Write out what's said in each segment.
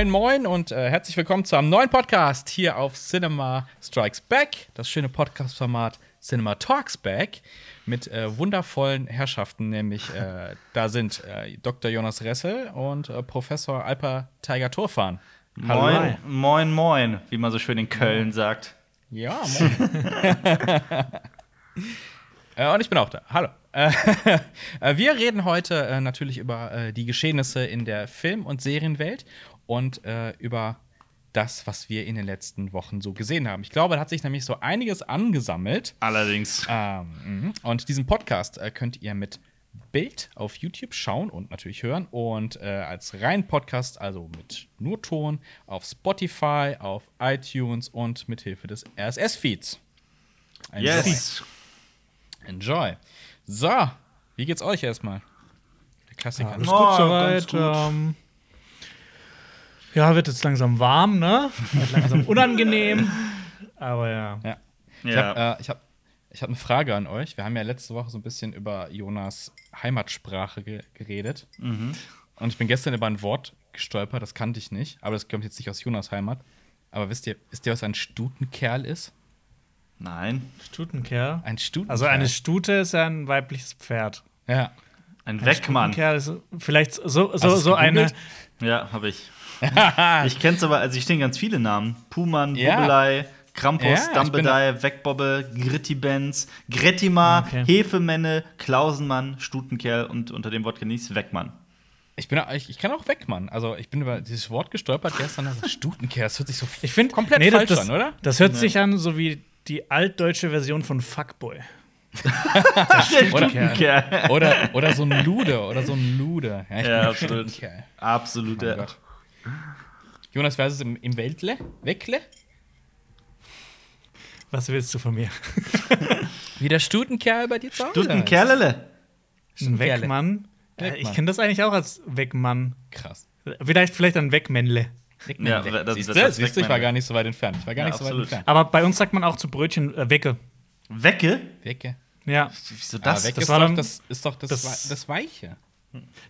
Moin, moin und äh, herzlich willkommen zu einem neuen Podcast hier auf Cinema Strikes Back, das schöne Podcast-Format Cinema Talks Back mit äh, wundervollen Herrschaften, nämlich äh, da sind äh, Dr. Jonas Ressel und äh, Professor Alper Tiger Turfan. Moin, moin, moin, wie man so schön in Köln sagt. Ja, moin. äh, und ich bin auch da. Hallo. Wir reden heute äh, natürlich über äh, die Geschehnisse in der Film- und Serienwelt und äh, über das, was wir in den letzten Wochen so gesehen haben. Ich glaube, da hat sich nämlich so einiges angesammelt. Allerdings. Ähm, mhm. und diesen Podcast äh, könnt ihr mit Bild auf YouTube schauen und natürlich hören und äh, als reinen Podcast, also mit nur Ton, auf Spotify, auf iTunes und mit Hilfe des RSS-Feeds. Yes. Enjoy. So, wie geht's euch erstmal? Der Klassiker. Alles Oh, gut ganz soweit. Ja, wird jetzt langsam warm, ne? Wird langsam unangenehm. Aber ja. Ja. Ich Ja. habe äh, ich hab, ich hab eine Frage an euch. Wir haben ja letzte Woche so ein bisschen über Jonas Heimatsprache ge geredet. Mhm. Und ich bin gestern über ein Wort gestolpert, das kannte ich nicht. Aber das kommt jetzt nicht aus Jonas Heimat. Aber wisst ihr, wisst ihr, was ein Stutenkerl ist? Nein. Stutenkerl. Ein Stutenkerl. Also eine Stute ist ja ein weibliches Pferd. Ja. Ein Ein Weckmann. Stutenkerl ist vielleicht so, so, du's so eine. Ja, habe ich. ich kenn's aber, also ich stehen ganz viele Namen. Puman, Ja. Bubbelei, Krampus, Ja, ich Dumbledore, Wegbobbe, Grittibenz, Grettima, Okay. Hefemenne, Klausenmann, Stutenkerl und unter dem Wort genießt Weckmann. Ich, bin, ich, ich kann auch weg, Mann. Also, ich bin über dieses Wort gestolpert gestern. Also Stutenkerl, das hört sich so Ich finde komplett nee, falsch das, an, oder? Das hört sich an, so wie die altdeutsche Version von Fuckboy. Oder, Stutenkerl. oder, oder so ein Lude, oder so ein Lude. Ja, ein absolut. Absolut. Oh ja. Gott. Jonas, wer ist es im, im Weltle? Weckle? Was willst du von mir? Wie der Stutenkerl bei dir zu Hause Stutenkerlele. Ein Stutenkerle. Wegmann? Äh, Wegmann. Ich kenne das eigentlich auch als Wegmann. Krass. Vielleicht, vielleicht ein Wegmännle. Ja, das- siehst das- du, das siehst du, ich war gar nicht so weit entfernt. Ich war gar Ja, nicht so weit entfernt. Aber bei uns sagt man auch zu Brötchen äh, Wecke. Wecke? Wecke. Ja, Wieso Das, das? War doch, dann- das ist doch das, das- das Weiche.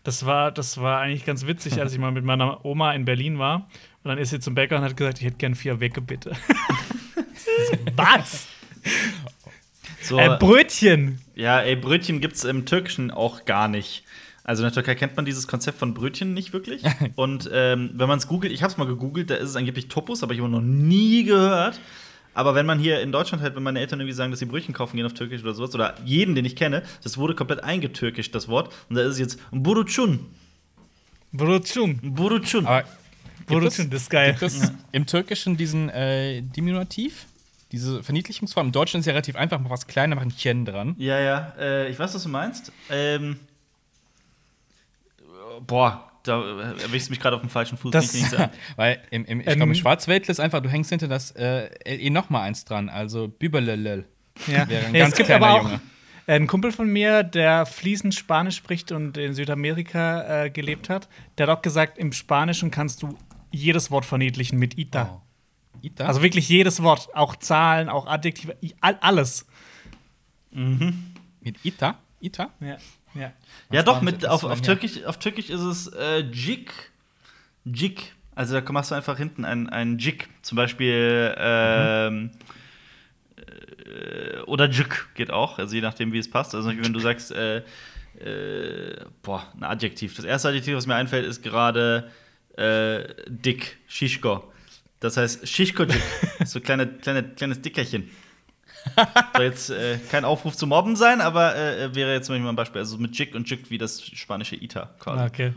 das war, das war eigentlich ganz witzig, als ich mal mit meiner Oma in Berlin war. Und dann ist sie zum Bäcker und hat gesagt, ich hätte gern vier Wecke, bitte. Was? So, Äh, Brötchen. ja, ey, Brötchen gibt's im Türkischen auch gar nicht. Also in der Türkei kennt man dieses Konzept von Brötchen nicht wirklich. Und ähm, wenn man es googelt, ich habe es mal gegoogelt, da ist es angeblich Topus, aber ich habe noch nie gehört. Aber wenn man hier in Deutschland halt, wenn meine Eltern irgendwie sagen, dass sie Brötchen kaufen gehen auf Türkisch oder sowas, oder jeden, den ich kenne, das wurde komplett eingetürkischt, das Wort. Und da ist es jetzt Buruchun. Brötchen. Buruchun. Aber Brötchen, das ist geil. gibt es im Türkischen diesen äh, Diminutiv? Diese Verniedlichungsform. Im Deutschen ist ja relativ einfach, mal was kleiner, machen Chen dran. Ja, ja, äh, ich weiß, was du meinst. Ähm, boah, da äh, erwischst du mich gerade auf dem falschen Fuß. Das- nicht sagen. Weil im, im, ich Ähm, glaube, im Schwarzwäldle ist einfach, du hängst hinter das äh, LE noch mal eins dran. Also Büberlelel. Ja. Wäre ein Nee, ganz es gibt kleiner aber auch Junge. ein Kumpel von mir, der fließend Spanisch spricht und in Südamerika äh, gelebt hat. Der hat auch gesagt, im Spanischen kannst du jedes Wort verniedlichen mit ita. Oh. Ita? Also wirklich jedes Wort, auch Zahlen, auch Adjektive, alles. mit Ita? Ita? Ja, ja. ja, doch, mit, auf, auf? Türkisch, auf Türkisch ist es äh, Jik. Jik. Also da machst du einfach hinten ein, ein Jik. Zum Beispiel. Ähm, äh, oder Jik geht auch, also je nachdem, wie es passt. Also wenn du sagst, äh, äh, boah, ein Adjektiv. Das erste Adjektiv, was mir einfällt, ist gerade äh, dick, Shishko. Das heißt Shishko-Jik. so kleine, kleine, kleines Dickerchen. Soll jetzt äh, kein Aufruf zum Mobben sein, aber äh, wäre jetzt zum Beispiel mal ein Beispiel. Also mit Jik und Jik wie das spanische Ita quasi. Okay.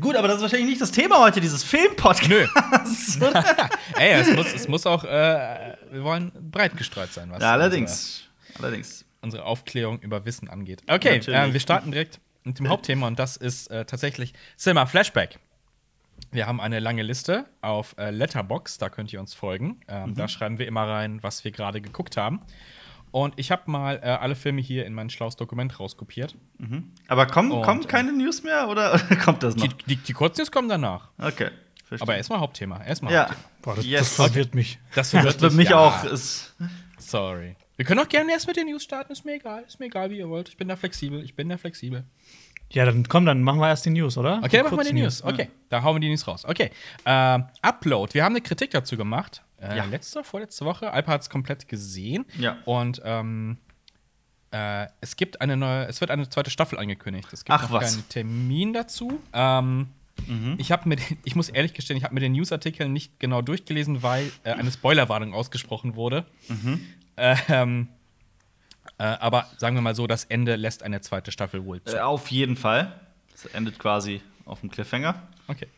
Gut, aber das ist wahrscheinlich nicht das Thema heute, dieses Film-Podcast. Nö. Ey, es muss, es muss auch, äh, wir wollen breit gestreut sein, was ja, allerdings. Allerdings. Unsere, unsere Aufklärung über Wissen angeht. Okay, Natürlich. äh, wir starten direkt mit dem Hauptthema und das ist äh, tatsächlich Cinema Flashback. Wir haben eine lange Liste auf äh, Letterbox, da könnt ihr uns folgen. Ähm, Da schreiben wir immer rein, was wir gerade geguckt haben. Und ich habe mal äh, alle Filme hier in mein schlaues Dokument rauskopiert. Aber kommen, Und, kommen äh, keine News mehr oder, kommt das noch? Die, die, die Kurznews kommen danach. Okay. Verstehe. Aber erstmal Hauptthema. Erstmal ja. Hauptthema. Boah, das, Yes. das verwirrt mich. Das Das wird für mich ja, auch. Ist, Sorry. Wir können auch gerne erst mit den News starten, ist mir egal. Ist mir egal, wie ihr wollt. Ich bin da flexibel. Ich bin da flexibel. Ja, dann komm, dann machen wir erst die News, oder? Okay, dann machen wir die News. Okay, da hauen wir die News raus. Okay. Ähm, Upload. Wir haben eine Kritik dazu gemacht. Äh, Ja. Letzte, vorletzte Woche. Alpa hat es komplett gesehen. Ja. Und ähm, äh, es gibt eine neue, es wird eine zweite Staffel angekündigt. Es gibt Ach, noch was. keinen Termin dazu. Ähm, Mhm. Ich habe mir, den- ich muss ehrlich gestehen, ich habe mir den Newsartikel nicht genau durchgelesen, weil äh, eine Spoilerwarnung ausgesprochen wurde. Mhm. Ähm, äh, aber sagen wir mal so, das Ende lässt eine zweite Staffel wohl zu. Äh, auf jeden Fall. Es endet quasi auf dem Cliffhanger. Okay.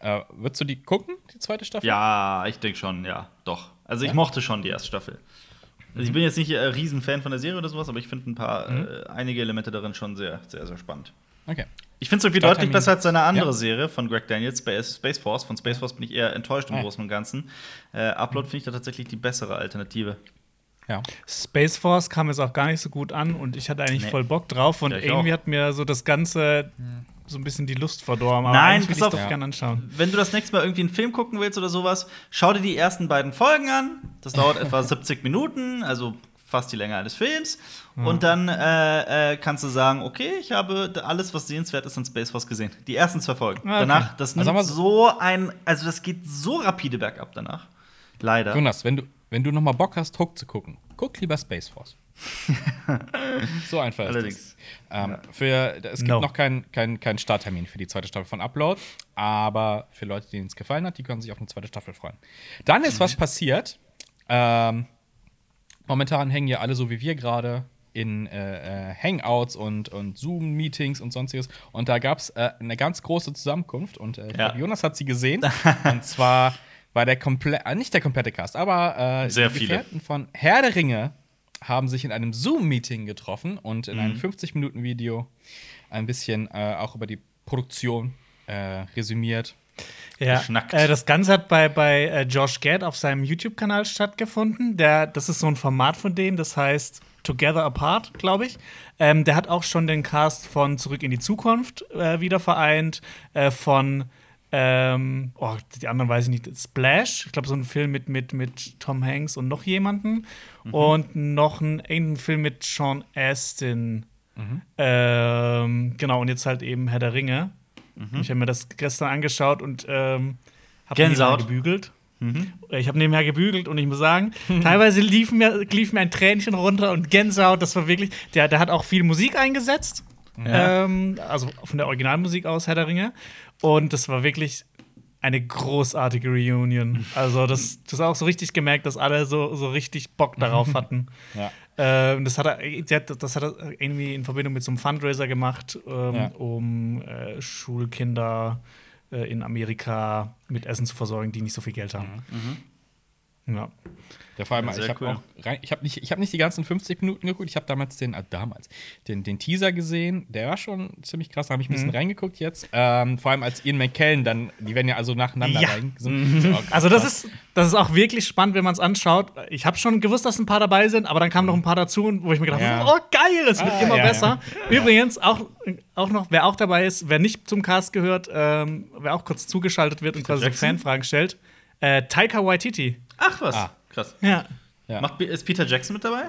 Äh, würdest du die gucken, die zweite Staffel? Ja, ich denke schon, ja, doch. Also ich Ja? mochte schon die erste Staffel. Also ich bin jetzt nicht äh, Riesenfan von der Serie oder sowas, aber ich finde ein paar, äh, einige Elemente darin schon sehr, sehr, sehr spannend. Okay. Ich finde es irgendwie deutlich besser als seine andere Ja. Serie von Greg Daniels, Space, Space Force. Von Space Force bin ich eher enttäuscht im Ah. Großen und Ganzen. Äh, Upload finde ich da tatsächlich die bessere Alternative. Ja. Space Force kam jetzt auch gar nicht so gut an und ich hatte eigentlich Nee. voll Bock drauf und Ja, ich irgendwie auch. hat mir so das Ganze so ein bisschen die Lust verdorben. Aber Nein, will auf. doch gerne anschauen. Wenn du das nächste Mal irgendwie einen Film gucken willst oder sowas, schau dir die ersten beiden Folgen an. Das dauert etwa 70 Minuten, also fast die Länge eines Films. Und dann äh, äh, kannst du sagen, okay, ich habe alles, was sehenswert ist, in Space Force gesehen. Die ersten zwei Folgen. Ah, okay. Danach, das Also nimmt wir so ein, also das geht so rapide bergab danach. Leider. Jonas, wenn du, wenn du noch mal Bock hast, Hook zu gucken, guck lieber Space Force. so einfach ist Allerdings. es. Ähm, für, es gibt No. noch keinen kein, kein Starttermin für die zweite Staffel von Upload, aber für Leute, denen es gefallen hat, die können sich auf eine zweite Staffel freuen. Dann ist was passiert. Ähm, momentan hängen ja alle so wie wir gerade in äh, äh, Hangouts und, und Zoom-Meetings und sonstiges. Und da gab es äh, eine ganz große Zusammenkunft und äh, Ja. Jonas hat sie gesehen. und zwar war der komplette, äh, nicht der komplette Cast, aber äh, Sehr die viele. Von Herr der Ringe haben sich in einem Zoom-Meeting getroffen und in Mhm. einem 50-Minuten-Video ein bisschen äh, auch über die Produktion äh, resümiert. Ja, Geschnackt. äh, das Ganze hat bei, bei äh, Josh Gad auf seinem YouTube-Kanal stattgefunden. Der, das ist so ein Format von dem, das heißt Together Apart, glaube ich. Ähm, der hat auch schon den Cast von Zurück in die Zukunft äh, wieder vereint, äh, von ähm, oh, die anderen weiß ich nicht, Splash, ich glaube, so ein Film mit, mit, mit Tom Hanks und noch jemanden. Und noch ein, Film mit Sean Astin. Ähm, genau, und jetzt halt eben Herr der Ringe. Ich habe mir das gestern angeschaut und ähm, habe Gänsehaut. gebügelt. Ich habe nebenher gebügelt und ich muss sagen, teilweise lief mir, lief mir ein Tränchen runter und Gänsehaut, das war wirklich, der, der hat auch viel Musik eingesetzt. Ja. Ähm, also von der Originalmusik aus Herr der Ringe. Und das war wirklich eine großartige Reunion. Also, das, das auch so richtig gemerkt, dass alle so, so richtig Bock darauf hatten. Ja. Ähm, das, hat er, das hat er irgendwie in Verbindung mit so einem Fundraiser gemacht, ähm, Ja. um äh, Schulkinder äh, in Amerika mit Essen zu versorgen, die nicht so viel Geld haben. Ja. Ja, vor allem, Ja, ich habe cool. auch rein, ich habe nicht, ich hab nicht die ganzen 50 Minuten geguckt, ich habe damals den, äh, damals, den, den Teaser gesehen, der war schon ziemlich krass, da habe ich ein Mhm. bisschen reingeguckt jetzt. Ähm, vor allem als Ian McKellen dann, die werden ja also nacheinander Ja. reingesungen. So, Also das ist, das ist auch wirklich spannend, wenn man es anschaut. Ich habe schon gewusst, dass ein paar dabei sind, aber dann kamen noch ein paar dazu, wo ich mir gedacht Ja. habe, oh geil, das wird Ah, immer ja, besser. Übrigens, auch, auch noch, wer auch dabei ist, wer nicht zum Cast gehört, ähm, wer auch kurz zugeschaltet wird und quasi? Fanfragen stellt, äh, Taika Waititi. Ach was, Ah. krass. Ja. Ja. Macht, ist Peter Jackson mit dabei?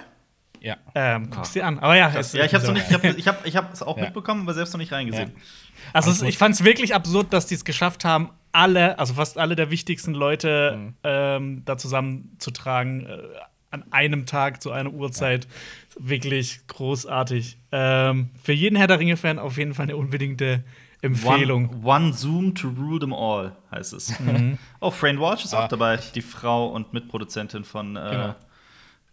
ja. Ähm, guck's dir an. Aber ja, es- Ja, ich hab's noch nicht, ich hab, ich hab, ich hab's auch Ja. mitbekommen, aber selbst noch nicht reingesehen. Also es, ich fand es wirklich absurd, dass die es geschafft haben, alle, also fast alle der wichtigsten Leute Mhm. ähm, da zusammenzutragen äh, an einem Tag zu einer Uhrzeit. Wirklich großartig. Ähm, für jeden Herr der Ringe-Fan auf jeden Fall eine unbedingte Empfehlung. One, one Zoom to rule them all, heißt es. Oh, Fran Walsh ist Ah. auch dabei, die Frau und Mitproduzentin von äh, Genau.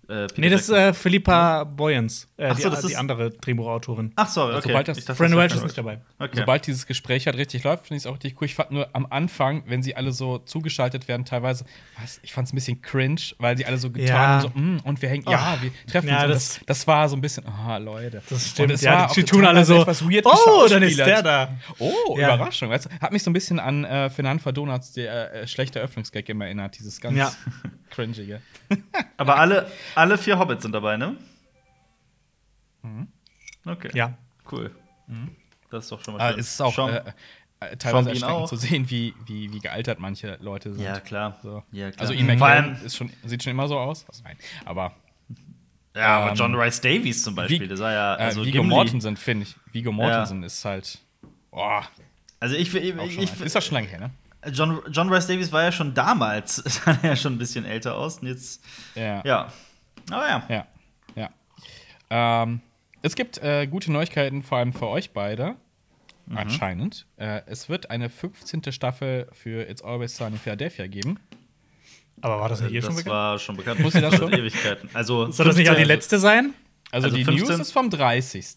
Äh, Nee, das ist äh, Philippa Boyens, äh, so, die, das die ist- andere Drehbuchautorin. Ach so, okay. sobald das- dachte, Fran das Welch ist nicht dabei. Okay. Sobald dieses Gespräch halt richtig läuft, finde ich es auch richtig cool. Ich fand nur am Anfang, wenn sie alle so zugeschaltet werden, teilweise, was, ich fand es ein bisschen cringe, weil sie alle so getan Ja. haben, so, "Mm, und wir hängen, ja, wir treffen Ja, uns. Und das- das, das war so ein bisschen, ah, Leute. Das stimmt. Und es ja, die, die tun alle so. oh, dann ist der da. Oh, Ja. Überraschung. Weißt hat mich so ein bisschen an äh, Fernand Verdonats der äh, schlechte Eröffnungsgag immer erinnert, dieses ganz cringige. Aber alle, alle vier Hobbits sind dabei, ne? Okay. Ja. Cool. Das ist doch schon mal Aber schön. es ist auch Sean- äh, äh, teilweise erschreckend auch. zu sehen, wie, wie, wie gealtert manche Leute sind. ja, klar. So. Ja, klar. Also Ian McKellen ist schon, sieht schon immer so aus. Was, nein. Aber Ja, aber Ähm, John Rice Davies zum Beispiel, Wie- der sah ja. Also äh, Viggo Gimli. Mortensen, finde ich. Viggo Mortensen ist halt. Boah, Also ich, ich, schon ich, alt. ist das schon lange her, ne? John, John Rice Davies war ja schon damals, sah ja schon ein bisschen älter aus. Und jetzt, Ja. ja. Aber ja. Ja. ja. Ähm, es gibt äh, gute Neuigkeiten, vor allem für euch beide. Mhm. Anscheinend. Äh, es wird eine 15. Staffel für It's Always Sunny in Philadelphia geben. Aber war das nicht eh schon das bekannt? war schon bekannt. Wusste das schon? Ewigkeiten. Also Soll das nicht auch die 15 letzte sein? Also, Also die 15? News ist vom 30.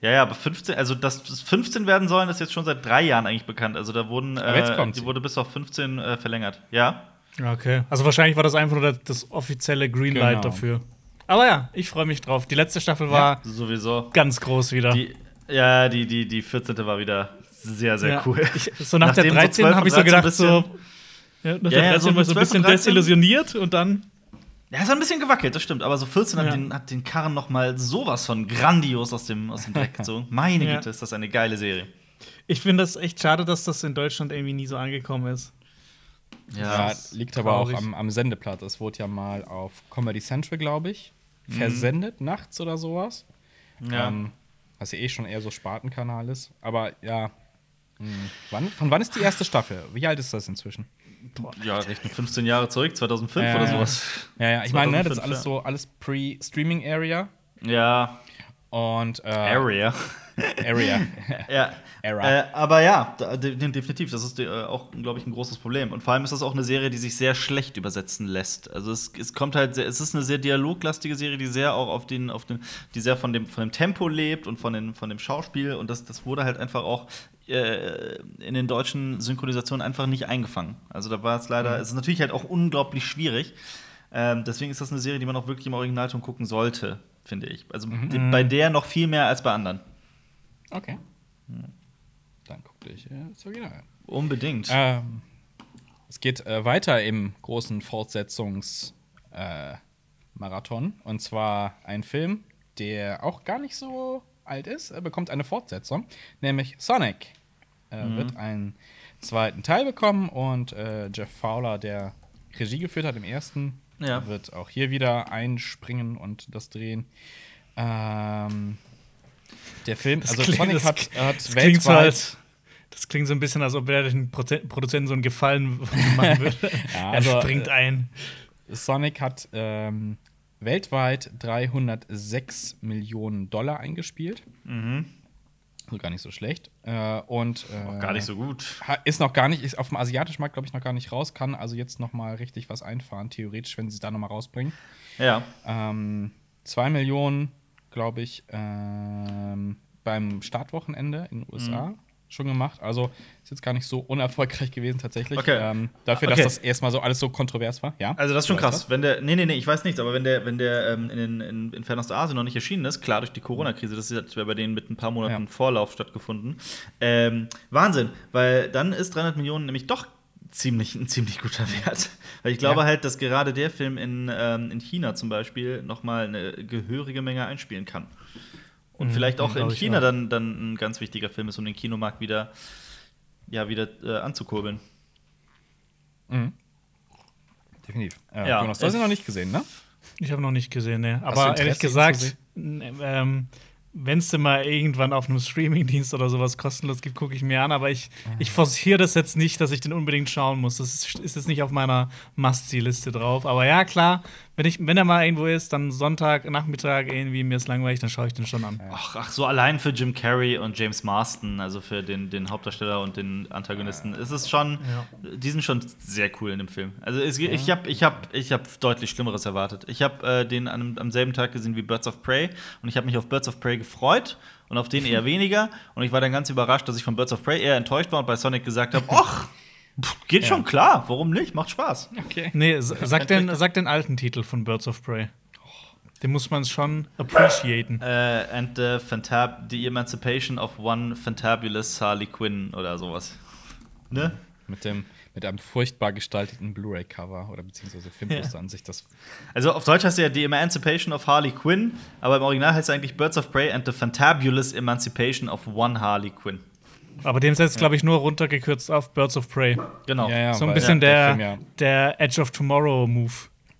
Ja, ja, aber 15, also dass es 15 werden sollen, ist jetzt schon seit drei Jahren eigentlich bekannt. Also da wurden, äh, die wurde bis auf 15 äh, verlängert. Ja. Okay. Also wahrscheinlich war das einfach nur das, das offizielle Greenlight Genau. dafür. Aber ja, ich freue mich drauf. Die letzte Staffel war Sowieso. ganz groß wieder. Die, ja, die, die, die 14. war wieder sehr, sehr ja. cool. Ich, so nach Nachdem der so 13 12 habe ich so und 13 gedacht, so. Ja, nach Ja, der ja, 13 so war ich so ein 12 und bisschen 13. desillusioniert und dann. Ja, es hat ein bisschen gewackelt, das stimmt. Aber so 14 Ja. hat, den, hat den Karren noch mal sowas von grandios aus dem, aus dem Dreck gezogen. Meine Ja. Güte, ist das eine geile Serie. Ich finde das echt schade, dass das in Deutschland irgendwie nie so angekommen ist. Ja, das- liegt aber auch am, am Sendeplatz. Es wurde ja mal auf Comedy Central, glaube ich, Mhm. versendet, nachts oder sowas. ja. Ähm, was ja eh schon eher so Spartenkanal ist. Aber ja. mh, Wann, von wann ist die erste Staffel? Wie alt ist das inzwischen? ja, rechnen 15 Jahre zurück, 2005 Ja, oder ja. sowas. Ja, ja, ich meine, ne, das ist 2005, alles ja. so, alles Pre-Streaming-Area. Ja, Und äh, Area. Area. Ja. Era. Äh, aber ja, da, de de- definitiv. Das ist äh, auch, glaube ich, ein großes Problem. Und vor allem ist das auch eine Serie, die sich sehr schlecht übersetzen lässt. Also es, es kommt halt, sehr, es ist eine sehr dialoglastige Serie, die sehr auch auf den, auf den, die sehr von dem, von dem Tempo lebt und von, den, von dem Schauspiel. Und das, das wurde halt einfach auch äh, in den deutschen Synchronisationen einfach nicht eingefangen. Also da war es leider, es ist natürlich halt auch unglaublich schwierig. Ähm, deswegen ist das eine Serie, die man auch wirklich im Originalton gucken sollte, finde ich. Also die, bei der noch viel mehr als bei anderen. Okay. Dann guckte ich äh, das Original. Unbedingt. Ähm, es geht äh, weiter im großen Fortsetzungsmarathon. Äh, Marathon. und zwar ein Film, der auch gar nicht so alt ist. Er bekommt eine Fortsetzung, nämlich Sonic. Äh, Wird einen zweiten Teil bekommen und äh, Jeff Fowler, der Regie geführt hat im ersten, Ja. wird auch hier wieder einspringen und das drehen. Ähm, der Film, Das also klingt- Sonic hat, hat Das weltweit als, das klingt so ein bisschen, als ob er den Produzenten so einen Gefallen machen würde. Ja, er also, springt äh, ein. Sonic hat ähm, weltweit 306 Millionen Dollar eingespielt. Also gar nicht so schlecht. Äh, und äh, Gar nicht so gut. ist noch gar nicht, ist auf dem asiatischen Markt, glaube ich, noch gar nicht raus, kann also jetzt noch mal richtig was einfahren, theoretisch, wenn sie es da noch mal rausbringen. Ja. Ähm, 2 Millionen, glaube ich, ähm, beim Startwochenende in den USA Mhm. schon gemacht. Also ist jetzt gar nicht so unerfolgreich gewesen tatsächlich. Okay. Ähm, dafür, Okay. dass das erstmal so alles so kontrovers war. Ja. Also das ist schon krass. Wenn der, nee, nee, nee, ich weiß nichts, aber wenn der, wenn der ähm, in, in, in Fernostasien noch nicht erschienen ist, klar durch die Corona-Krise, das hat bei denen mit ein paar Monaten Ja. Vorlauf stattgefunden. Ähm, Wahnsinn, weil dann ist 300 Millionen nämlich doch ziemlich, ein ziemlich guter Wert. Weil ich glaube Ja. halt, dass gerade der Film in, ähm, in China zum Beispiel noch mal eine gehörige Menge einspielen kann. Und Mhm, vielleicht auch in glaub ich China auch. dann, dann ein ganz wichtiger Film ist, um den Kinomarkt wieder, ja, wieder äh, anzukurbeln. Mhm. Definitiv. Äh, Ja, Jonas, du hast ihn noch nicht gesehen, ne? Ich habe noch nicht gesehen, ne. Aber ehrlich gesagt, ähm, wenn es denn mal irgendwann auf einem Streamingdienst oder sowas kostenlos gibt, gucke ich mir an. Aber ich, ich forciere das jetzt nicht, dass ich den unbedingt schauen muss. Das ist, ist jetzt nicht auf meiner Must-See-Liste drauf. Aber ja, klar, wenn, ich, wenn er mal irgendwo ist, dann Sonntag, Nachmittag irgendwie mir ist langweilig, dann schaue ich den schon an. Ach, ach, so allein für Jim Carrey und James Marston, also für den, den Hauptdarsteller und den Antagonisten, ist es schon, die sind schon sehr cool in dem Film. Also es, ich habe ich hab, ich hab deutlich Schlimmeres erwartet. Ich habe äh, den am, am selben Tag gesehen wie Birds of Prey und ich habe mich auf Birds of Prey gefreut und auf den eher weniger. Und ich war dann ganz überrascht, dass ich von Birds of Prey eher enttäuscht war und bei Sonic gesagt habe, ach, pff, geht schon klar, warum nicht? Macht Spaß. Okay. Nee, sag den, sag den alten Titel von Birds of Prey. Den muss man schon appreciaten. Äh, and the, Fantab the Emancipation of One Fantabulous Harley Quinn oder sowas. Ne? Mit dem mit einem furchtbar gestalteten Blu-ray-Cover oder beziehungsweise Filmposter an sich. Das Also auf Deutsch heißt er ja The Emancipation of Harley Quinn, aber im Original heißt er eigentlich Birds of Prey and the Fantabulous Emancipation of One Harley Quinn. Aber dem ist jetzt, glaube ich, nur runtergekürzt auf Birds of Prey. Genau. Ja, ja. so ein bisschen der der, Film ja- der Edge of Tomorrow Move.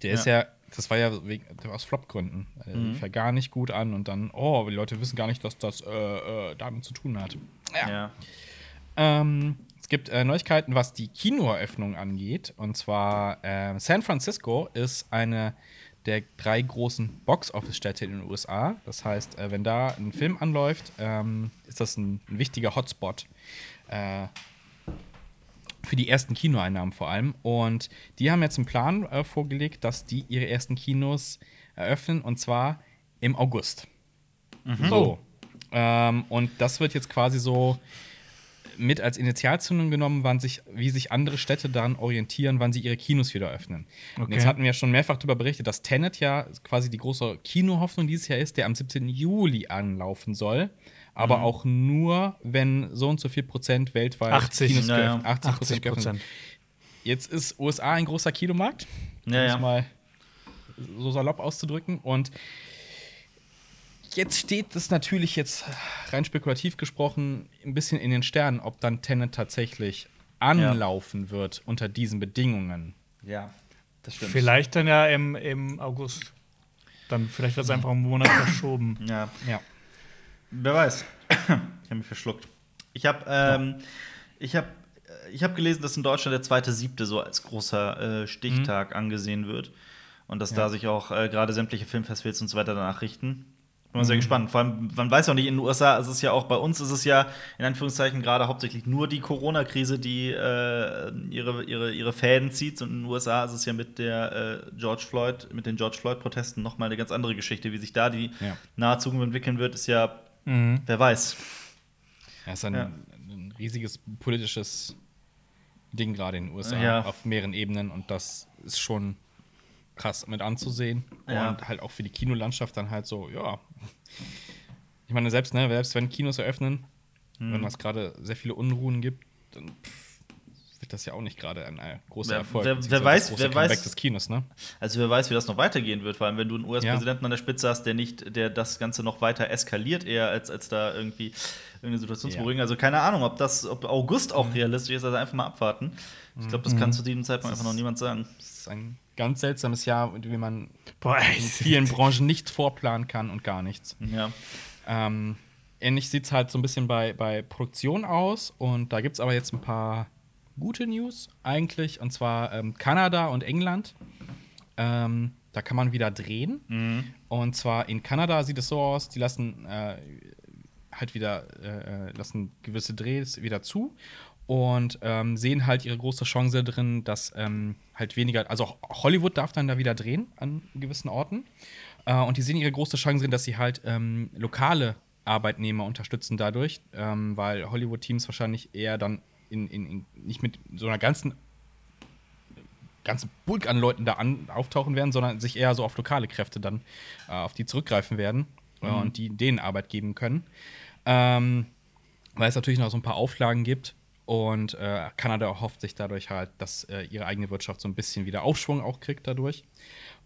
Der ist ja das war ja wegen, aus Flop-Gründen. Äh, Lief ja gar nicht gut an und dann, oh, die Leute wissen gar nicht, dass das äh, äh, damit zu tun hat. Ja. Ähm, es gibt äh, Neuigkeiten, was die Kinoeröffnung angeht. Und zwar äh, San Francisco ist eine der drei großen Box-Office-Städte in den USA. Das heißt, äh, wenn da ein Film anläuft, ähm, ist das ein, ein wichtiger Hotspot äh, für die ersten Kinoeinnahmen vor allem. Und die haben jetzt einen Plan äh, vorgelegt, dass die ihre ersten Kinos eröffnen und zwar im August. So. Ähm, und das wird jetzt quasi so mit als Initialzündung genommen, wann sich, wie sich andere Städte daran orientieren, wann sie ihre Kinos wieder öffnen. Und Okay. jetzt hatten wir ja schon mehrfach darüber berichtet, dass Tenet ja quasi die große Kinohoffnung dieses Jahr ist, der am 17. Juli anlaufen soll. Aber auch nur, wenn so und so viel Prozent weltweit 80, Kinos ja, ja. geöffnet- 80 80 Prozent geöffnet. Jetzt ist USA ein großer Kinomarkt, um Ja, es mal so salopp auszudrücken. Und jetzt steht es natürlich jetzt rein spekulativ gesprochen ein bisschen in den Sternen, ob dann Tenet tatsächlich anlaufen wird unter diesen Bedingungen. Ja, das stimmt. Vielleicht dann ja im, im August. Dann vielleicht wird es einfach einen Monat verschoben. Ja, Ja. wer weiß. ich habe mich verschluckt. Ich habe ähm, ich hab, ich hab gelesen, dass in Deutschland der zweite Siebte so als großer äh, Stichtag angesehen wird. Und dass da sich auch äh, gerade sämtliche Filmfestivals und so weiter danach richten. Bin mal sehr gespannt. Vor allem, man weiß ja auch nicht, in den USA ist es ja auch, bei uns ist es ja in Anführungszeichen gerade hauptsächlich nur die Corona-Krise, die äh, ihre, ihre, ihre Fäden zieht. Und in den USA ist es ja mit der äh, George Floyd, mit den George Floyd-Protesten nochmal eine ganz andere Geschichte. Wie sich da die Ja. nahe Zukunft entwickeln wird, ist ja, wer weiß. Ja, ist ein, Ja. ein riesiges politisches Ding gerade in den USA Ja. auf mehreren Ebenen und das ist schon krass mit anzusehen. Und halt auch für die Kinolandschaft dann halt so, ja. Ich meine, selbst, ne, selbst wenn Kinos eröffnen, Mhm. wenn es gerade sehr viele Unruhen gibt, dann pff, wird das ja auch nicht gerade ein großer Wer- Erfolg. wer- wer weiß- wer weiß- des Kinos, ne? Also wer weiß, wie das noch weitergehen wird, vor allem wenn du einen US-Präsidenten an der Spitze hast, der nicht, der das Ganze noch weiter eskaliert, eher als, als da irgendwie irgendeine Situation zu Ja. Mhm. beruhigen. Also keine Ahnung, ob das, ob August auch realistisch ist, also einfach mal abwarten. Ich glaube, das kann zu diesem Zeitpunkt Das einfach noch niemand sagen. Ist ein ganz seltsames Jahr, wie man Boah, in vielen Branchen nicht vorplanen kann und gar nichts. Ja. Ähm, ähnlich sieht es halt so ein bisschen bei, bei Produktion aus. Und da gibt es aber jetzt ein paar gute News eigentlich. Und zwar ähm, Kanada und England. Ähm, da kann man wieder drehen. Mhm. Und zwar in Kanada sieht es so aus, die lassen äh, halt wieder äh, äh, lassen gewisse Drehs wieder zu und ähm, sehen halt ihre große Chance drin, dass ähm, halt weniger, also Hollywood darf dann da wieder drehen an gewissen Orten. Äh, und die sehen ihre große Chance drin, dass sie halt ähm, lokale Arbeitnehmer unterstützen dadurch, ähm, weil Hollywood-Teams wahrscheinlich eher dann in, in, in, nicht mit so einer ganzen ganze Bulk an Leuten da an, auftauchen werden, sondern sich eher so auf lokale Kräfte dann äh, auf die zurückgreifen werden äh, und die denen Arbeit geben können. Ähm, weil es natürlich noch so ein paar Auflagen gibt. Und äh, Kanada hofft sich dadurch halt, dass äh, ihre eigene Wirtschaft so ein bisschen wieder Aufschwung auch kriegt dadurch.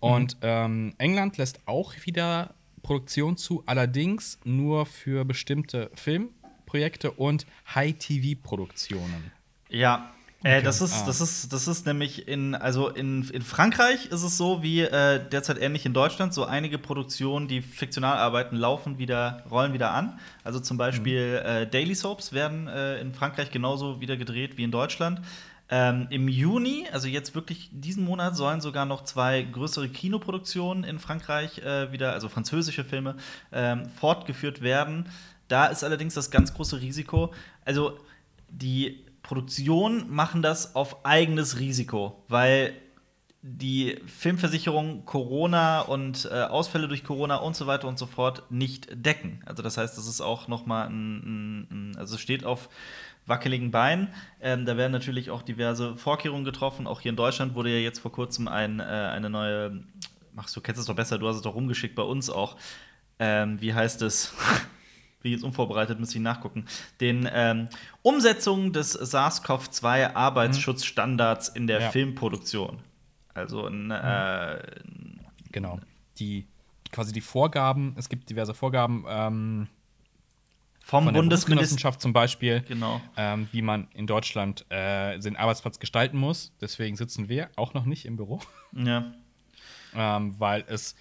Und ähm, England lässt auch wieder Produktion zu, allerdings nur für bestimmte Filmprojekte und High-TV-Produktionen. Ja. Äh, das, ist, Ah. das, ist, das ist nämlich in, also in, in Frankreich ist es so wie äh, derzeit ähnlich in Deutschland. So einige Produktionen, die fiktional arbeiten, laufen wieder, rollen wieder an. Also zum Beispiel äh, Daily Soaps werden äh, in Frankreich genauso wieder gedreht wie in Deutschland. Ähm, Im Juni, also jetzt wirklich diesen Monat, sollen sogar noch zwei größere Kinoproduktionen in Frankreich äh, wieder, also französische Filme, ähm, fortgeführt werden. Da ist allerdings das ganz große Risiko. Also die Produktionen machen das auf eigenes Risiko, weil die Filmversicherung Corona und äh, Ausfälle durch Corona und so weiter und so fort nicht decken. Also das heißt, das ist auch noch mal ein, ein, ein also es steht auf wackeligen Beinen. Ähm, da werden natürlich auch diverse Vorkehrungen getroffen. Auch hier in Deutschland wurde ja jetzt vor kurzem ein, äh, eine neue, machst du kennst es doch besser, du hast es doch rumgeschickt bei uns auch. Ähm, wie heißt es? Bin jetzt unvorbereitet, müsste ich nachgucken. Den ähm, Umsetzung des SARS-CoV-2-Arbeitsschutzstandards in der Ja. Filmproduktion. Also ein, äh, Genau. Die quasi die Vorgaben, es gibt diverse Vorgaben ähm, vom von der. Bundesgenossenschaft zum Beispiel, Genau. ähm, wie man in Deutschland äh, den Arbeitsplatz gestalten muss. Deswegen sitzen wir auch noch nicht im Büro. Ja. ähm, weil es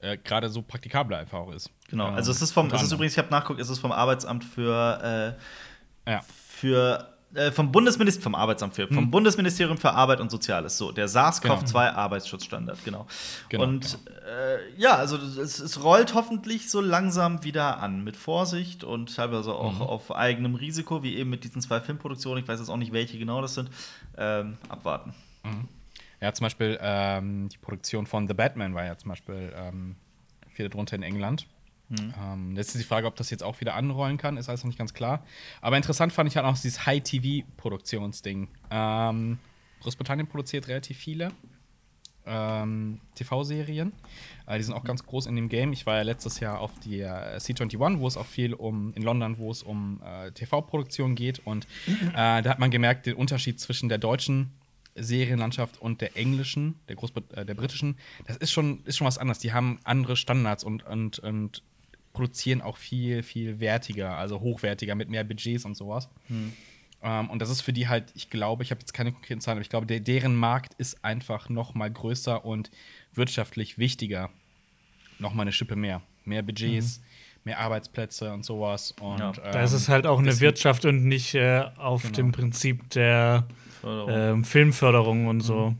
äh, gerade so praktikabel einfach auch ist. Genau. Also es ist vom, es ist übrigens, ich habe nachgeguckt, es ist vom Arbeitsamt für, äh, Ja. für äh, vom Bundesministerium, vom Arbeitsamt für, Hm. vom Bundesministerium für Arbeit und Soziales, so, der SARS-CoV-2 Arbeitsschutzstandard, genau. Genau, und Äh, ja, also es, es rollt hoffentlich so langsam wieder an, mit Vorsicht und teilweise auch Mhm. auf eigenem Risiko, wie eben mit diesen zwei Filmproduktionen, ich weiß jetzt auch nicht, welche genau das sind, ähm, abwarten. Ja, zum Beispiel ähm, die Produktion von The Batman war ja zum Beispiel ähm, viel darunter in England. Ähm, jetzt ist die Frage, ob das jetzt auch wieder anrollen kann, ist alles noch nicht ganz klar. Aber interessant fand ich halt auch dieses High-TV-Produktionsding. Ähm, Großbritannien produziert relativ viele ähm, TV-Serien. Äh, die sind auch ganz groß in dem Game. Ich war ja letztes Jahr auf die äh, C21, wo es auch viel um, in London, wo es um äh, TV-Produktion geht. Und äh, da hat man gemerkt, den Unterschied zwischen der deutschen Serienlandschaft und der englischen, der, Großbrit äh, der britischen, das ist schon, ist schon was anderes. Die haben andere Standards und, und, und produzieren auch viel, viel wertiger, also hochwertiger, mit mehr Budgets und sowas. Ähm, und das ist für die halt, ich glaube, ich habe jetzt keine konkreten Zahlen, aber ich glaube, der, deren Markt ist einfach noch mal größer und wirtschaftlich wichtiger. Noch mal eine Schippe mehr. Mehr Budgets, mehr Arbeitsplätze und sowas. Und, Ja, Da ist es halt auch eine Wirtschaft und nicht äh, auf Genau. dem Prinzip der Förderung. ähm, Filmförderung und so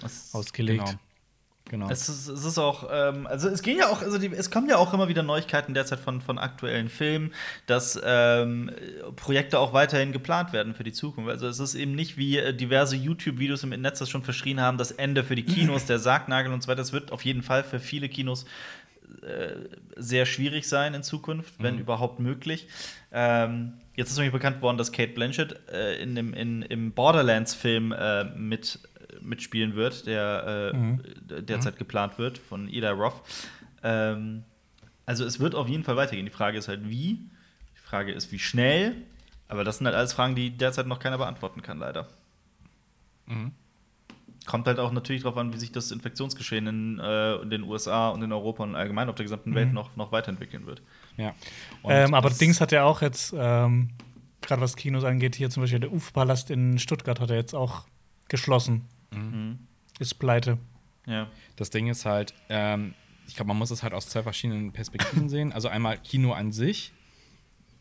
Das- ausgelegt. Genau. Genau. Es ist, es ist auch, ähm, also es gehen ja auch, also die, es kommen ja auch immer wieder Neuigkeiten derzeit von, von aktuellen Filmen, dass ähm, Projekte auch weiterhin geplant werden für die Zukunft. Also es ist eben nicht wie äh, diverse YouTube-Videos im Netz das schon verschrien haben, das Ende für die Kinos, der Sargnagel und so weiter. Es wird auf jeden Fall für viele Kinos äh, sehr schwierig sein in Zukunft, wenn überhaupt möglich. Ähm, jetzt ist nämlich bekannt worden, dass Kate Blanchett äh, in dem, in, im Borderlands-Film äh, mit, mitspielen wird, der äh, derzeit geplant wird von Ida Roth. Ähm, also es wird auf jeden Fall weitergehen. Die Frage ist halt wie. Die Frage ist, wie schnell. Aber das sind halt alles Fragen, die derzeit noch keiner beantworten kann, leider. Kommt halt auch natürlich darauf an, wie sich das Infektionsgeschehen in, äh, in den USA und in Europa und allgemein auf der gesamten Welt noch, noch weiterentwickeln wird. ja. Ähm, aber Dings hat ja auch jetzt, ähm, gerade was Kinos angeht, hier zum Beispiel der UF-Palast in Stuttgart hat er jetzt auch geschlossen. Mhm. Ist pleite. Ja. Das Ding ist halt, ähm, ich glaube, man muss es halt aus zwei verschiedenen Perspektiven sehen. Also einmal Kino an sich.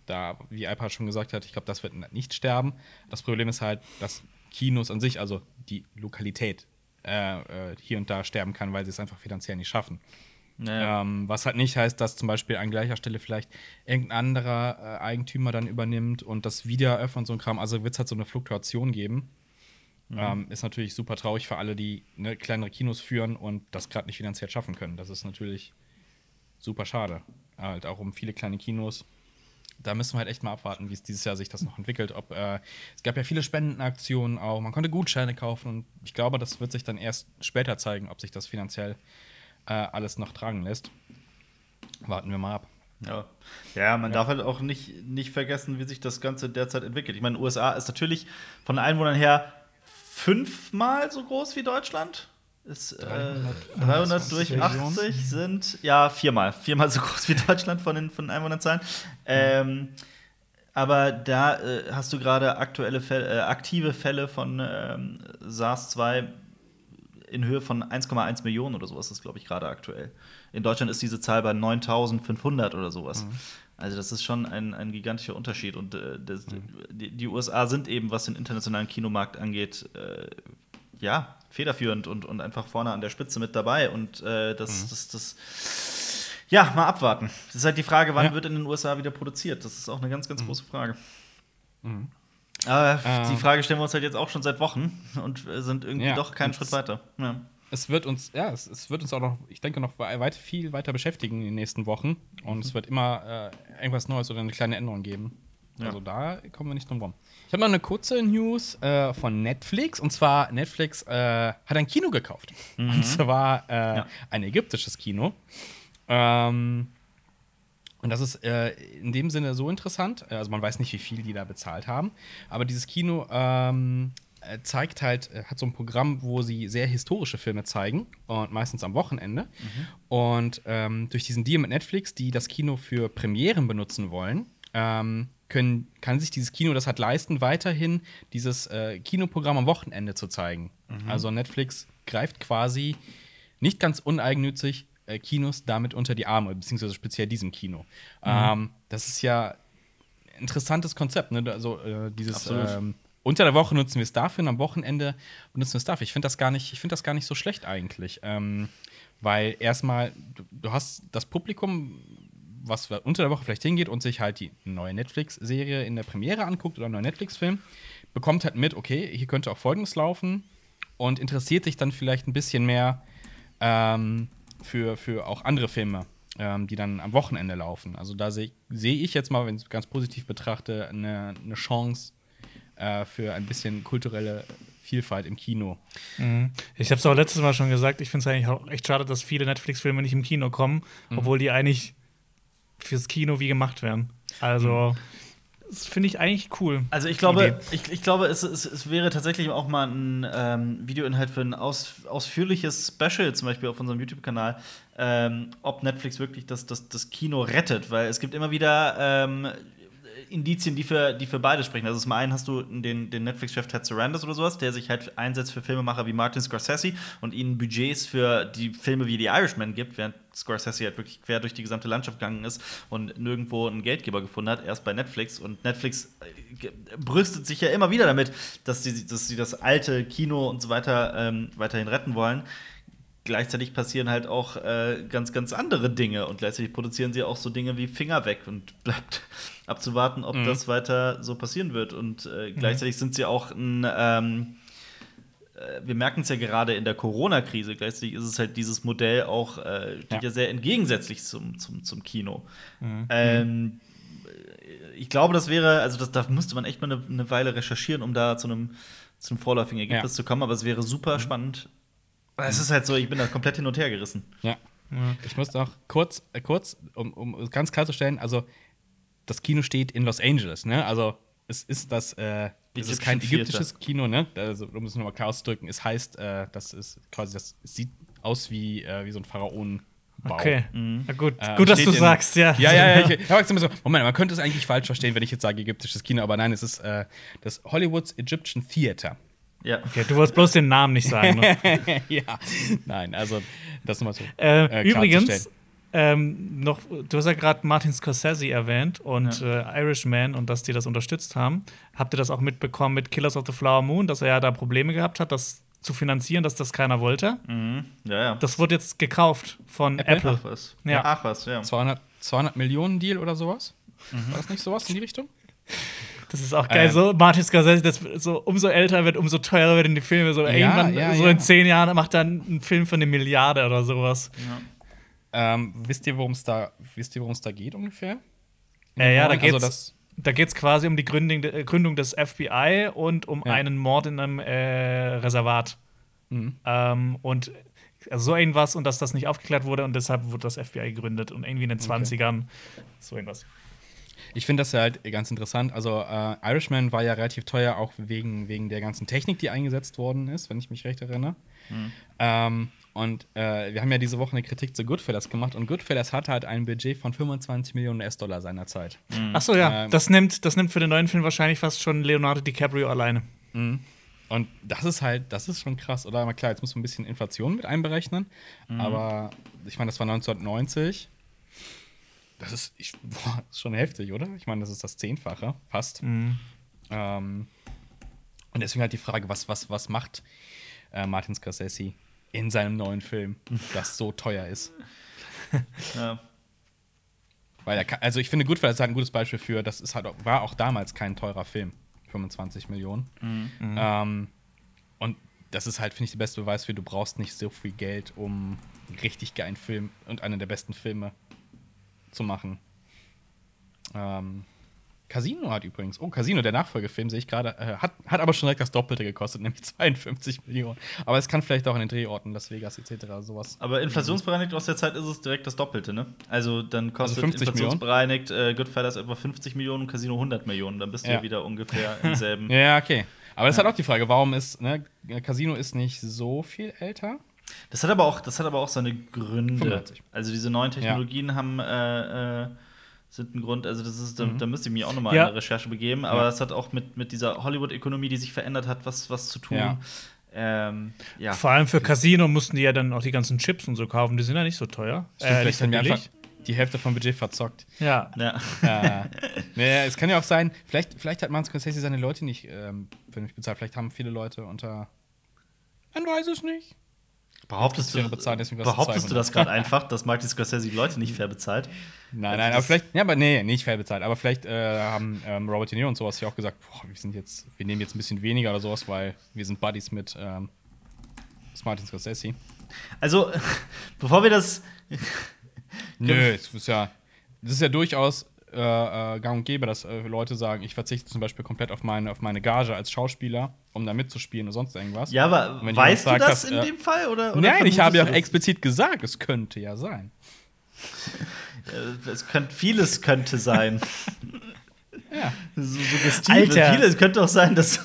Da, wie Alpa schon gesagt hat, ich glaube, das wird nicht sterben. Das Problem ist halt, dass Kinos an sich, also die Lokalität, äh, äh, hier und da sterben kann, weil sie es einfach finanziell nicht schaffen. Ja. Ähm, was halt nicht heißt, dass zum Beispiel an gleicher Stelle vielleicht irgendein anderer äh, Eigentümer dann übernimmt und das wieder eröffnet und so ein Kram. Also wird es halt so eine Fluktuation geben. Ähm, ist natürlich super traurig für alle, die ne, kleinere Kinos führen und das gerade nicht finanziell schaffen können. Das ist natürlich super schade. Halt auch um viele kleine Kinos. Da müssen wir halt echt mal abwarten, wie es dieses Jahr sich das noch entwickelt. Ob, äh, es gab ja viele Spendenaktionen auch. Man konnte Gutscheine kaufen und ich glaube, das wird sich dann erst später zeigen, ob sich das finanziell äh, alles noch tragen lässt. Warten wir mal ab. Ja, ja man darf halt auch nicht, nicht vergessen, wie sich das Ganze derzeit entwickelt. Ich meine, USA ist natürlich von den Einwohnern her fünfmal so groß wie Deutschland. Ist, äh, 300 durch Millionen. 80 sind, ja, viermal. Viermal so groß wie Deutschland von den, von den Einwohnerzahlen. Ähm, aber da äh, hast du gerade aktuelle Fälle, äh, aktive Fälle von ähm, SARS-2 in Höhe von 1,1 Millionen oder sowas ist, glaube ich, gerade aktuell. In Deutschland ist diese Zahl bei 9500 oder sowas. Also das ist schon ein, ein gigantischer Unterschied. Und äh, das, die, die USA sind eben, was den internationalen Kinomarkt angeht, äh, ja, federführend und, und einfach vorne an der Spitze mit dabei. Und äh, das, das, das, ja, mal abwarten. Das ist halt die Frage, wann Ja. wird in den USA wieder produziert? Das ist auch eine ganz, ganz große Frage. Aber die Ähm. Frage stellen wir uns halt jetzt auch schon seit Wochen und äh, sind irgendwie Ja, doch keinen Schritt weiter. Ja. Es wird uns, ja, es, es wird uns auch noch, ich denke, noch weit, viel weiter beschäftigen in den nächsten Wochen. Und es wird immer äh, irgendwas Neues oder eine kleine Änderung geben. Ja. Also da kommen wir nicht drum rum. Ich habe noch eine kurze News äh, von Netflix. Und zwar, Netflix äh, hat ein Kino gekauft. Und zwar äh, Ja. ein ägyptisches Kino. Ähm, und das ist äh, in dem Sinne so interessant. Also man weiß nicht, wie viel die da bezahlt haben. Aber dieses Kino ähm, äh, zeigt halt, äh, hat so ein Programm, wo sie sehr historische Filme zeigen. Und meistens am Wochenende. Und ähm, durch diesen Deal mit Netflix, die das Kino für Premieren benutzen wollen, ähm, können, kann sich dieses Kino das halt leisten, weiterhin dieses äh, Kinoprogramm am Wochenende zu zeigen. Also Netflix greift quasi nicht ganz uneigennützig äh, Kinos damit unter die Arme, beziehungsweise speziell diesem Kino. Ähm, das ist ja ein interessantes Konzept, ne? Also äh, dieses ähm, unter der Woche nutzen wir es dafür und am Wochenende benutzen wir es dafür. Ich finde das gar nicht, ich finde das gar nicht so schlecht eigentlich. Ähm, weil erstmal, du, du hast das Publikum, was unter der Woche vielleicht hingeht und sich halt die neue Netflix-Serie in der Premiere anguckt oder einen neuen Netflix-Film, bekommt halt mit, okay, hier könnte auch Folgendes laufen und interessiert sich dann vielleicht ein bisschen mehr ähm, für, für auch andere Filme, ähm, die dann am Wochenende laufen. Also da sehe seh ich jetzt mal, wenn ich es ganz positiv betrachte, eine, eine Chance äh, für ein bisschen kulturelle Vielfalt im Kino. Ich habe es auch letztes Mal schon gesagt, ich finde es eigentlich auch echt schade, dass viele Netflix-Filme nicht im Kino kommen, obwohl die eigentlich fürs Kino wie gemacht werden. Also, das finde ich eigentlich cool. Also ich glaube, ich, ich glaube, es, es, es wäre tatsächlich auch mal ein ähm, Videoinhalt für ein aus, ausführliches Special, zum Beispiel auf unserem YouTube-Kanal, ähm, ob Netflix wirklich das, das, das Kino rettet, weil es gibt immer wieder ähm, Indizien, die für, die für beide sprechen. Also zum einen hast du den, den Netflix-Chef Ted Sarandos oder sowas, der sich halt einsetzt für Filmemacher wie Martin Scorsese und ihnen Budgets für die Filme wie The Irishman gibt, während Scorsese halt wirklich quer durch die gesamte Landschaft gegangen ist und nirgendwo einen Geldgeber gefunden hat, erst bei Netflix. Und Netflix äh, brüstet sich ja immer wieder damit, dass sie, dass sie das alte Kino und so weiter ähm, weiterhin retten wollen. Gleichzeitig passieren halt auch äh, ganz, ganz andere Dinge und gleichzeitig produzieren sie auch so Dinge wie Finger weg und bleibt abzuwarten, ob das weiter so passieren wird. Und äh, gleichzeitig sind sie auch ein, ähm, äh, wir merken es ja gerade in der Corona-Krise, gleichzeitig ist es halt dieses Modell auch, äh, steht ja. Ja. sehr entgegensätzlich zum, zum, zum Kino. Ähm, ich glaube, das wäre, also das, da müsste man echt mal eine, eine Weile recherchieren, um da zu einem, zu einem vorläufigen Ergebnis Ja. zu kommen, aber es wäre super spannend. Es ist halt so, ich bin da komplett hin und her gerissen. Ja. Ich muss auch kurz, äh, kurz, um, um es ganz klarzustellen, also das Kino steht in Los Angeles, ne? Also es ist das, äh, es ist kein ägyptisches Kino, ne? Also, um es nochmal klar auszudrücken, es heißt, äh, das ist quasi, das es sieht aus wie, äh, wie so ein Pharaonenbau. Okay, na gut, Äh, gut, dass du in- sagst, ja. Ja, ja, ja. Ich, ich hab immer so, Moment, man könnte es eigentlich falsch verstehen, wenn ich jetzt sage ägyptisches Kino, aber nein, es ist äh, das Hollywoods Egyptian Theater. Ja. Okay, du wolltest bloß den Namen nicht sagen. Ne? ja, nein, also das nochmal so. Äh, äh, übrigens, ähm, noch, du hast ja gerade Martin Scorsese erwähnt und äh, Irishman und dass die das unterstützt haben. Habt ihr das auch mitbekommen mit Killers of the Flower Moon, dass er ja da Probleme gehabt hat, das zu finanzieren, dass das keiner wollte? Mhm. Ja, ja. Das wurde jetzt gekauft von Apple? Apple. Ach was. Ja. Ach was, ja. 200, 200 Millionen Deal oder sowas? Mhm. War das nicht sowas in die Richtung? Das ist auch geil. Ähm. so Martin Scorsese, das so umso älter wird, umso teurer werden die Filme. So irgendwann, ja, so ja. in zehn Jahren macht er einen Film für eine Milliarde oder sowas. Ähm, wisst ihr, worum es da, wisst ihr, worum es da geht ungefähr? Äh, ja, da Also geht's, das- da geht's quasi um die Gründung, Gründung des FBI und um Ja. einen Mord in einem äh, Reservat. Mhm. Ähm, und also so irgendwas und dass das nicht aufgeklärt wurde und deshalb wurde das FBI gegründet und irgendwie in den 20ern so irgendwas. Ich finde das ja halt ganz interessant. Also, äh, Irishman war ja relativ teuer, auch wegen, wegen der ganzen Technik, die eingesetzt worden ist, wenn ich mich recht erinnere. Ähm, und äh, wir haben ja diese Woche eine Kritik zu Goodfellas gemacht und Goodfellas hatte halt ein Budget von 25 Millionen US-Dollar seinerzeit. Ach so, ja, Ähm. das, nimmt, das nimmt für den neuen Film wahrscheinlich fast schon Leonardo DiCaprio alleine. Und das ist halt, das ist schon krass, oder? Aber klar, jetzt muss man ein bisschen Inflation mit einberechnen. Aber ich meine, das war 1990. Das ist, ich, boah, das ist schon heftig, oder? Ich meine, das ist das Zehnfache, fast. Ähm, und deswegen halt die Frage, was, was, was macht äh, Martin Scorsese in seinem neuen Film, das so teuer ist? ja. Weil er kann, also ich finde, Goodfellas ist halt ein gutes Beispiel für, das ist halt, auch- war auch damals kein teurer Film. 25 Millionen. Ähm, und das ist halt, finde ich, der beste Beweis für, du brauchst nicht so viel Geld, um einen richtig geilen Film und einen der besten Filme zu machen. Ähm, Casino hat übrigens, oh, Casino, der Nachfolgefilm, sehe ich gerade, äh, hat, hat aber schon direkt das Doppelte gekostet, nämlich 52 Millionen. Aber es kann vielleicht auch in den Drehorten, Las Vegas etc. sowas. Aber inflationsbereinigt aus der Zeit ist es direkt das Doppelte, ne? Also dann kostet 50 Millionen? inflationsbereinigt äh, Goodfellas etwa 50 Millionen, Casino 100 Millionen. Dann bist du ja Ja. wieder ungefähr im selben. Ja, okay. Aber das ist halt auch die Frage, warum ist, ne, Casino ist nicht so viel älter. Das hat aber auch, das hat aber auch seine Gründe. 85. Also diese neuen Technologien haben äh, äh, sind ein Grund. Also das ist, da, da müsste ich mich auch noch mal Ja. in eine Recherche begeben. Aber Ja. das hat auch mit, mit dieser Hollywood-Ökonomie, die sich verändert hat, was, was zu tun. Ja. Ähm, ja. Vor allem für Casino mussten die ja dann auch die ganzen Chips und so kaufen. Die sind ja nicht so teuer. Stimmt, Äh, vielleicht haben wir einfach die Hälfte vom Budget verzockt. Ja. ja. Ja. naja, es kann ja auch sein, vielleicht, vielleicht hat Martin Scorsese seine Leute nicht ähm, vernünftig bezahlt. Vielleicht haben viele Leute unter. Man weiß es nicht. Behauptest du, kostet behauptest du 200. das gerade einfach, dass Martin Scorsese die Leute nicht fair bezahlt? Nein, nein, aber vielleicht, ja, aber nee, nicht fair bezahlt. Aber vielleicht äh, haben ähm, Robert De Niro und sowas ja auch gesagt, boah, wir sind jetzt, wir nehmen jetzt ein bisschen weniger oder sowas, weil wir sind Buddies mit ähm, Martin Scorsese. Also, bevor wir das. Nö, das ist ja, das ist ja durchaus äh, äh, gang und gäbe, dass äh, Leute sagen, ich verzichte zum Beispiel komplett auf meine, auf meine Gage als Schauspieler, um da mitzuspielen oder sonst irgendwas. Ja, aber weißt jemand du sagt, das dass, in äh, dem Fall? Oder, oder Nein, ich habe ja auch explizit gesagt, es könnte ja sein. Äh, Es könnte, vieles könnte sein. Ja. So suggestiv. Alter. Vieles könnte auch sein, dass.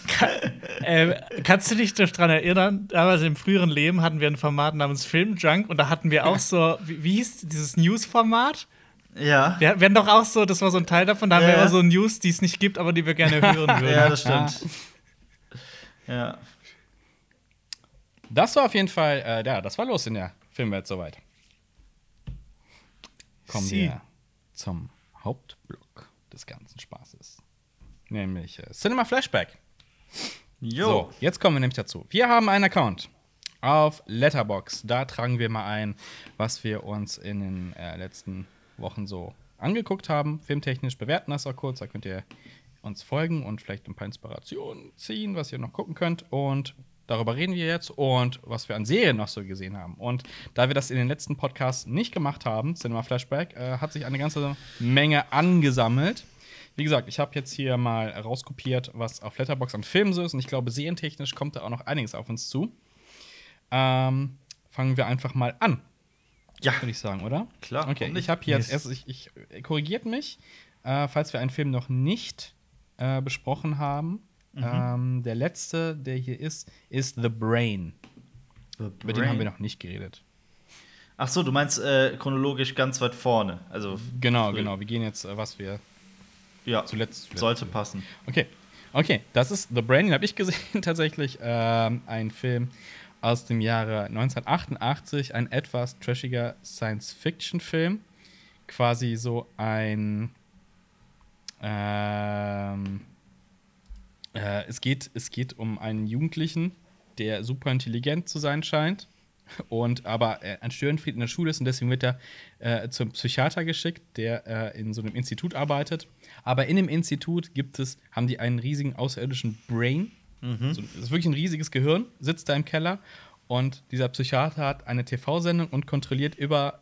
Äh, kannst du dich daran erinnern? Damals im früheren Leben hatten wir ein Format namens Filmjunk und da hatten wir auch so, wie, wie hieß dieses News-Format? Ja. Wir, wir hatten doch auch so, das war so ein Teil davon, da haben wir immer so News, die es nicht gibt, aber die wir gerne hören würden. Ja, das stimmt. Ja. Das war auf jeden Fall, äh, ja, das war los in der Filmwelt soweit. Kommen Sie. wir zum Hauptblock des ganzen Spaßes. Nämlich äh, Cinema Flashback. Jo. So, jetzt kommen wir nämlich dazu. Wir haben einen Account auf Letterbox. Da tragen wir mal ein, was wir uns in den äh, letzten Wochen so angeguckt haben. Filmtechnisch bewerten das auch kurz. Da könnt ihr uns folgen und vielleicht ein paar Inspirationen ziehen, was ihr noch gucken könnt. Und darüber reden wir jetzt und was wir an Serien noch so gesehen haben. Und da wir das in den letzten Podcasts nicht gemacht haben, Cinema Flashback, äh, hat sich eine ganze Menge angesammelt. Wie gesagt, ich habe jetzt hier mal rauskopiert, was auf Letterbox an Filmen so ist. Und ich glaube, serientechnisch kommt da auch noch einiges auf uns zu. Ähm, fangen wir einfach mal an. Ja. Würde ich sagen, oder? Klar, Okay, ich habe hier jetzt Yes. erst, ich, ich korrigiert mich, äh, falls wir einen Film noch nicht äh, besprochen haben. Mhm. Ähm, der letzte, der hier ist, ist The Brain. Über den haben wir noch nicht geredet. Ach so, du meinst äh, chronologisch ganz weit vorne. Also, Genau, genau. Wir gehen jetzt, äh, was wir Ja, zuletzt. zuletzt sollte passen. Okay. Okay, das ist The Brain, den habe ich gesehen, tatsächlich. Ähm, ein Film aus dem Jahre 1988, ein etwas trashiger Science-Fiction-Film. Quasi so ein. Ähm, äh, es, geht, es geht um einen Jugendlichen, der super intelligent zu sein scheint. Und aber äh, ein Störenfried in der Schule ist und deswegen wird er äh, zum Psychiater geschickt, der äh, in so einem Institut arbeitet. Aber in dem Institut gibt es, haben die einen riesigen außerirdischen Brain. So, das ist wirklich ein riesiges Gehirn, sitzt da im Keller und dieser Psychiater hat eine TV-Sendung und kontrolliert über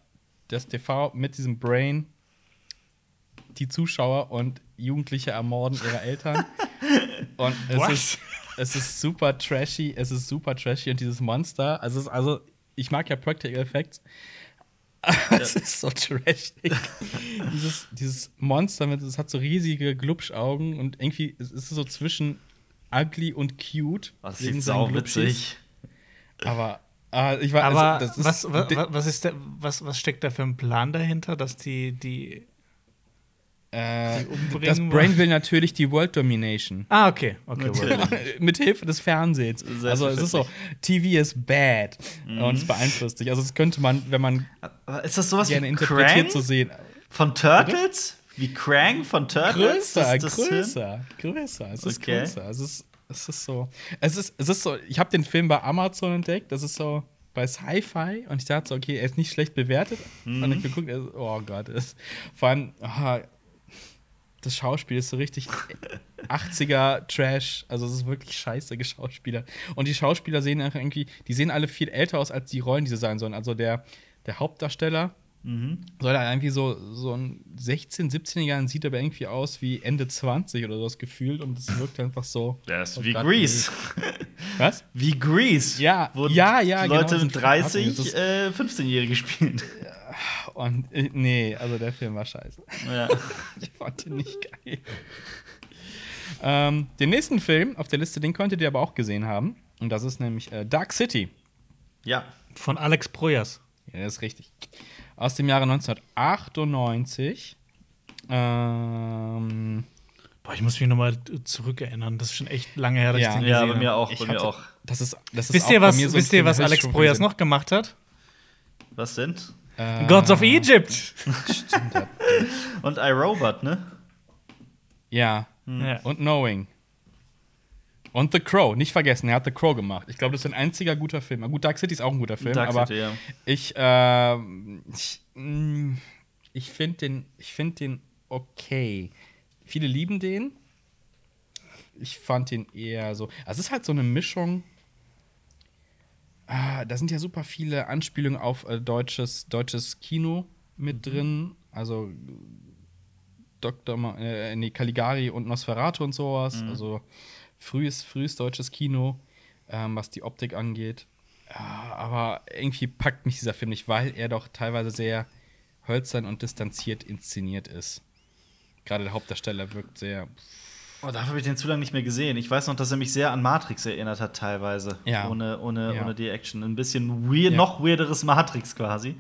das TV mit diesem Brain die Zuschauer und Jugendliche ermorden ihre Eltern. und es What? ist, es ist super trashy, es ist super trashy und dieses Monster, also, es ist, also ich mag ja Practical Effects, aber es ist so trashig. dieses, dieses Monster, mit, es hat so riesige Glubschaugen und irgendwie es ist so zwischen ugly und cute. Das sieht sau witzig. Aber äh, ich war, Aber also, das ist, was, was, was, ist der, was, was steckt da für ein Plan dahinter, dass die, die. äh, die umbringen das? Brain will natürlich die World Domination. Ah, okay. okay mit Hilfe des Fernsehens. Also es ist so, TV is bad und es beeinflusst dich. Also das könnte man, wenn man Aber Ist das sowas gerne wie interpretiert Krang zu sehen. von Turtles? Wie Krang von Turtles? Größer, Das- das größer, größer. Es ist Okay. größer. Es ist, es ist so. Es ist, es ist so. Ich habe den Film bei Amazon entdeckt. Das ist so bei Sci-Fi und ich dachte so, okay, er ist nicht schlecht bewertet. Und ich geguckt, ist, oh Gott, es ist, vor allem ah, das Schauspiel ist so richtig 80er Trash. Also es ist wirklich scheiße geschauspielert. Und die Schauspieler sehen einfach irgendwie, die sehen alle viel älter aus als die Rollen, die sie sein sollen. Also der, der Hauptdarsteller soll er irgendwie so, so ein 16-, 17-Jähriger sieht aber irgendwie aus wie Ende 20 oder sowas gefühlt und es wirkt einfach so. Der ist Oh wie Grease. Was? Wie Grease. Ja, wo ja, ja, die genau, Leute sind mit Verpackungen. Das 30 ist- äh, 15-Jährige spielen. Und äh, nee, also der Film war scheiße. ja. Ich fand den nicht geil. ähm, den nächsten Film auf der Liste, den könntet ihr aber auch gesehen haben. Und das ist nämlich äh, Dark City. ja. Von Alex Proyas. Ja, das ist richtig. Aus dem Jahre 1998. Ähm, Boah, ich muss mich nochmal zurückerinnern. Das ist schon echt lange her, dass Ja. ich den Ja, gesehen bei mir habe. auch, bei mir hatte- auch. Das ist, das ist Wisst auch ihr, bei was, mir so wisst ihr, was Alex gesehen. noch gemacht hat? Was denn? Äh, Gods of Egypt. Stimmt, ja. Und iRobot, ne? ja. Ja. Und Knowing. Und The Crow, nicht vergessen, er hat The Crow gemacht. Ich glaube, das ist ein einziger guter Film. Gut, Dark City ist auch ein guter Film, Dark aber City, ja. ich, ähm, ich, mh, ich finde den, ich find den okay. Viele lieben den. Ich fand den eher so. Also es ist halt so eine Mischung. Ah, da sind ja super viele Anspielungen auf äh, deutsches, deutsches Kino mit drin. Also Dr. Ma äh, nee, Caligari und Nosferatu und sowas. Also frühes, frühes deutsches Kino, ähm, was die Optik angeht. Ja, aber irgendwie packt mich dieser Film nicht, weil er doch teilweise sehr hölzern und distanziert inszeniert ist. Gerade der Hauptdarsteller wirkt sehr. Oh, dafür habe ich den zu lange nicht mehr gesehen. Ich weiß noch, dass er mich sehr an Matrix erinnert hat, teilweise. Ja. Ohne, ohne, Ja. ohne die Action. Ein bisschen weird, Ja. noch weirderes Matrix quasi.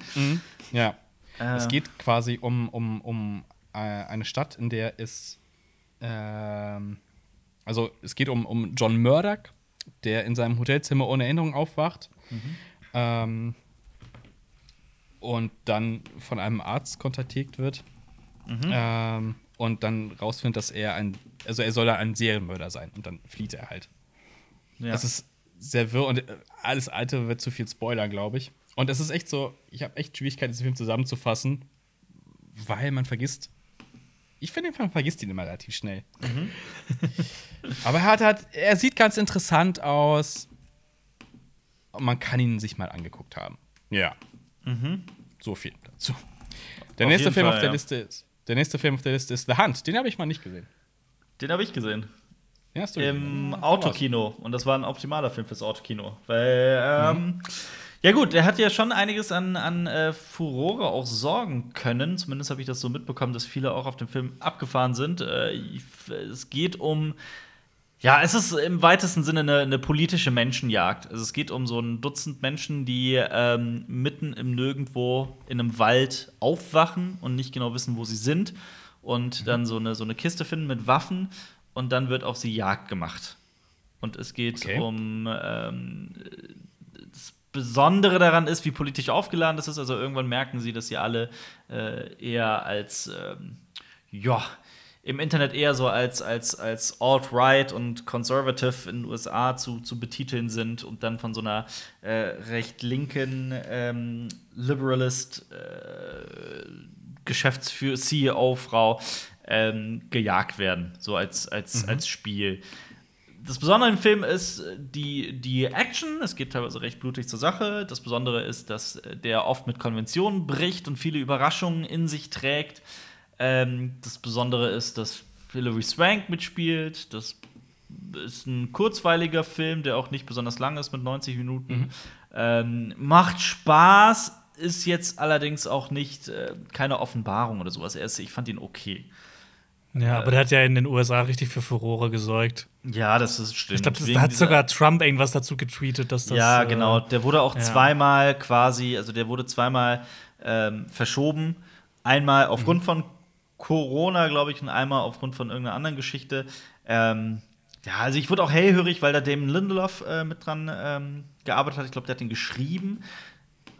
Ja. Äh. Es geht quasi um, um, um äh, eine Stadt, in der es. Ähm, also, es geht um, um John Murdoch, der in seinem Hotelzimmer ohne Erinnerung aufwacht. Ähm, und dann von einem Arzt kontaktiert wird. Ähm, und dann rausfindet, dass er ein. Also, er soll da ein Serienmörder sein. Und dann flieht er halt. Ja. Es ist sehr wirr und äh, alles Alte wird zu viel spoilern, glaube ich. Und es ist echt so, ich habe echt Schwierigkeiten, diesen Film zusammenzufassen, weil man vergisst. Ich finde, man vergisst ihn immer relativ schnell. Aber er hat halt, er sieht ganz interessant aus. Und man kann ihn sich mal angeguckt haben. Ja. So viel dazu. Der Auf nächste Film Fall, auf der ja. Liste ist. Der nächste Film auf der Liste ist The Hunt. Den habe ich mal nicht gesehen. Den habe ich gesehen. Den hast du Im gesehen? Autokino. Und das war ein optimaler Film fürs Autokino. Weil, ähm, ja gut, er hat ja schon einiges an, an äh, Furore auch sorgen können. Zumindest habe ich das so mitbekommen, dass viele auch auf den Film abgefahren sind. Äh, es geht um. Ja, es ist im weitesten Sinne eine, eine politische Menschenjagd. Also es geht um so ein Dutzend Menschen, die ähm, mitten im Nirgendwo in einem Wald aufwachen und nicht genau wissen, wo sie sind. Und dann so eine, so eine Kiste finden mit Waffen und dann wird auf sie Jagd gemacht. Und es geht Okay. um ähm, Besondere daran ist, wie politisch aufgeladen das ist. Also irgendwann merken sie, dass sie alle äh, eher als ähm, ja im Internet eher so als, als, als Alt-Right und Conservative in den USA zu, zu betiteln sind und dann von so einer äh, recht linken ähm, Liberalist äh, Geschäftsführer, CEO-Frau ähm, gejagt werden, so als, als, als Spiel. Das Besondere im Film ist äh, die, die Action. Es geht teilweise recht blutig zur Sache. Das Besondere ist, dass äh, der oft mit Konventionen bricht und viele Überraschungen in sich trägt. Ähm, das Besondere ist, dass Hilary Swank mitspielt. Das ist ein kurzweiliger Film, der auch nicht besonders lang ist mit 90 Minuten. Ähm, macht Spaß, ist jetzt allerdings auch nicht äh, keine Offenbarung oder sowas. Er ist, ich fand ihn okay. Ja, aber der hat ja in den USA richtig für Furore gesorgt. Ja, das ist stimmt. Ich glaube, da hat sogar Trump irgendwas dazu getweetet, dass das. ja, äh, genau. Der wurde auch ja. zweimal quasi, also der wurde zweimal ähm, verschoben. Einmal Mhm. aufgrund von Corona, glaube ich, und einmal aufgrund von irgendeiner anderen Geschichte. Ähm, ja, also ich wurde auch hellhörig, weil da Damon Lindelof äh, mit dran ähm, gearbeitet hat. Ich glaube, der hat den geschrieben.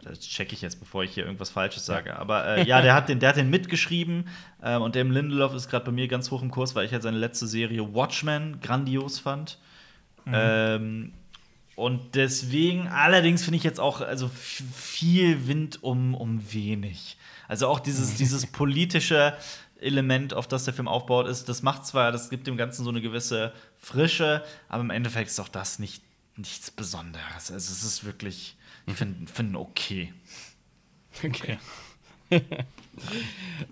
Das checke ich jetzt, bevor ich hier irgendwas Falsches sage. Aber äh, ja, der hat den, der hat den mitgeschrieben. Ähm, und Damon Lindelof ist gerade bei mir ganz hoch im Kurs, weil ich halt seine letzte Serie Watchmen grandios fand. Ähm, und deswegen, allerdings finde ich jetzt auch also viel Wind um, um wenig. Also auch dieses, dieses politische Element, auf das der Film aufbaut, ist, das macht zwar, das gibt dem Ganzen so eine gewisse Frische, aber im Endeffekt ist auch das nicht nichts Besonderes. Also es ist wirklich, ich finde find okay. Okay.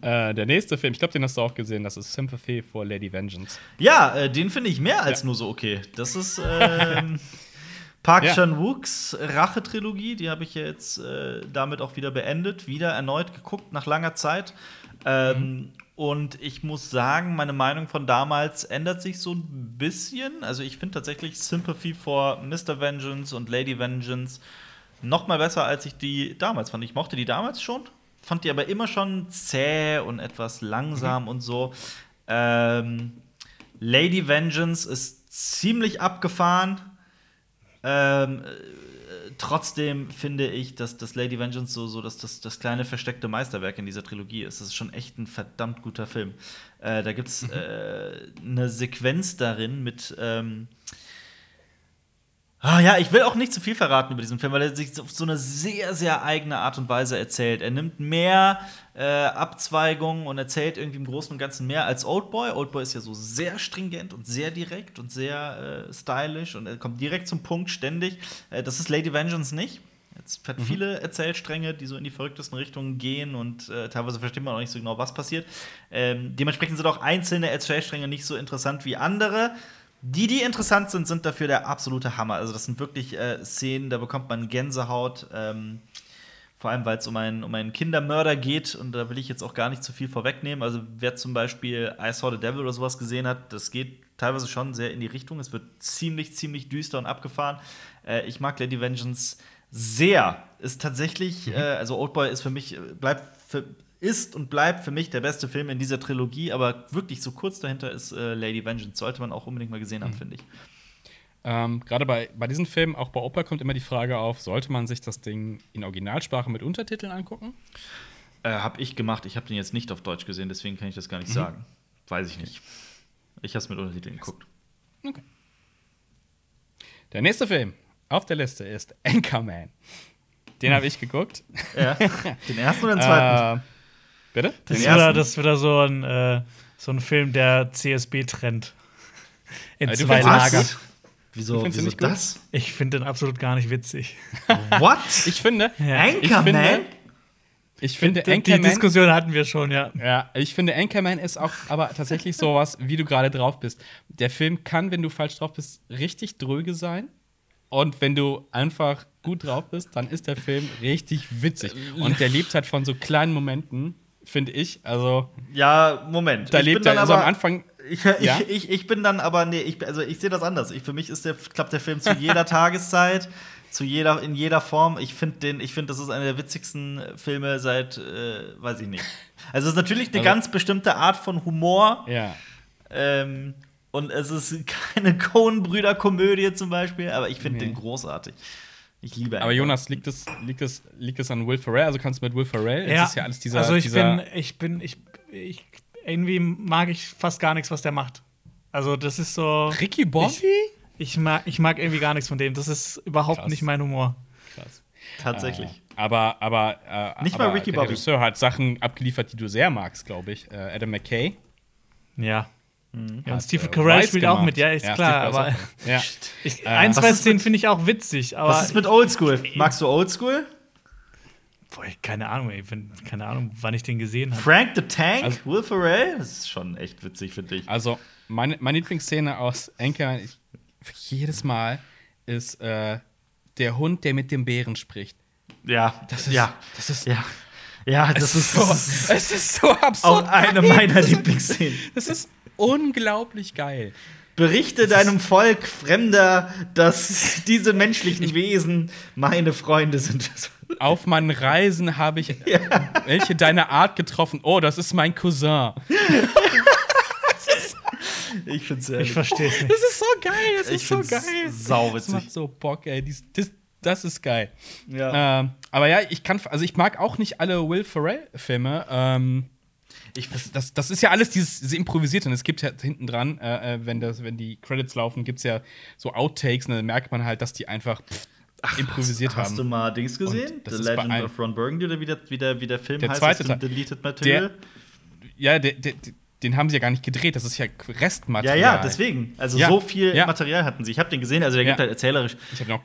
äh, der nächste Film, ich glaube, den hast du auch gesehen, das ist Sympathy for Lady Vengeance. Ja, äh, den finde ich mehr als nur so okay. Das ist ähm, Park Ja. Chan-wooks Rache-Trilogie. Die habe ich jetzt äh, damit auch wieder beendet, wieder erneut geguckt nach langer Zeit. Ähm, Und ich muss sagen, meine Meinung von damals ändert sich so ein bisschen. Also ich finde tatsächlich Sympathy for Mr. Vengeance und Lady Vengeance noch mal besser, als ich die damals fand. Ich mochte die damals schon, fand die aber immer schon zäh und etwas langsam und so. Ähm, Lady Vengeance ist ziemlich abgefahren. Ähm, äh, trotzdem finde ich, dass das Lady Vengeance so, so dass das, das kleine versteckte Meisterwerk in dieser Trilogie ist. Das ist schon echt ein verdammt guter Film. Äh, da gibt es äh, eine Sequenz darin mit. Ähm, Ah ja, ich will auch nicht zu viel verraten über diesen Film, weil er sich auf so eine sehr, sehr eigene Art und Weise erzählt. Er nimmt mehr äh, Abzweigungen und erzählt irgendwie im Großen und Ganzen mehr als Oldboy. Oldboy ist ja so sehr stringent und sehr direkt und sehr äh, stylisch und er kommt direkt zum Punkt ständig. Äh, das ist Lady Vengeance nicht. Es hat mhm. viele Erzählstränge, die so in die verrücktesten Richtungen gehen und äh, teilweise versteht man auch nicht so genau, was passiert. Ähm, dementsprechend sind auch einzelne Erzählstränge nicht so interessant wie andere. Die, die interessant sind, sind dafür der absolute Hammer. Also, das sind wirklich äh, Szenen, da bekommt man Gänsehaut. Ähm, vor allem, weil es um einen, um einen Kindermörder geht. Und da will ich jetzt auch gar nicht zu viel vorwegnehmen. Also, wer zum Beispiel I Saw the Devil oder sowas gesehen hat, das geht teilweise schon sehr in die Richtung. Es wird ziemlich, ziemlich düster und abgefahren. Äh, ich mag Lady Vengeance sehr. Ist tatsächlich, mhm. äh, also Oldboy ist für mich, äh, bleibt für, ist und bleibt für mich der beste Film in dieser Trilogie, aber wirklich so kurz dahinter ist äh, Lady Vengeance. Sollte man auch unbedingt mal gesehen haben, mhm. finde ich. Ähm, Gerade bei, bei diesen Filmen, auch bei Opa, kommt immer die Frage auf: Sollte man sich das Ding in Originalsprache mit Untertiteln angucken? Äh, hab ich gemacht. Ich habe den jetzt nicht auf Deutsch gesehen, deswegen kann ich das gar nicht mhm. sagen. Weiß ich nicht. Ich habe es mit Untertiteln geguckt. Okay. Der nächste Film auf der Liste ist Anchorman. Den habe ich geguckt. Ja. Den ersten oder den zweiten? Bitte? Das ist, wieder, das ist wieder so ein, äh, so ein Film, der CSB trennt. In also zwei Lager. Wieso, wieso nicht das? Gut? Ich finde den absolut gar nicht witzig. What? Ich finde. Ja. Anchorman? Ich finde, ich Anchorman, die Diskussion hatten wir schon, ja. Ja, ich finde, Anchorman ist auch aber tatsächlich sowas, wie du gerade drauf bist. Der Film kann, wenn du falsch drauf bist, richtig dröge sein. Und wenn du einfach gut drauf bist, dann ist der Film richtig witzig. Und der lebt halt von so kleinen Momenten, finde ich. Also ja, Moment. Da ich lebt er also am Anfang. Ich, ja? ich, ich, ich, bin dann aber nee, ich, also ich sehe das anders. Ich, für mich ist der klappt der Film zu jeder Tageszeit, zu jeder in jeder Form. Ich finde den, ich finde, das ist einer der witzigsten Filme seit, äh, weiß ich nicht. Also es ist natürlich eine also, ganz bestimmte Art von Humor. Ja. Ähm, und es ist keine Coen-Brüder-Komödie zum Beispiel, aber ich finde nee. den großartig. Ich liebe Aber Jonas, liegt es, liegt, es, liegt es an Will Ferrell? Also kannst du mit Will Ferrell? Ja, es ist ja alles dieser. Also ich dieser bin, ich bin, ich, ich, irgendwie mag ich fast gar nichts, was der macht. Also das ist so. Ricky Bobby? Ich, ich, mag, ich mag irgendwie gar nichts von dem. Das ist überhaupt Krass. nicht mein Humor. Krass. Tatsächlich. Äh, aber, aber, äh, nicht aber mal Ricky Bobby. Der Regisseur hat Sachen abgeliefert, die du sehr magst, glaube ich. Äh, Adam McKay. Ja. Mhm. Ja, und Stephen Carell spielt gemacht. auch mit, ja, ist ja, klar. Aber ja. ich, äh, ein, zwei Szenen finde ich auch witzig. Aber was ist mit Oldschool? Magst du Oldschool? Boah, keine Ahnung, ey. Keine Ahnung, wann ich den gesehen habe. Frank the Tank? Also, Will Ferrell? Das ist schon echt witzig, finde ich. Also, meine, meine Lieblingsszene aus Anchor, jedes Mal, ist äh, der Hund, der mit dem Bären spricht. Ja, das ist, ja, das ist, ja. Ja, das ist, so, es ist so absurd. Auch eine meiner Lieblingsszenen. Das ist unglaublich geil. Berichte deinem Volk Fremder, dass diese menschlichen Wesen meine Freunde sind. Auf meinen Reisen habe ich ja. welche deiner Art getroffen. Oh, das ist mein Cousin. ich finde es Ich verstehe es nicht. Das ist so geil, das ich ist so geil. Sauwitzig. Das macht so Bock, ey. Das, das ist geil. Ja. Ähm, aber ja, ich kann, also ich mag auch nicht alle Will Ferrell-Filme. Ähm, ich, das, das, das, ist ja alles dieses, dieses Improvisierte. Und es gibt ja hinten dran, äh, äh wenn, das, wenn die Credits laufen, gibt es ja so Outtakes und dann merkt man halt, dass die einfach pff, Ach, improvisiert hast, haben. Hast du mal Dings gesehen? The Legend of Ron Burgundy oder wie der, wie der, wie der Film der heißt? Zweite Teil. Deleted Material? Der, ja, der, der, den haben sie ja gar nicht gedreht, das ist ja Restmaterial. Ja, ja, deswegen. Also ja. so viel ja. Material hatten sie. Ich habe den gesehen, also der ja. gibt halt erzählerisch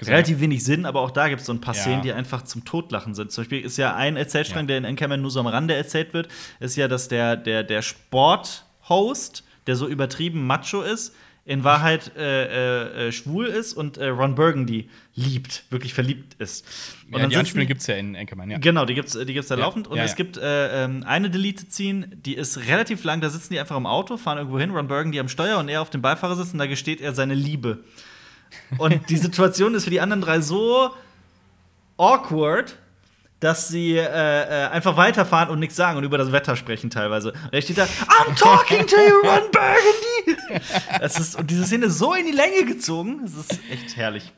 relativ wenig Sinn, aber auch da gibt es so ein paar Szenen, die einfach zum Totlachen sind. Zum Beispiel ist ja ein Erzählstrang, der in Anchorman nur so am Rande erzählt wird, ist ja, dass der, der, der Sporthost, der so übertrieben macho ist, in Wahrheit äh, äh, schwul ist und äh, Ron Burgundy liebt, wirklich verliebt ist. Und ja, die Anspielung gibt es ja in Anchorman, ja. Genau, die gibt es die gibt's da ja. laufend. Und ja, es gibt äh, ähm, eine Delete-Scene, die ist relativ lang, da sitzen die einfach im Auto, fahren irgendwo hin, Ron Burgundy am Steuer und er auf dem Beifahrersitz und da gesteht er seine Liebe. Und die Situation ist für die anderen drei so awkward, dass sie äh, äh, einfach weiterfahren und nichts sagen und über das Wetter sprechen teilweise. Und er steht da, I'm talking to you, Ron Burgundy! Es ist, und diese Szene so in die Länge gezogen, es ist echt herrlich.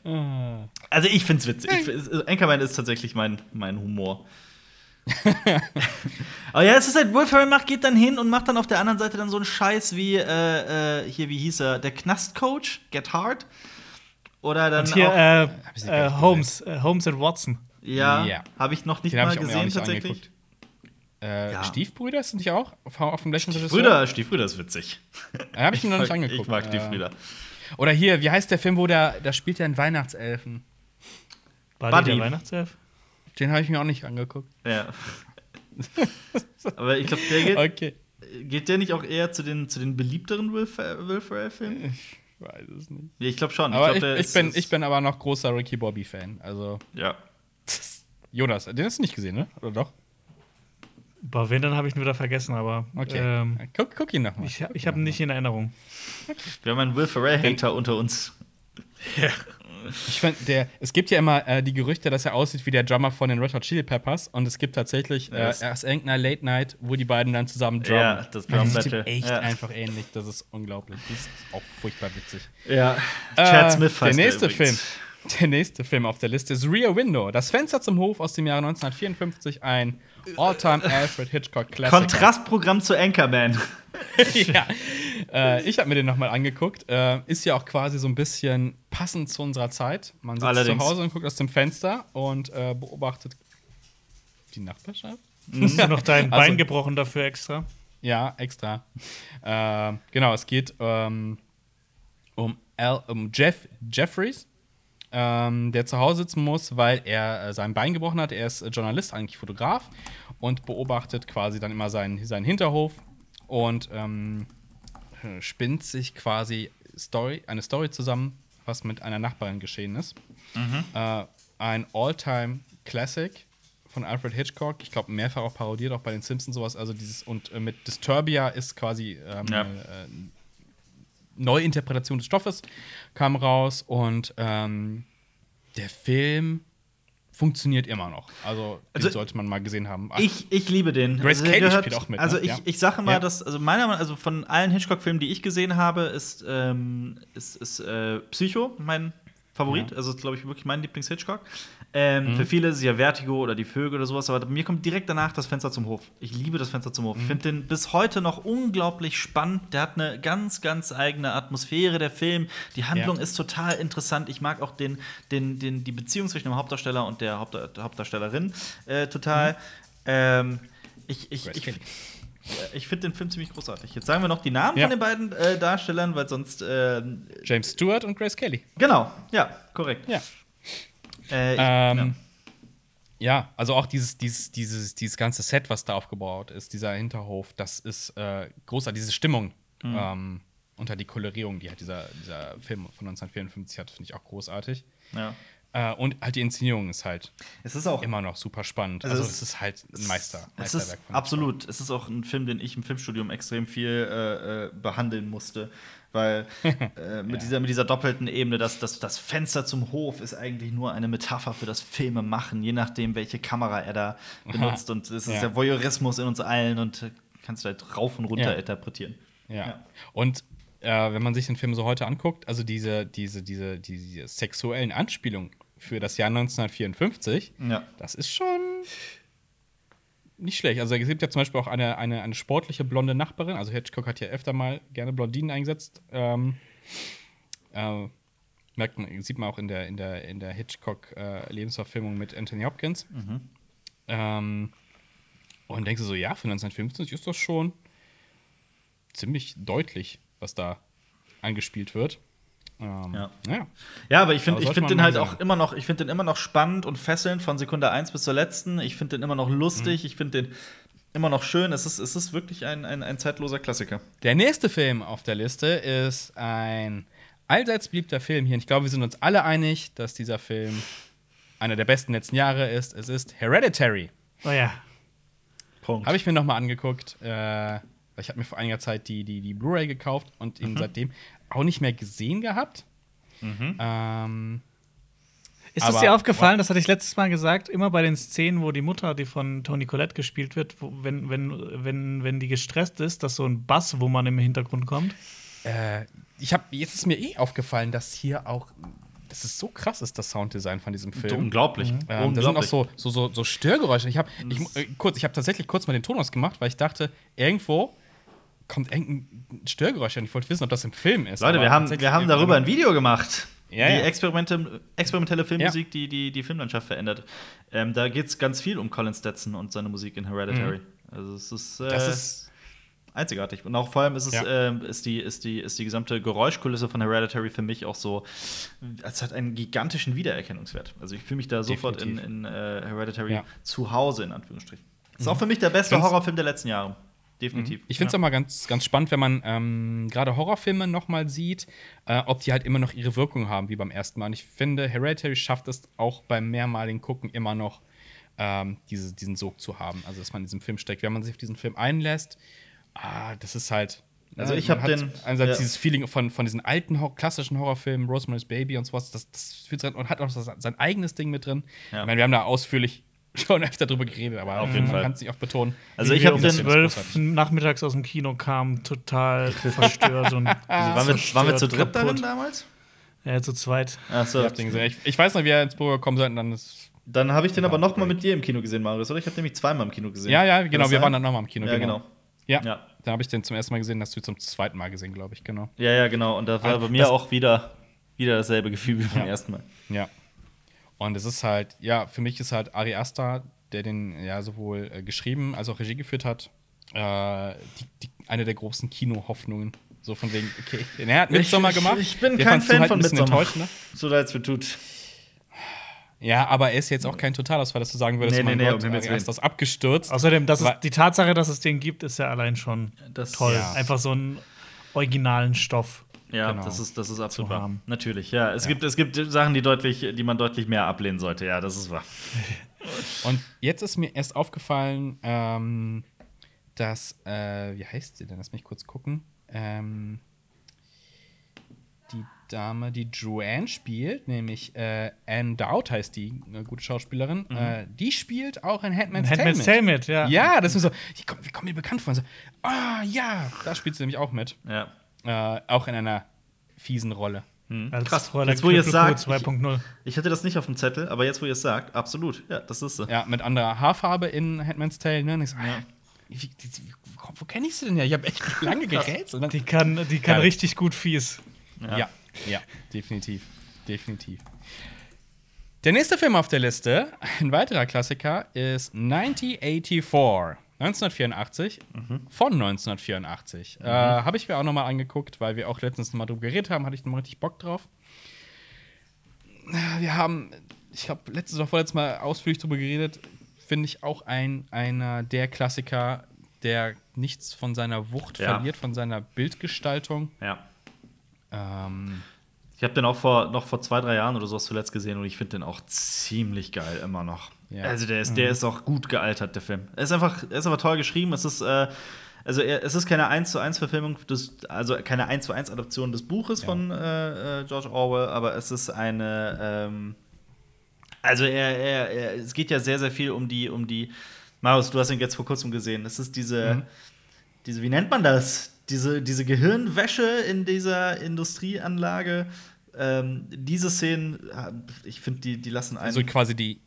Also ich find's witzig. Ich, find- Anchorman ist tatsächlich mein, mein Humor. Aber ja, es ist halt, Will Ferrell macht, geht dann hin und macht dann auf der anderen Seite dann so einen Scheiß wie, äh, äh, hier, wie hieß er, der Knastcoach, Get Hard. Oder dann Und hier auch, äh, äh, Holmes, äh, Holmes and Watson. ja, Ja. habe ich noch nicht Den mal gesehen tatsächlich. angeguckt. Äh, Ja. Stiefbrüder sind die auch auf, dem gleichen Regisseur? Stiefbrüder, Stiefbrüder ist witzig. Äh, Habe ich mir noch nicht angeguckt. Ich mag Stiefbrüder. Oder hier, wie heißt der Film, wo der, da spielt er einen Weihnachtselfen? Buddy, Buddy. der Weihnachtself? Den habe ich mir auch nicht angeguckt. Ja. Aber ich glaube, der geht, Okay. geht der nicht auch eher zu den, zu den beliebteren Will, Fer- Will Ferrell-Filmen? Ich weiß es nicht. Ja, ich glaube schon. Aber glaub, ich, der ich, ist- bin, ich bin aber noch großer Ricky Bobby-Fan. Also, Ja. Jonas, den hast du nicht gesehen, ne? Oder doch? Boah, wen dann habe ich ihn wieder vergessen, aber Okay. ähm, guck, guck ihn nochmal. ich, ich habe ihn nicht in Erinnerung. Wir haben einen Will Ferrell-Hater unter uns. Ich find, der, es gibt ja immer äh, die Gerüchte, dass er aussieht wie der Drummer von den Red Hot Chili Peppers. Und es gibt tatsächlich äh, Ja, erst irgendeiner Late Night, wo die beiden dann zusammen drummen. Ja, das Drum Und sieht echt Ja. einfach ähnlich. Das ist unglaublich. Das ist auch furchtbar witzig. Ja. Chad Äh, Smith Der heißt nächste. Film. Der nächste Film auf der Liste ist Rear Window. Das Fenster zum Hof aus dem Jahre 1954. Ein All-Time Alfred Hitchcock Klassiker. Kontrastprogramm zu Anchorman. ja. Äh, ich habe mir den nochmal angeguckt. Äh, ist ja auch quasi so ein bisschen passend zu unserer Zeit. Man sitzt Allerdings. zu Hause und guckt aus dem Fenster und äh, beobachtet die Nachbarschaft. Hast du noch dein Also- Bein gebrochen dafür extra? Ja, extra. äh, genau, es geht ähm, um, Al, um Jeff Jeffries, ähm, der zu Hause sitzen muss, weil er äh, sein Bein gebrochen hat. Er ist äh, Journalist, eigentlich Fotograf und beobachtet quasi dann immer seinen, seinen Hinterhof und ähm, äh, spinnt sich quasi Story, eine Story zusammen, was mit einer Nachbarin geschehen ist. Äh, ein All-Time Classic von Alfred Hitchcock. Ich glaube, mehrfach auch parodiert, auch bei den Simpsons sowas. Also dieses und äh, mit Disturbia ist quasi ähm, Ja. äh, Neuinterpretation des Stoffes kam raus und ähm, der Film funktioniert immer noch. Also, den Also, sollte man mal gesehen haben. Ach, Ich, ich liebe den. Grace der Kelly spielt auch mit, Also ne? ich, Ja. ich sage mal, Ja. dass also meiner Meinung also von allen Hitchcock-Filmen, die ich gesehen habe, ist, ähm, ist, ist äh, Psycho mein Favorit. Ja. Also ist, glaube ich, wirklich mein Lieblings-Hitchcock. Ähm, Mhm. Für viele ist es ja Vertigo oder die Vögel oder sowas, aber bei mir kommt direkt danach das Fenster zum Hof. Ich liebe das Fenster zum Hof. Mhm. Ich finde den bis heute noch unglaublich spannend. Der hat eine ganz, ganz eigene Atmosphäre, der Film. Die Handlung Ja. ist total interessant. Ich mag auch den, den, den, die Beziehung zwischen dem Hauptdarsteller und der Haupt Hauptdarstellerin äh, total. Ähm, ich ich, ich, ich finde den Film ziemlich großartig. Jetzt sagen wir noch die Namen Ja. von den beiden äh, Darstellern, weil sonst. Äh, James Stewart und Grace Kelly. genau, ja, korrekt. Ja. Äh, ich, Ähm, ja. also auch dieses, dieses, dieses, dieses ganze Set, was da aufgebaut ist, dieser Hinterhof, das ist äh, großartig. Diese Stimmung ähm, unter die Kolorierung, die halt dieser, dieser Film von 1954 hat, finde ich auch großartig. ja. Äh, und halt die Inszenierung ist halt Es ist auch immer noch super spannend. Also Also, es- es ist halt ein Meister. Es ist Meisterwerk von absolut. Es ist auch ein Film, den ich im Filmstudium extrem viel äh, äh, behandeln musste. Weil äh, mit, dieser, mit dieser doppelten Ebene, dass das, das Fenster zum Hof ist eigentlich nur eine Metapher für das Filmemachen, je nachdem, welche Kamera er da benutzt. Und es ist Ja. der Voyeurismus in uns allen und äh, kannst du halt rauf und runter Ja. interpretieren. Ja. Ja. Und äh, wenn man sich den Film so heute anguckt, also diese, diese, diese, diese sexuellen Anspielungen für das Jahr 1954, Ja. das ist schon nicht schlecht. Also es gibt ja zum Beispiel auch eine, eine, eine sportliche blonde Nachbarin. Also Hitchcock hat ja öfter mal gerne Blondinen eingesetzt. Ähm, äh, merkt man, sieht man auch in der, in der, in der Hitchcock-Lebensverfilmung mit Anthony Hopkins. Ähm, und denkst du so, ja, für 1950 ist das schon ziemlich deutlich, was da angespielt wird. Ähm, Ja. ja. Ja, aber ich finde ich find den halt sehen. auch immer noch, ich finde den immer noch spannend und fesselnd von Sekunde 1 bis zur letzten. Ich finde den immer noch lustig, Mhm. ich finde den immer noch schön. Es ist, es ist wirklich ein, ein, ein zeitloser Klassiker. Der nächste Film auf der Liste ist ein allseits beliebter Film hier. Und ich glaube, wir sind uns alle einig, dass dieser Film einer der besten letzten Jahre ist. Es ist Hereditary. Oh ja. Punkt. Habe ich mir noch mal angeguckt. Äh, ich habe mir vor einiger Zeit die, die, die Blu-ray gekauft und ihn seitdem auch nicht mehr gesehen gehabt. Ähm, Ist Aber- dir aufgefallen, das hatte ich letztes Mal gesagt, immer bei den Szenen, wo die Mutter, die von Toni Collette gespielt wird, wo, wenn, wenn, wenn, wenn die gestresst ist, dass so ein Bass, wo man im Hintergrund kommt. äh, ich habe jetzt ist mir eh aufgefallen, dass hier auch das ist so krass ist das Sounddesign von diesem Film. Unglaublich. Ähm, da sind auch Unglaublich. so, so, so, so Störgeräusche. Ich habe ich, äh, kurz, ich habe tatsächlich kurz mal den Ton ausgemacht, weil ich dachte, irgendwo kommt irgendein Störgeräusch an. Ich wollte wissen, ob das im Film ist. Leute, wir haben, wir haben darüber ein Video gemacht. Ja, die ja. Experimente, experimentelle Filmmusik, die, die die Filmlandschaft verändert. Ähm, da geht es ganz viel um Colin Stetson und seine Musik in Hereditary. Also es ist, äh, Mhm. Das ist einzigartig. Und auch vor allem ist es Ja. ähm, ist die, ist die, ist die gesamte Geräuschkulisse von Hereditary für mich auch so, es hat einen gigantischen Wiedererkennungswert. Also ich fühle mich da sofort in, Definitiv. in äh, Hereditary Ja. zu Hause, in Anführungsstrichen. Ist auch für mich der beste Horrorfilm der letzten Jahre. Definitiv. Ich finde es ja. auch mal ganz, ganz spannend, wenn man ähm, gerade Horrorfilme noch mal sieht, äh, ob die halt immer noch ihre Wirkung haben wie beim ersten Mal. Und ich finde, Hereditary schafft es auch beim mehrmaligen Gucken immer noch, ähm, diese, diesen Sog zu haben. Also, dass man in diesem Film steckt. Wenn man sich auf diesen Film einlässt, ah, das ist halt. Also äh, ich man hab hat den- Einerseits ja. dieses Feeling von, von diesen alten klassischen Horrorfilmen, Rosemary's Baby und sowas, das, das fühlt sich an und hat auch sein eigenes Ding mit drin. Ja. Ich meine, wir haben da ausführlich schon öfter drüber geredet, aber Auf jeden man Fall. kann es nicht oft betonen. Also ich habe um den- zwölf nachmittags aus dem Kino kamen, total verstört und waren, wir, waren wir zu dritt darin damals? Ja, zu zweit. Achso. Ich, hab den gesehen. ich, ich weiß noch, wie ihr ins Büro gekommen seid und dann ist. Dann habe ich den aber noch mal mit dir im Kino gesehen, Marius, oder? Ich habe nämlich zweimal im Kino gesehen. Ja, ja, genau, wir waren dann nochmal im Kino. Ja, genau. Ja, Ja. da habe ich den zum ersten Mal gesehen, hast du zum zweiten Mal gesehen, glaube ich, genau. Ja, ja, genau. Und da war Ah, bei mir auch wieder, wieder dasselbe Gefühl wie beim Ja. ersten Mal. Ja. Und es ist halt, ja, für mich ist halt Ari Aster, der den ja sowohl äh, geschrieben als auch Regie geführt hat, äh, die, die, eine der großen Kino-Hoffnungen. So von wegen, okay, er hat Midsommar ich, gemacht. Ich bin Den kein Fan halt von ein bisschen Midsommar. ne? So leid es mir tut. Ja, aber er ist jetzt auch kein Totalausfall, dass du sagen würdest, Nee, mein nee, nee, Gott, um Ari Aster ist abgestürzt. Außerdem, das die Tatsache, dass es den gibt, ist ja allein schon Das- toll. Ja. Einfach so einen originalen Stoff. Ja, Genau. das ist, das ist absolut wahr. Natürlich, ja. Es, Gibt, es gibt Sachen, die, deutlich, die man deutlich mehr ablehnen sollte. Ja, das ist wahr. Und jetzt ist mir erst aufgefallen, ähm, dass, äh, wie heißt sie denn? Lass mich kurz gucken. Ähm, die Dame, die Joanne spielt, nämlich äh, Anne Dowd heißt die, eine gute Schauspielerin, äh, die spielt auch in Handmaid's Tale. Mit. Tale mit, ja. Ja, das ist mir so, wie kommt mir bekannt vor? Und so, ah, ja, da spielt sie nämlich auch mit. Ja. Äh, auch in einer fiesen Rolle. Als Krass. Fräulein Jetzt, wo ihr es sagt, 2.0. Ich hatte das nicht auf dem Zettel, aber jetzt, wo ihr es sagt, absolut. Ja, das ist so. Ja, mit anderer Haarfarbe in Handmaid's Tale, ne? Und ich so, Ja. wie, wo, wo kenne ich sie denn ja? Ich habe echt lange gerätselt. Die kann, die kann Ja. richtig gut fies. Ja. ja, definitiv. Definitiv. Der nächste Film auf der Liste, ein weiterer Klassiker, ist 1984. 1984 von 1984. Äh, habe ich mir auch noch mal angeguckt, weil wir auch letztens noch mal drüber geredet haben, hatte ich noch mal richtig Bock drauf. Äh, Wir haben, ich habe letztes oder vorletztes Mal ausführlich drüber geredet, finde ich auch ein, einer der Klassiker, der nichts von seiner Wucht Ja. verliert, von seiner Bildgestaltung. Ja. Ähm, Ich habe den auch vor, noch vor zwei, drei Jahren oder sowas zuletzt gesehen und ich finde den auch ziemlich geil immer noch. Ja. Also der ist, der ist auch gut gealtert, der Film. Er ist einfach, er ist aber toll geschrieben. Es ist, äh, also er, es ist keine 1 zu 1 Verfilmung des, also keine 1 zu 1 Adaption des Buches Ja. von äh, äh, George Orwell, aber es ist eine, ähm, also er, er, er, es geht ja sehr, sehr viel um die, um die, Marius, du hast ihn jetzt vor kurzem gesehen. Es ist diese, Mhm. diese, wie nennt man das? Diese, diese Gehirnwäsche in dieser Industrieanlage. Ähm, diese Szenen, äh, ich finde, die, die lassen einen. also quasi die,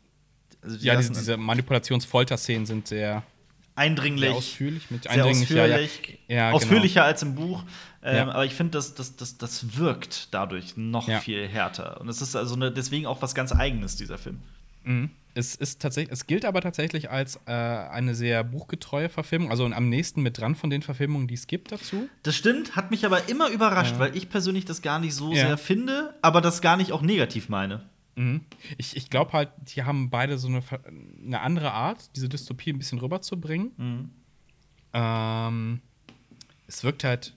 also die ja, diese, diese Manipulations-Folter-Szenen sind sehr, eindringlich. sehr ausführlich. Mit sehr eindringlich, ja, ja. ausführlich. Ja, genau. ausführlicher als im Buch. Ähm, Ja. Aber ich finde, das, das, das, das wirkt dadurch noch Ja. viel härter. Und es ist also eine, deswegen auch was ganz Eigenes, dieser Film. Mhm. Es ist tatsächlich, es gilt aber tatsächlich als äh, eine sehr buchgetreue Verfilmung, also am nächsten mit dran von den Verfilmungen, die es gibt dazu. Das stimmt, hat mich aber immer überrascht, weil ich persönlich das gar nicht so Ja. sehr finde, aber das gar nicht auch negativ meine. Mhm. Ich, ich glaube halt, die haben beide so eine, eine andere Art, diese Dystopie ein bisschen rüberzubringen. Mhm. Ähm, es wirkt halt,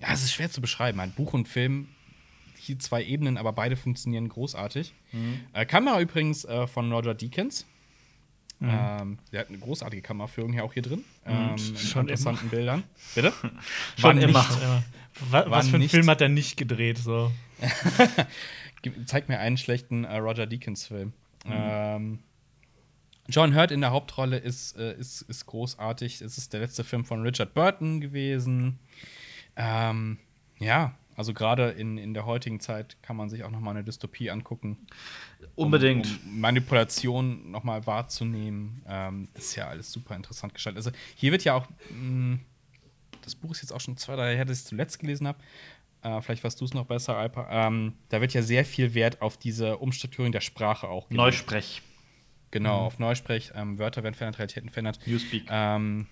ja, es ist schwer zu beschreiben. Ein Buch und Film, hier zwei Ebenen, aber beide funktionieren großartig. Mhm. Äh, Kamera übrigens äh, von Roger Deakins. Ähm, der hat eine großartige Kameraführung hier auch hier drin. Ähm, in Schon interessanten Bildern. Bitte? Schon War immer. nicht- Ja. Wa- War Was für einen Film hat er nicht gedreht? So. Zeig mir einen schlechten äh, Roger Deakins-Film. Mhm. Ähm, John Hurt in der Hauptrolle ist, äh, ist, ist großartig. Es ist der letzte Film von Richard Burton gewesen. Ähm, Ja, also gerade in, in der heutigen Zeit kann man sich auch noch mal eine Dystopie angucken. Unbedingt. Um, um Manipulation noch mal wahrzunehmen. Ähm, ist ja alles super interessant gestaltet. Also hier wird ja auch, mh, das Buch ist jetzt auch schon zwei, drei Jahre her, dass ich es zuletzt gelesen habe. Äh, vielleicht weißt du es noch besser, Alpa. Ähm, da wird ja sehr viel Wert auf diese Umstrukturierung der Sprache auch gelegt. Neusprech. Genau, auf Neusprech. Ähm, Wörter werden verändert, Realitäten verändert. Newspeak. Ähm,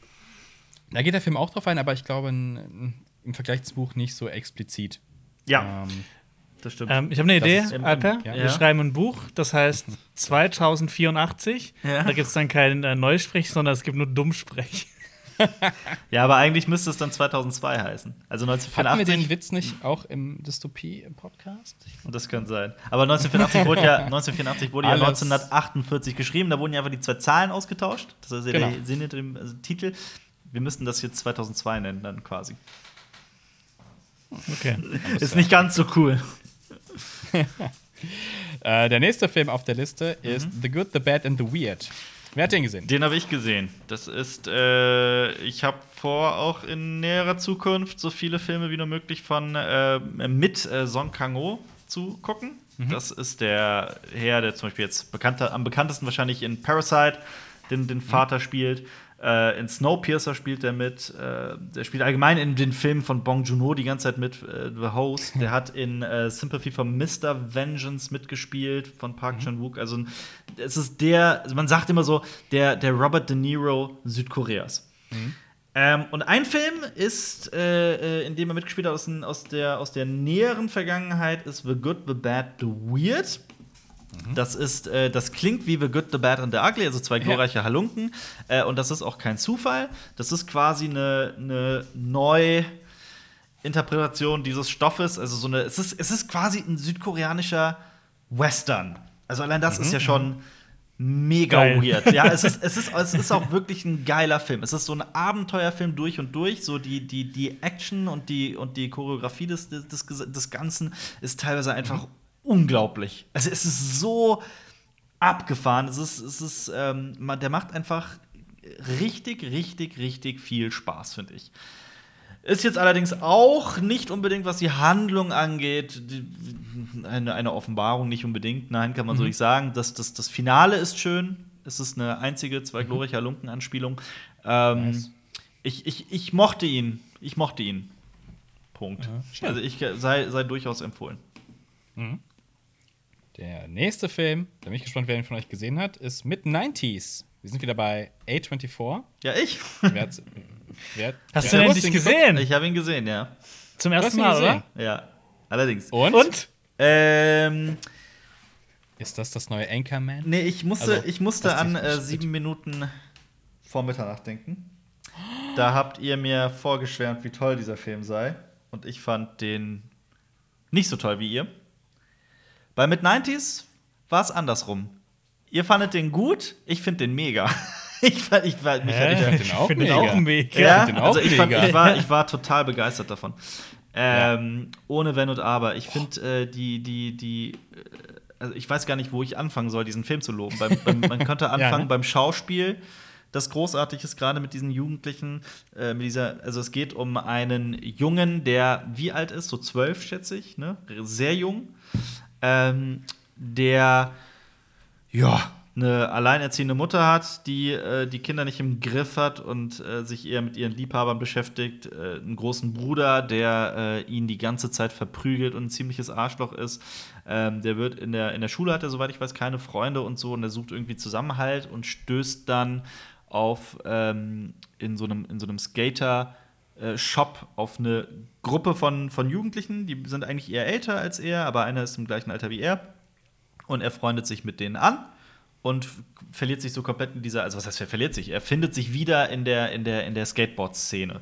da geht der Film auch drauf ein, aber ich glaube in, im Vergleich zum Buch nicht so explizit. Ja, Ähm, das stimmt. Ähm, ich habe eine Idee, Alper. ja. Wir schreiben ein Buch, das heißt 2084. Ja. Da gibt es dann kein äh, Neusprech, sondern es gibt nur Dummsprech. ja, aber eigentlich müsste es dann 2002 heißen. Also hatten wir 1984. den Witz nicht auch im Dystopie-Podcast? Und das kann sein. Aber 1984 wurde ja, 1984 wurde ja Alles. 1948 geschrieben. Da wurden ja einfach die zwei Zahlen ausgetauscht. Das ist ja Genau. der Sinn hinter dem also Titel. Wir müssten das jetzt 2002 nennen, dann quasi. Okay. Ist nicht ganz so cool. Äh, der nächste Film auf der Liste Mhm. ist The Good, The Bad and The Weird. Wer hat den gesehen? Den habe ich gesehen. Das ist, äh, ich habe vor, auch in näherer Zukunft so viele Filme wie nur möglich von äh, mit äh, Song Kang-ho zu gucken. Das ist der Herr, der zum Beispiel jetzt bekannter, am bekanntesten wahrscheinlich in Parasite den, den Vater spielt. Äh, in Snowpiercer spielt er mit. Äh, der spielt allgemein in den Filmen von Bong Joon-ho die ganze Zeit mit. Äh, The Host. Der hat in äh, Sympathy for Mr. Vengeance mitgespielt von Park Chan-wook. Also es ist der, also man sagt immer so, der, der Robert De Niro Südkoreas. Ähm, und ein Film ist, äh, äh, in dem er mitgespielt hat aus, aus, der, aus der näheren Vergangenheit, ist The Good, The Bad, The Weird. Das ist, äh, das klingt wie The Good, The Bad and The Ugly, also zwei glorreiche Halunken. Äh, und das ist auch kein Zufall. Das ist quasi eine, eine Neuinterpretation dieses Stoffes. Also so eine, es ist, es ist quasi ein südkoreanischer Western. Also allein das ist ja schon mega Geil. weird. Ja, es ist, es, ist, es ist auch wirklich ein geiler Film. Es ist so ein Abenteuerfilm durch und durch. So die, die, die Action und die, und die Choreografie des, des, des, des Ganzen ist teilweise einfach unglaublich. Also es ist so abgefahren. Es ist, es ist, ähm, man, der macht einfach richtig, richtig, richtig viel Spaß, finde ich. Ist jetzt allerdings auch nicht unbedingt, was die Handlung angeht, eine, eine Offenbarung nicht unbedingt. Nein, kann man so nicht sagen. Das, das, das Finale ist schön. Es ist eine einzige, zwei glorreiche Halunken-Anspielung. Ähm, Nice. ich, ich, ich mochte ihn. Ich mochte ihn. Punkt. schön. also ich sei, sei durchaus empfohlen. Der nächste Film, da bin ich gespannt, wer ihn von euch gesehen hat, ist Mid-90s. Wir sind wieder bei A24. Ja, ich. Wer hat's- wer, Hast wer du den nicht geguckt? gesehen? Ich habe ihn gesehen, ja. Zum ersten Mal, oder? Ja. Allerdings. Und? Und? Ähm, Ist das das neue Anchorman? nee, ich musste, Also, ich musste an äh, sieben Minuten vor Mitternacht denken. Da habt ihr mir vorgeschwärmt, wie toll dieser Film sei. Und ich fand den nicht so toll wie ihr. Bei Mid-90s war es andersrum. Ihr fandet den gut, ich finde den mega. ich fand, ich, war- mich, Hä? ich, find den auch find den mega. auch mega. Ja, Ja, find den auch also ich, fand, mega. ich, war, ich war total begeistert davon. Ähm, Ohne Wenn und Aber. Ich finde äh, die, die, die, äh, also ich weiß gar nicht, wo ich anfangen soll, diesen Film zu loben. Beim, beim, man könnte anfangen ne? beim Schauspiel. Das großartig ist gerade mit diesen Jugendlichen, äh, mit dieser, also es geht um einen Jungen, der wie alt ist, so zwölf schätze ich, ne? Sehr jung, ähm, der ja, eine alleinerziehende Mutter hat, die äh, die Kinder nicht im Griff hat und äh, sich eher mit ihren Liebhabern beschäftigt, äh, einen großen Bruder, der äh, ihn die ganze Zeit verprügelt und ein ziemliches Arschloch ist. Ähm, der wird in der, in der Schule hat er, soweit ich weiß, keine Freunde und so und er sucht irgendwie Zusammenhalt und stößt dann auf ähm, in so einem, in so einem Skater. Äh, Shop auf eine Gruppe von, von Jugendlichen, die sind eigentlich eher älter als er, aber einer ist im gleichen Alter wie er. Und er freundet sich mit denen an und verliert sich so komplett in dieser, also was heißt, er verliert sich? Er findet sich wieder in der, in der, in der Skateboard-Szene.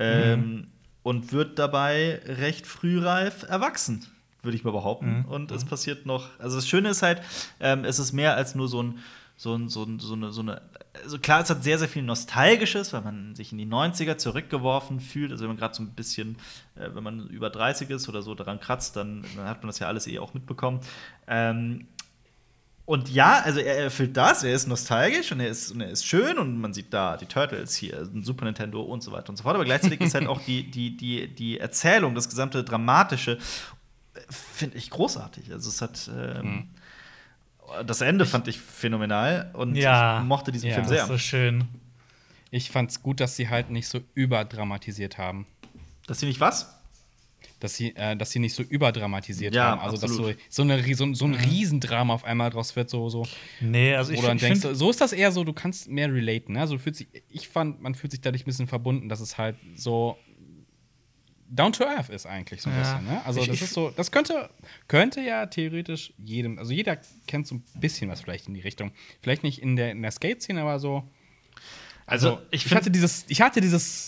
Ähm, und wird dabei recht frühreif erwachsen, würde ich mal behaupten. Und es passiert noch, also das Schöne ist halt, ähm, es ist mehr als nur so ein, so, ein, so, ein, so eine, so eine, also klar, es hat sehr, sehr viel Nostalgisches, weil man sich in die 90er zurückgeworfen fühlt. Also wenn man gerade so ein bisschen, äh, wenn man über 30 ist oder so daran kratzt, dann, dann hat man das ja alles eh auch mitbekommen. Ähm, und ja, also er erfüllt das, er ist nostalgisch und er ist, und er ist schön und man sieht da die Turtles hier, ein Super Nintendo und so weiter und so fort. Aber gleichzeitig ist halt auch die, die, die, die Erzählung, das gesamte Dramatische, äh, finde ich großartig. Also es hat ähm, das Ende fand ich phänomenal und Ja. ich mochte diesen Ja. Film sehr. ist so schön. Ich fand's gut, dass sie halt nicht so überdramatisiert haben. Dass sie nicht was? Dass sie, äh, dass sie nicht so überdramatisiert Ja, haben. Also, dass so, absolut. so, eine, so, so ein Riesendrama auf einmal draus wird, so, so. Nee, also ich, Oder dann ich denkst so ist das eher so, du kannst mehr relaten. Ne? Also, du fühlst dich, ich fand, man fühlt sich dadurch ein bisschen verbunden, dass es halt so down to earth ist eigentlich so ein Ja. bisschen. Ne? Also, das ist so, das könnte, könnte ja theoretisch jedem, also jeder kennt so ein bisschen was vielleicht in die Richtung. Vielleicht nicht in der, in der Skate-Szene, aber so. Also, ich, ich find- hatte dieses, ich hatte dieses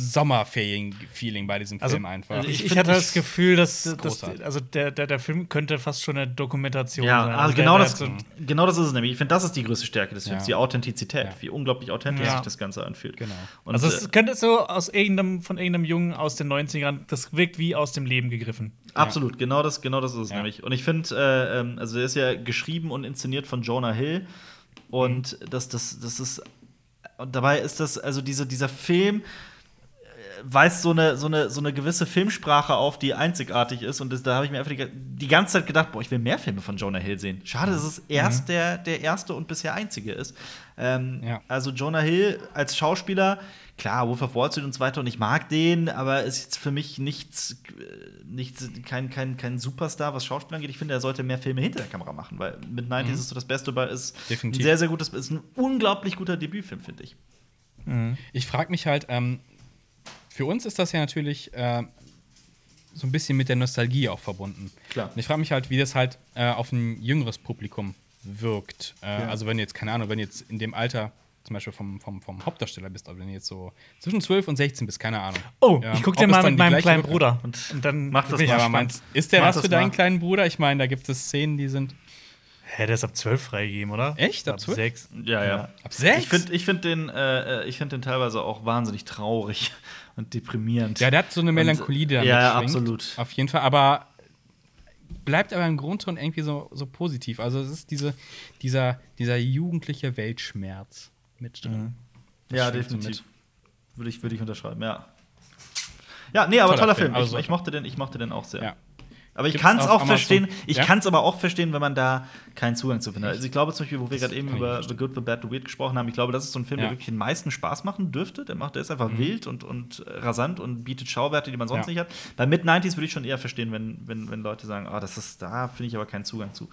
Sommerferien-Feeling bei diesem Also, Film einfach. also Ich, Ich hatte das Gefühl, dass, dass also der, der, der Film könnte fast schon eine Dokumentation Ja, sein. also der- genau, der das, so- genau das ist es nämlich. Ich finde, das ist die größte Stärke des Films, Ja. die Authentizität, Ja. wie unglaublich authentisch Ja. sich das Ganze anfühlt. Genau. Und, also äh, es könnte so aus irgendeinem, von irgendeinem Jungen aus den 90ern, das wirkt wie aus dem Leben gegriffen. Absolut, genau das, genau das ist es Ja. nämlich. Und ich finde, äh, ähm, also er ist ja geschrieben und inszeniert von Jonah Hill. Und Mhm. das, das, das ist. Und dabei ist das, also diese, dieser Film weist so eine, so, eine, so eine gewisse Filmsprache auf, die einzigartig ist. Und das, da habe ich mir einfach die, die ganze Zeit gedacht, boah, ich will mehr Filme von Jonah Hill sehen. Schade, dass es erst der, der erste und bisher einzige ist. Ähm, Ja. Also Jonah Hill als Schauspieler, klar, Wolf of Wall Street und so weiter, und ich mag den, aber ist jetzt für mich nichts, äh, nichts kein, kein, kein Superstar, was Schauspieler angeht. Ich finde, er sollte mehr Filme hinter der Kamera machen, weil mit 90 ist so das Beste, ist Definitiv. ein sehr, sehr gutes, ist ein unglaublich guter Debütfilm, finde ich. Ich frage mich halt, ähm, für uns ist das ja natürlich äh, so ein bisschen mit der Nostalgie auch verbunden. Klar. Und ich frage mich halt, wie das halt äh, auf ein jüngeres Publikum wirkt. Äh, Ja. Also wenn du jetzt, keine Ahnung, wenn du jetzt in dem Alter zum Beispiel vom, vom, vom Hauptdarsteller bist, also wenn du jetzt so zwischen 12 und 16 bist, keine Ahnung. Oh, Ja, ich guck dir mal mit meinem kleinen Bruder. Und Und dann mach das mal. Aber meinst, ist der Mach was für deinen mal. kleinen Bruder? Ich meine, da gibt es Szenen, die sind. Hä, der ist ab 12 freigegeben, oder? Echt? Ab 12? 6. Ja, ja. Ab sechs? Ich finde ich find den, äh, ich find den teilweise auch wahnsinnig traurig und deprimierend. Ja, der hat so eine Melancholie, die da ja, absolut. Auf jeden Fall, aber bleibt aber im Grundton irgendwie so, so positiv. Also es ist diese, dieser, dieser jugendliche Weltschmerz mit drin. Das Ja, definitiv. Würde ich, würde ich unterschreiben, ja. Ja, nee, aber Toller toller Film, Film. also- Ich, ich, mochte den, ich mochte den auch sehr. Ja. Aber ich kann es auch Amazon? verstehen. Ich Ja? kann es aber auch verstehen, wenn man da keinen Zugang zu findet. Also ich glaube zum Beispiel, wo wir gerade eben über. The Good, The Bad, The Weird gesprochen haben, ich glaube, das ist so ein Film, Ja. der wirklich den meisten Spaß machen dürfte. Der macht, der ist einfach wild und, und äh, rasant und bietet Schauwerte, die man sonst Ja. nicht hat. Bei Mid-90s würde ich schon eher verstehen, wenn, wenn, wenn Leute sagen, ah, das ist, da finde ich aber keinen Zugang zu.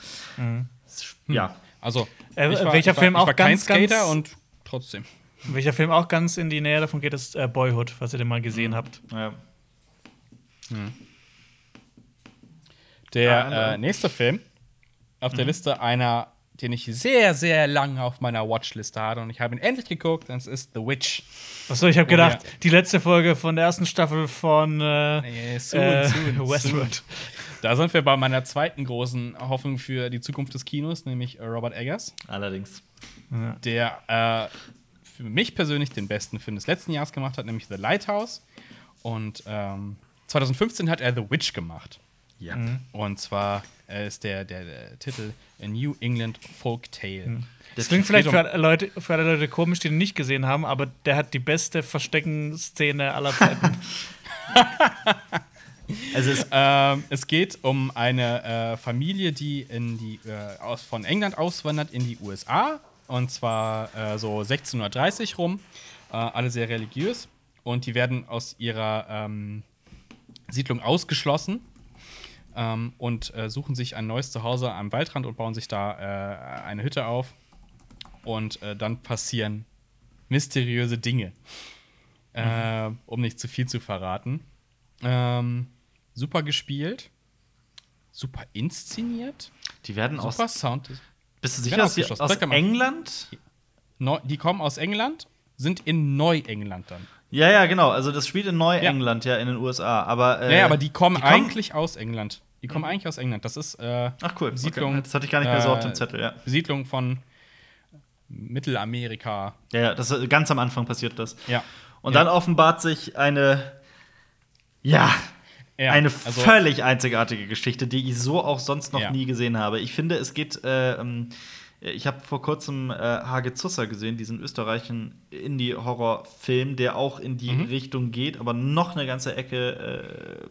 Ist- Ja. Also, Äh, ich war, welcher ich war, Film ich auch war kein ganz, ganz- Skater und trotzdem. Welcher Film auch ganz in die Nähe davon geht, ist äh, Boyhood, was ihr den mal Mhm. gesehen habt. ja. Der Ja, andere. äh, nächste Film auf Mhm. der Liste einer, den ich sehr, sehr lange auf meiner Watchliste hatte und ich habe ihn endlich geguckt, das ist The Witch. Achso, ich habe gedacht, ja. die letzte Folge von der ersten Staffel von äh, Nee, soon, äh, soon, Westworld. Da sind wir bei meiner zweiten großen Hoffnung für die Zukunft des Kinos, nämlich Robert Eggers. Allerdings. der äh, für mich persönlich den besten Film des letzten Jahres gemacht hat, nämlich The Lighthouse. Und ähm, 2015 hat er The Witch gemacht. Ja. Und zwar äh, ist der, der, der Titel A New England Folk Tale. Das klingt vielleicht für alle, Leute, für alle Leute komisch, die ihn nicht gesehen haben, aber der hat die beste Verstecken-Szene aller Zeiten. Also es, Ähm, es geht um eine äh, Familie, die, in die äh, aus, von England auswandert in die USA. Und zwar äh, so 1630 rum. Äh, alle sehr religiös. Und die werden aus ihrer ähm, Siedlung ausgeschlossen ähm, und äh, suchen sich ein neues Zuhause am Waldrand und bauen sich da äh, eine Hütte auf. Und äh, dann passieren mysteriöse Dinge. Äh, um nicht zu viel zu verraten. Ähm, super gespielt. Super inszeniert. die werden aus. Super Sound. Bist du sicher, dass die aus Anfang. England? Neu, die kommen aus England, sind in Neuengland dann. Ja, ja, genau. Also das spielt in Neuengland, ja. in den USA. Aber, äh, naja, aber die kommen die kommen- eigentlich aus England. Die kommen eigentlich aus England. Das ist äh, Ach cool. Siedlung. Okay. Das hatte ich gar nicht mehr so auf äh, dem Zettel, ja. Siedlung von Mittelamerika. Ja, ja, das ganz am Anfang passiert das. Ja. Und Ja. dann offenbart sich eine, ja, Ja, eine also- völlig einzigartige Geschichte, die ich so auch sonst noch Ja. nie gesehen habe. Ich finde, es geht, äh, ähm, ich habe vor kurzem äh, Hage Zusser gesehen, diesen österreichischen Indie-Horror-Film, der auch in die Mhm. Richtung geht, aber noch eine ganze Ecke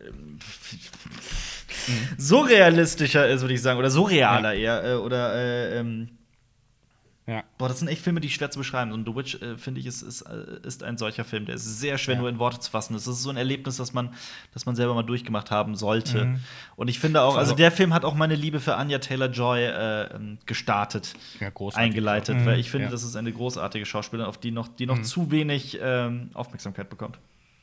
äh, so realistischer ist, würde ich sagen, oder so realer eher, äh, oder äh, ähm, Ja. Boah, das sind echt Filme, die schwer zu beschreiben sind. Und The Witch, äh, finde ich, ist, ist, äh, ist ein solcher Film. Der ist sehr schwer Ja. nur in Worte zu fassen. Das ist so ein Erlebnis, das man, das man selber mal durchgemacht haben sollte. Und ich finde auch, also Also- der Film hat auch meine Liebe für Anya Taylor-Joy äh, ähm, gestartet, Ja, eingeleitet, weil ich finde, Ja. das ist eine großartige Schauspielerin, auf die noch, die noch zu wenig ähm, Aufmerksamkeit bekommt.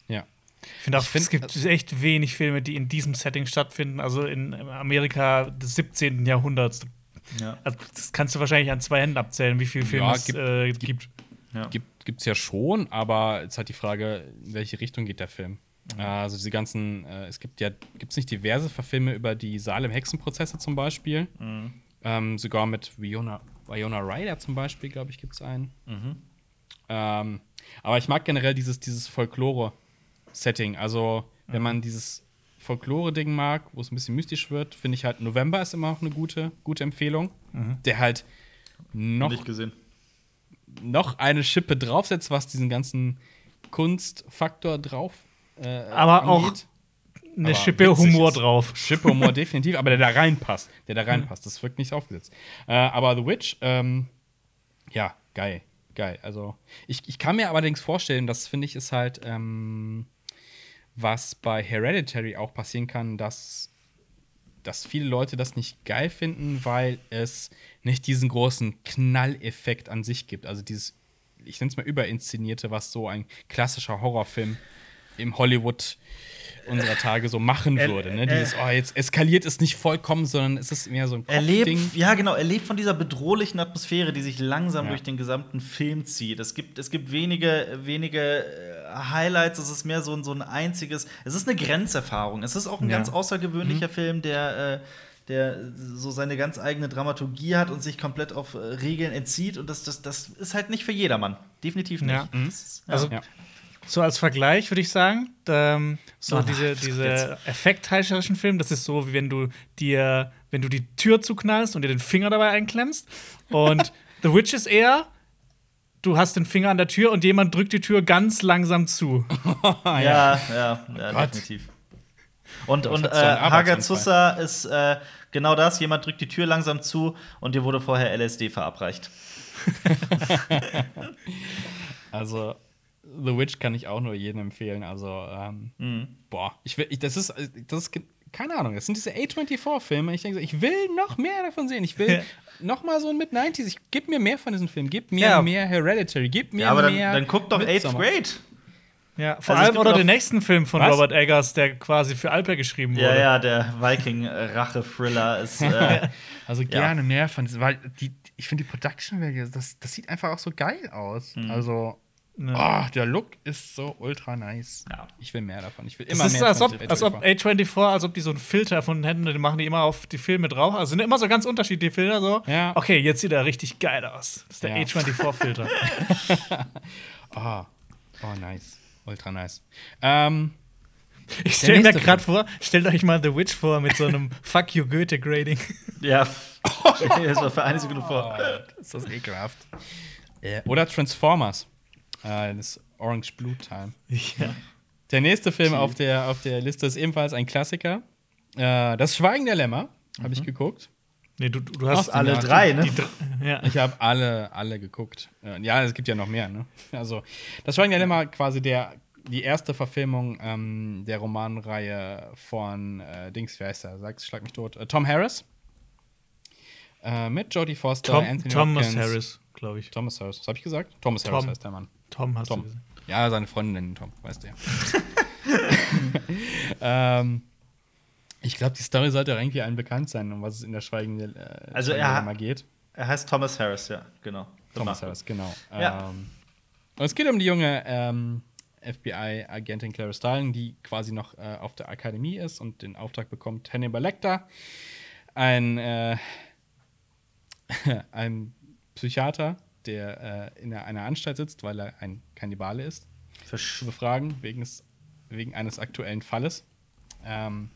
Ja. Ich finde auch, Ich find- es gibt echt wenig Filme, die in diesem Setting stattfinden. Also in Amerika des 17. Jahrhunderts. Ja. Also das kannst du wahrscheinlich an zwei Händen abzählen, wie viele Filme Ja, es gibt- äh, gibt. Ja. Gibt, gibt's ja schon, aber es ist halt die Frage, in welche Richtung geht der Film? Also diese ganzen, äh, es gibt ja, gibt's nicht diverse Verfilme über die Salem-Hexenprozesse zum Beispiel? Ähm, sogar mit Viona, Viona Ryder zum Beispiel, glaube ich, gibt's einen. Ähm, aber ich mag generell dieses, dieses Folklore-Setting. Also, wenn man dieses Folklore-Ding mag, wo es ein bisschen mystisch wird, finde ich halt November ist immer noch eine gute, gute Empfehlung. Der halt noch Nicht gesehen. noch eine Schippe draufsetzt, was diesen ganzen Kunstfaktor drauf. Äh, Aber auch angeht. Eine Aber Schippe Humor ist- drauf. Schippe Humor definitiv, aber der da reinpasst. Der da reinpasst. Das wirkt nicht aufgesetzt. Äh, aber The Witch, ähm, ja, geil. Geil. Also, ich, ich kann mir allerdings vorstellen, das finde ich ist halt, ähm, was bei Hereditary auch passieren kann, dass, dass viele Leute das nicht geil finden, weil es nicht diesen großen Knalleffekt an sich gibt. Also dieses, ich nenne es mal überinszenierte, was so ein klassischer Horrorfilm im Hollywood unserer Tage so machen Er- würde. Ne? Dieses, oh, jetzt eskaliert es nicht vollkommen, sondern es ist mehr so ein Kopfding. ja genau, er lebt von dieser bedrohlichen Atmosphäre, die sich langsam Ja. durch den gesamten Film zieht. Es gibt, es gibt wenige, wenige äh, Highlights, es ist mehr so ein, so ein einziges, es ist eine Grenzerfahrung. Es ist auch ein Ja. ganz außergewöhnlicher Film, der, äh, der so seine ganz eigene Dramaturgie hat und sich komplett auf äh, Regeln entzieht. Und das, das, das ist halt nicht für jedermann. Definitiv nicht. Ja. Ist- Also Ja. So als Vergleich würde ich sagen, ähm, so Oh, diese, diese effektheischerischen Filme, das ist so, wie wenn du dir, wenn du die Tür zuknallst und dir den Finger dabei einklemmst. Und The Witch ist eher, du hast den Finger an der Tür und jemand drückt die Tür ganz langsam zu. ja, ja, ja, Gott. definitiv. Und, und äh. Zussa ist äh, genau das. Jemand drückt die Tür langsam zu und dir wurde vorher LSD verabreicht. Also, The Witch kann ich auch nur jedem empfehlen. Also, ähm, Mhm. boah, ich will, ich, das ist, das ist, keine Ahnung, das sind diese A24-Filme. Ich denke, so, ich will noch mehr davon sehen. Ich will noch mal so ein Mid-90s. Ich gib mir mehr von diesen Filmen. Gib mir Ja. mehr Hereditary. Gib mir Ja, aber dann, mehr. dann guck doch Eighth. Grade. Ja, vor Also allem oder den nächsten Film von Was? Robert Eggers, der quasi für Alper geschrieben wurde. Ja, ja, der Viking-Rache-Thriller ist. Äh, Also gerne mehr von diesen, weil die, ich finde die Production Value, das, das sieht einfach auch so geil aus. Mhm. Also, Ja. oh, der Look ist so ultra nice. Ja. Ich will mehr davon. Ich will Es immer ist, mehr als ob, als ob A24, als ob die so einen Filter erfunden hätten, den machen die immer auf die Filme drauf. Also sind immer so ganz unterschiedliche Filter so. Ja. Okay, jetzt sieht er richtig geil aus. Das ist der Ja. A24-Filter. Oh, oh, nice. Ultra nice. Ähm, Ich stelle mir gerade vor, stellt euch mal The Witch vor mit so einem Fuck you Goethe-Grading. ja. das war für eine Sekunde vor. Oh, ist das ekelhaft. Oder Transformers. Äh, das Orange Blue Time. ja. Der nächste Film auf der, auf der Liste ist ebenfalls ein Klassiker. Äh, das Schweigen der Lämmer. Habe ich geguckt. Nee, du, du hast Aus Alle drei, ne? ja. Ich habe alle, alle geguckt. Äh, Ja, es gibt ja noch mehr, ne? Also, das Schweigen der Lämmer quasi der, die erste Verfilmung ähm, der Romanreihe von äh, Dings, wer heißt der? Sag's, schlag mich tot. Äh, Tom Harris. Äh, mit Jodie Foster, Tom, Anthony Thomas Hopkins. Harris, glaube ich. Thomas Harris. Was habe ich gesagt? Thomas Harris Tom. heißt der Mann. Tom hast Tom. du gesagt. Ja, seine Freundin nennt ihn Tom, weißt du ja. ähm, ich glaube, die Story sollte auch irgendwie allen bekannt sein, um was es in der Schweigende äh, Also er- geht. Er heißt Thomas Harris, ja, genau. Thomas Harris, genau. Ja. Ähm, und es geht um die junge ähm, FBI-Agentin Clara Starling, die quasi noch äh, auf der Akademie ist und den Auftrag bekommt, Hannibal Lecter, ein, äh, ein Psychiater, der äh, in einer Anstalt sitzt, weil er ein Kannibale ist, zu Versch befragen, wegen, des, wegen eines aktuellen Falles. Ähm,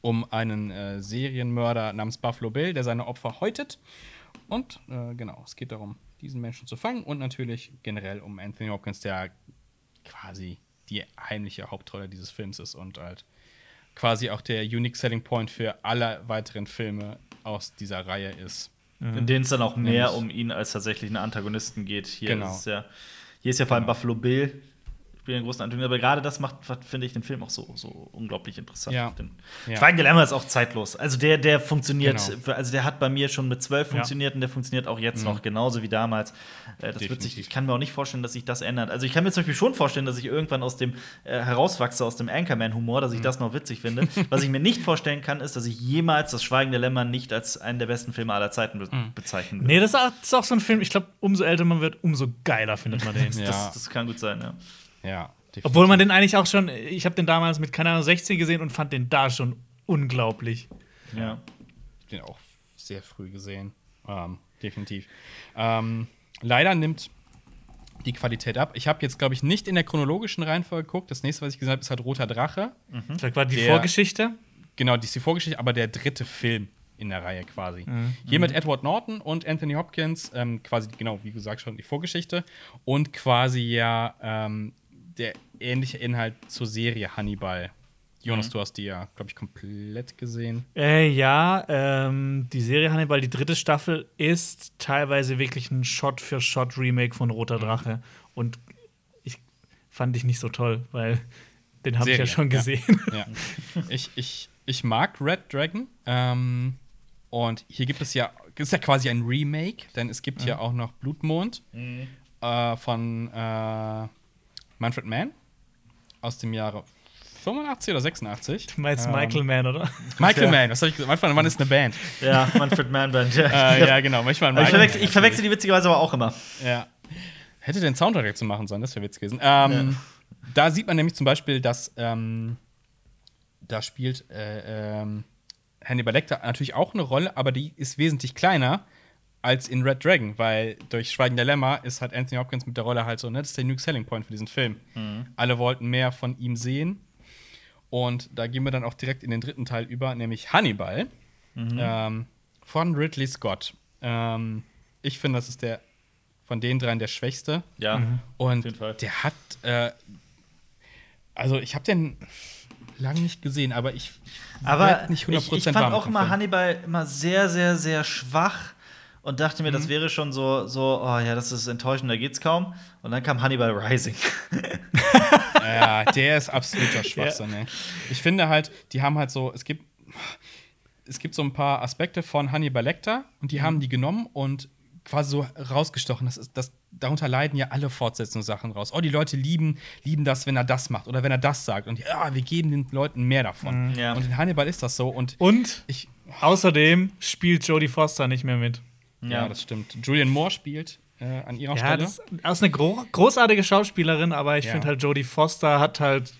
um einen äh, Serienmörder namens Buffalo Bill, der seine Opfer häutet. Und äh, genau, es geht darum, diesen Menschen zu fangen und natürlich generell um Anthony Hopkins, der quasi die heimliche Hauptrolle dieses Films ist und halt quasi auch der Unique Selling Point für alle weiteren Filme aus dieser Reihe ist. In denen es dann auch mehr Nämlich- um ihn als tatsächlich einen Antagonisten geht. Hier Genau. ist ja, hier ist ja vor allem Buffalo Bill, spielt einen großen Antagonisten. Aber gerade das macht, finde ich, den Film auch so, so unglaublich interessant. Ja. Ja. Schweigen Lämmer ist auch zeitlos. Also der, der funktioniert, Genau. also der hat bei mir schon mit zwölf funktioniert und der funktioniert auch jetzt noch genauso wie damals. Äh, das wird sich, Mhm. Ich kann mir auch nicht vorstellen, dass sich das ändert. Also ich kann mir zum Beispiel schon vorstellen, dass ich irgendwann aus dem äh, herauswachse, aus dem Anchorman-Humor, dass ich Mhm. das noch witzig finde. Was ich mir nicht vorstellen kann, ist, dass ich jemals das Schweigen der Lämmer nicht als einen der besten Filme aller Zeiten be Mhm. bezeichnen würde. Nee, das ist, auch, so ein Film, ich glaube, umso älter man wird, umso geiler findet man den. Ja. Das, das kann gut sein, ja. Ja, definitiv. Obwohl man den eigentlich auch schon, ich habe den damals mit, keine Ahnung, 16 gesehen und fand den da schon unglaublich. ja. den auch sehr früh gesehen. Ähm, definitiv. Ähm, leider nimmt die Qualität ab. Ich habe jetzt, glaube ich, nicht in der chronologischen Reihenfolge geguckt. Das nächste, was ich gesehen habe, ist halt Roter Drache. Vielleicht war die Der- Vorgeschichte. Genau, die ist die Vorgeschichte, aber der dritte Film in der Reihe quasi. Hier mit Edward Norton und Anthony Hopkins, ähm, quasi, genau, wie gesagt, schon die Vorgeschichte. Und quasi ja ähm, der ähnliche Inhalt zur Serie Hannibal. Jonas, du hast die ja, glaube ich, komplett gesehen. Äh, ja, ähm, die Serie Hannibal, die dritte Staffel, ist teilweise wirklich ein Shot-für-Shot-Remake von Roter Drache. Und ich fand ich nicht so toll, weil den habe ich ja schon ja. gesehen. Ja. ich, ich, ich mag Red Dragon. Ähm, und hier gibt es ja, ist ja quasi ein Remake, denn es gibt hier auch noch Blutmond äh, von äh, Manfred Mann aus dem Jahre 85 oder 86. Du meinst Ähm, Michael Mann, oder? Michael Ja. Mann, was soll ich gesagt? Manchmal, wann ist eine Band? Ja, Manfred Mann Band. Ja. äh, ja, genau, manchmal ich, verwechsel, Mann. ich verwechsel die witzigerweise aber auch immer. Ja. Hätte den Soundtrack jetzt zu machen sollen, das wäre witzig gewesen. Ähm, Da sieht man nämlich zum Beispiel, dass ähm, da spielt äh, ähm, Hannibal Lecter natürlich auch eine Rolle, aber die ist wesentlich kleiner als in Red Dragon, weil durch Schweigen der Lämmer ist halt Anthony Hopkins mit der Rolle halt so, ne, das ist der Unique Selling Point für diesen Film. Alle wollten mehr von ihm sehen. Und da gehen wir dann auch direkt in den dritten Teil über, nämlich Hannibal ähm, von Ridley Scott. Ähm, ich finde, das ist der von den dreien der schwächste. Ja. Und jeden Fall. der hat, äh, also ich habe den lange nicht gesehen, aber ich Aber nicht 100% ich, ich fand auch immer. Hannibal immer sehr, sehr, sehr schwach und dachte mir, Mhm. das wäre schon so, so, oh ja, das ist enttäuschend, da geht's kaum. Und dann kam Hannibal Rising. Ja, der ist absoluter Schwachsinn, ey. Ich finde halt, die haben halt so, es gibt, es gibt so ein paar Aspekte von Hannibal Lecter und die haben die genommen und quasi so rausgestochen. Das ist, das, darunter leiden ja alle Fortsetzungssachen raus. Oh, die Leute lieben, lieben das, wenn er das macht oder wenn er das sagt. Und ja, wir geben den Leuten mehr davon. Ja. Und in Hannibal ist das so. Und Und ich, außerdem spielt Jodie Foster nicht mehr mit. Ja, das stimmt. Julian Moore spielt äh, an ihrer Ja, Stelle. das ist eine gro großartige Schauspielerin, aber ich Ja. finde halt, Jodie Foster hat halt,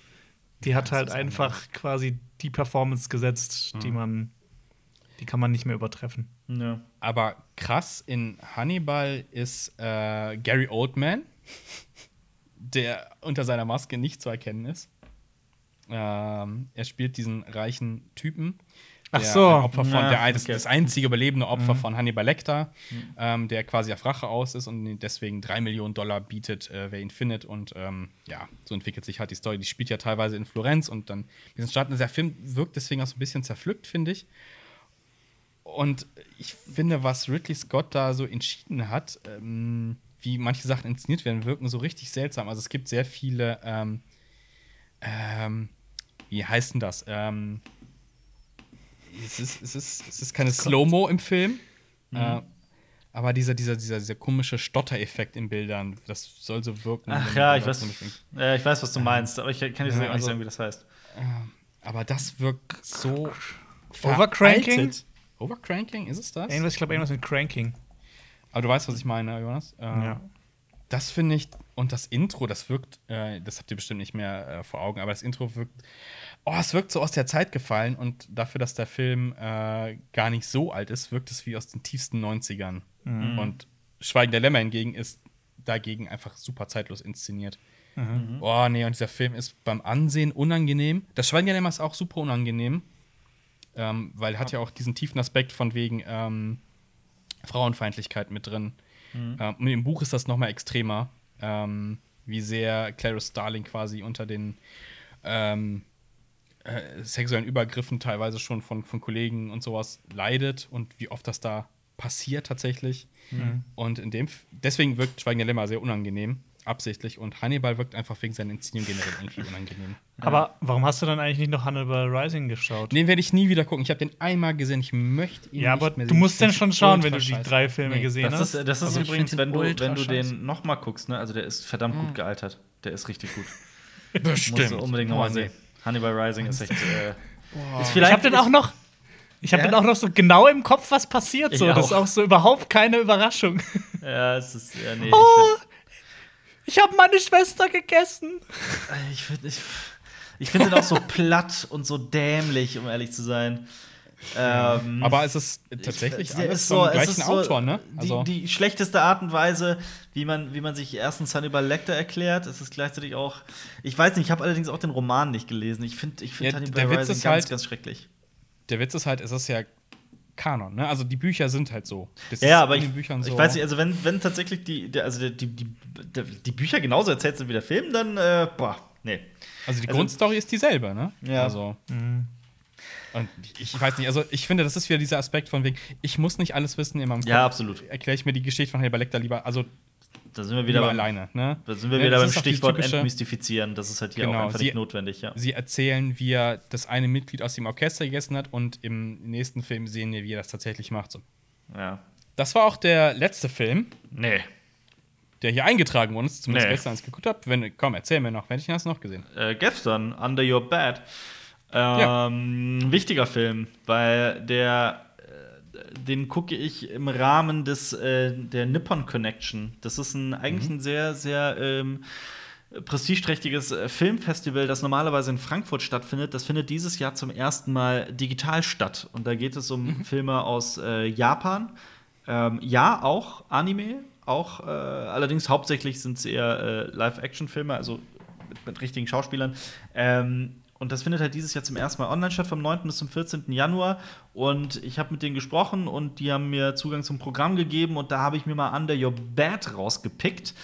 die hat halt einfach quasi die Performance gesetzt, die man, die kann man nicht mehr übertreffen. Ja. Aber krass in Hannibal ist äh, Gary Oldman, der unter seiner Maske nicht zu erkennen ist. Ähm, er spielt diesen reichen Typen. Ach der so. ein Opfer von, Ja, der, das, okay. das einzige überlebende Opfer von Hannibal Lecter, ähm, der quasi auf Rache aus ist und deswegen drei Millionen Dollar bietet, äh, wer ihn findet. Und ähm, ja, so entwickelt sich halt die Story. Die spielt ja teilweise in Florenz und dann diesen Staaten. Der Film wirkt deswegen auch so ein bisschen zerpflückt, finde ich. Und ich finde, was Ridley Scott da so entschieden hat, ähm, wie manche Sachen inszeniert werden, wirken so richtig seltsam. Also es gibt sehr viele, ähm, ähm, wie heißt denn das? Ähm, es, ist, es, ist, es ist keine Slow-Mo im Film, äh, aber dieser, dieser, dieser, dieser komische Stottereffekt in Bildern, das soll so wirken. Ach ja, ich weiß, ja, ich weiß, was du meinst, aber ich kann dir Ja, nicht also- sagen, wie das heißt. Aber das wirkt so. Overcranking? Overcranking, ist es das? Irgendwas, ich glaube, irgendwas mit Cranking. Aber du weißt, was ich meine, Jonas. Äh, Ja. Das finde ich, und das Intro, das wirkt, äh, das habt ihr bestimmt nicht mehr äh, vor Augen, aber das Intro wirkt, oh, es wirkt so aus der Zeit gefallen und dafür, dass der Film äh, gar nicht so alt ist, wirkt es wie aus den tiefsten 90ern. Und Schweigen der Lämmer hingegen ist dagegen einfach super zeitlos inszeniert. Oh, nee, und dieser Film ist beim Ansehen unangenehm. Das Schweigen der Lämmer ist auch super unangenehm. Ähm, weil hat ja auch diesen tiefen Aspekt von wegen ähm, Frauenfeindlichkeit mit drin. Mhm. Ähm, und im Buch ist das noch mal extremer, ähm, wie sehr Clarice Starling quasi unter den ähm, äh, sexuellen Übergriffen teilweise schon von, von Kollegen und sowas leidet und wie oft das da passiert tatsächlich. Und in dem, F- deswegen wirkt Schweigen der Lämmer sehr unangenehm, absichtlich. Und Hannibal wirkt einfach wegen seiner Inszenierung generell irgendwie unangenehm. Aber warum hast du dann eigentlich nicht noch Hannibal Rising geschaut? Den werde ich nie wieder gucken. Ich habe den einmal gesehen. Ich möchte ihn ja, nicht aber mehr du sehen. musst Ich den schon schauen, wenn du die drei Filme Nee. gesehen Das hast. ist, das ist Also übrigens, wenn du, wenn du den noch mal guckst, ne? Also der ist verdammt gut gealtert. Der ist richtig gut. Bestimmt. Musst du unbedingt noch mal nee. sehen. Hannibal Rising ist echt. Äh, ist ich vielleicht habe den auch noch. Ich habe Ja? dann auch noch so genau im Kopf, was passiert. So. Das ist auch. auch so überhaupt keine Überraschung. Ja, es ist. Ja, nee, Oh, ich habe meine Schwester gegessen. ich finde ich, ich find den auch so platt und so dämlich, um ehrlich zu sein. Ähm, Aber es ist tatsächlich Der alles ist vom so, es gleichen ist so Autor, ne? Also, die, die schlechteste Art und Weise, wie man, wie man sich erstens Hannibal Lecter erklärt. Es ist gleichzeitig auch. Ich weiß nicht, ich habe allerdings auch den Roman nicht gelesen. Ich finde ich find Ja, Hannibal der Witz Rising ist ganz, halt- ganz schrecklich. der Witz ist halt, es ist ja Kanon, ne? Also die Bücher sind halt so. Das Ja, aber ich, Büchern ich so. weiß nicht, also wenn, wenn tatsächlich die, also die, die, die, Bücher genauso erzählt sind wie der Film, dann, äh, boah, nee. Also die Also- Grundstory ist dieselbe, ne? Ja. Also. Und ich weiß nicht, also ich finde, das ist wieder dieser Aspekt von wegen, ich muss nicht alles wissen in meinem Kopf. Ja, absolut. Erkläre ich mir die Geschichte von Hannibal Lecter lieber, also Da sind wir wieder beim, alleine, ne? Da sind wir wieder das beim Stichwort typische- entmystifizieren. Das ist halt hier Genau, auch einfach sie- nicht notwendig, ja. Sie erzählen, wie er das eine Mitglied aus dem Orchester gegessen hat und im nächsten Film sehen wir, wie er das tatsächlich macht. So. ja. Das war auch der letzte Film, Nee. der hier eingetragen wurde, zumindest Nee. gestern, als ich geguckt habe. Wenn, komm, erzähl mir noch, wenn ich hast du noch gesehen. äh, gestern, Under Your Bed. Ähm, Wichtiger Film, weil der, den gucke ich im Rahmen des, äh, der Nippon Connection. Das ist ein, eigentlich ein sehr, sehr ähm, prestigeträchtiges äh, Filmfestival, das normalerweise in Frankfurt stattfindet. Das findet dieses Jahr zum ersten Mal digital statt. Und da geht es um Filme aus äh, Japan. Ähm, ja, auch Anime, auch äh, allerdings hauptsächlich sind es eher äh, Live-Action-Filme, also mit, mit richtigen Schauspielern. Ähm, und das findet halt dieses Jahr zum ersten Mal online statt, vom 9. bis zum 14. Januar. Und ich habe mit denen gesprochen und die haben mir Zugang zum Programm gegeben und da habe ich mir mal Under Your Bed rausgepickt.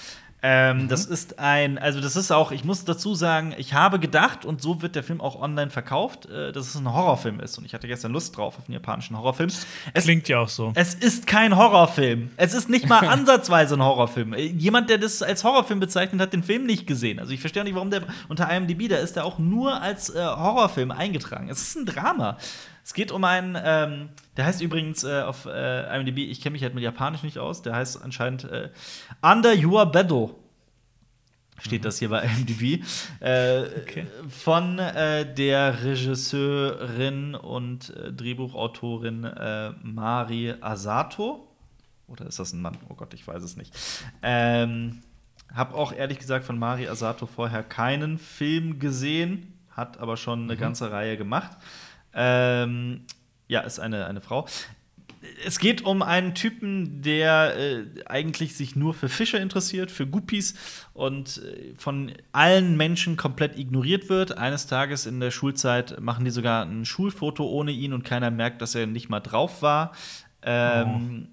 Ähm, Das ist ein, also das ist auch, ich muss dazu sagen, ich habe gedacht, und so wird der Film auch online verkauft, äh, dass es ein Horrorfilm ist. Und ich hatte gestern Lust drauf auf einen japanischen Horrorfilm. Es, Klingt ja auch so. es ist kein Horrorfilm. Es ist nicht mal ansatzweise ein Horrorfilm. Äh, Jemand, der das als Horrorfilm bezeichnet, hat den Film nicht gesehen. Also ich verstehe nicht, warum der unter IMDb, da ist der auch nur als äh, Horrorfilm eingetragen. Es ist ein Drama. Es geht um einen, ähm, der heißt übrigens äh, auf äh, IMDb, ich kenne mich halt mit Japanisch nicht aus, der heißt anscheinend äh, Under Your Bedo. Steht das hier bei IMDb. Äh, Von äh, der Regisseurin und äh, Drehbuchautorin Mari Asato. Oder ist das ein Mann? Oh Gott, ich weiß es nicht. Ähm, hab auch ehrlich gesagt von Mari Asato vorher keinen Film gesehen, hat aber schon eine ganze Reihe gemacht. Ähm, ja, ist eine, eine Frau. Es geht um einen Typen, der äh, eigentlich sich nur für Fische interessiert, für Guppies und äh, von allen Menschen komplett ignoriert wird. Eines Tages in der Schulzeit machen die sogar ein Schulfoto ohne ihn und keiner merkt, dass er nicht mal drauf war. Ähm,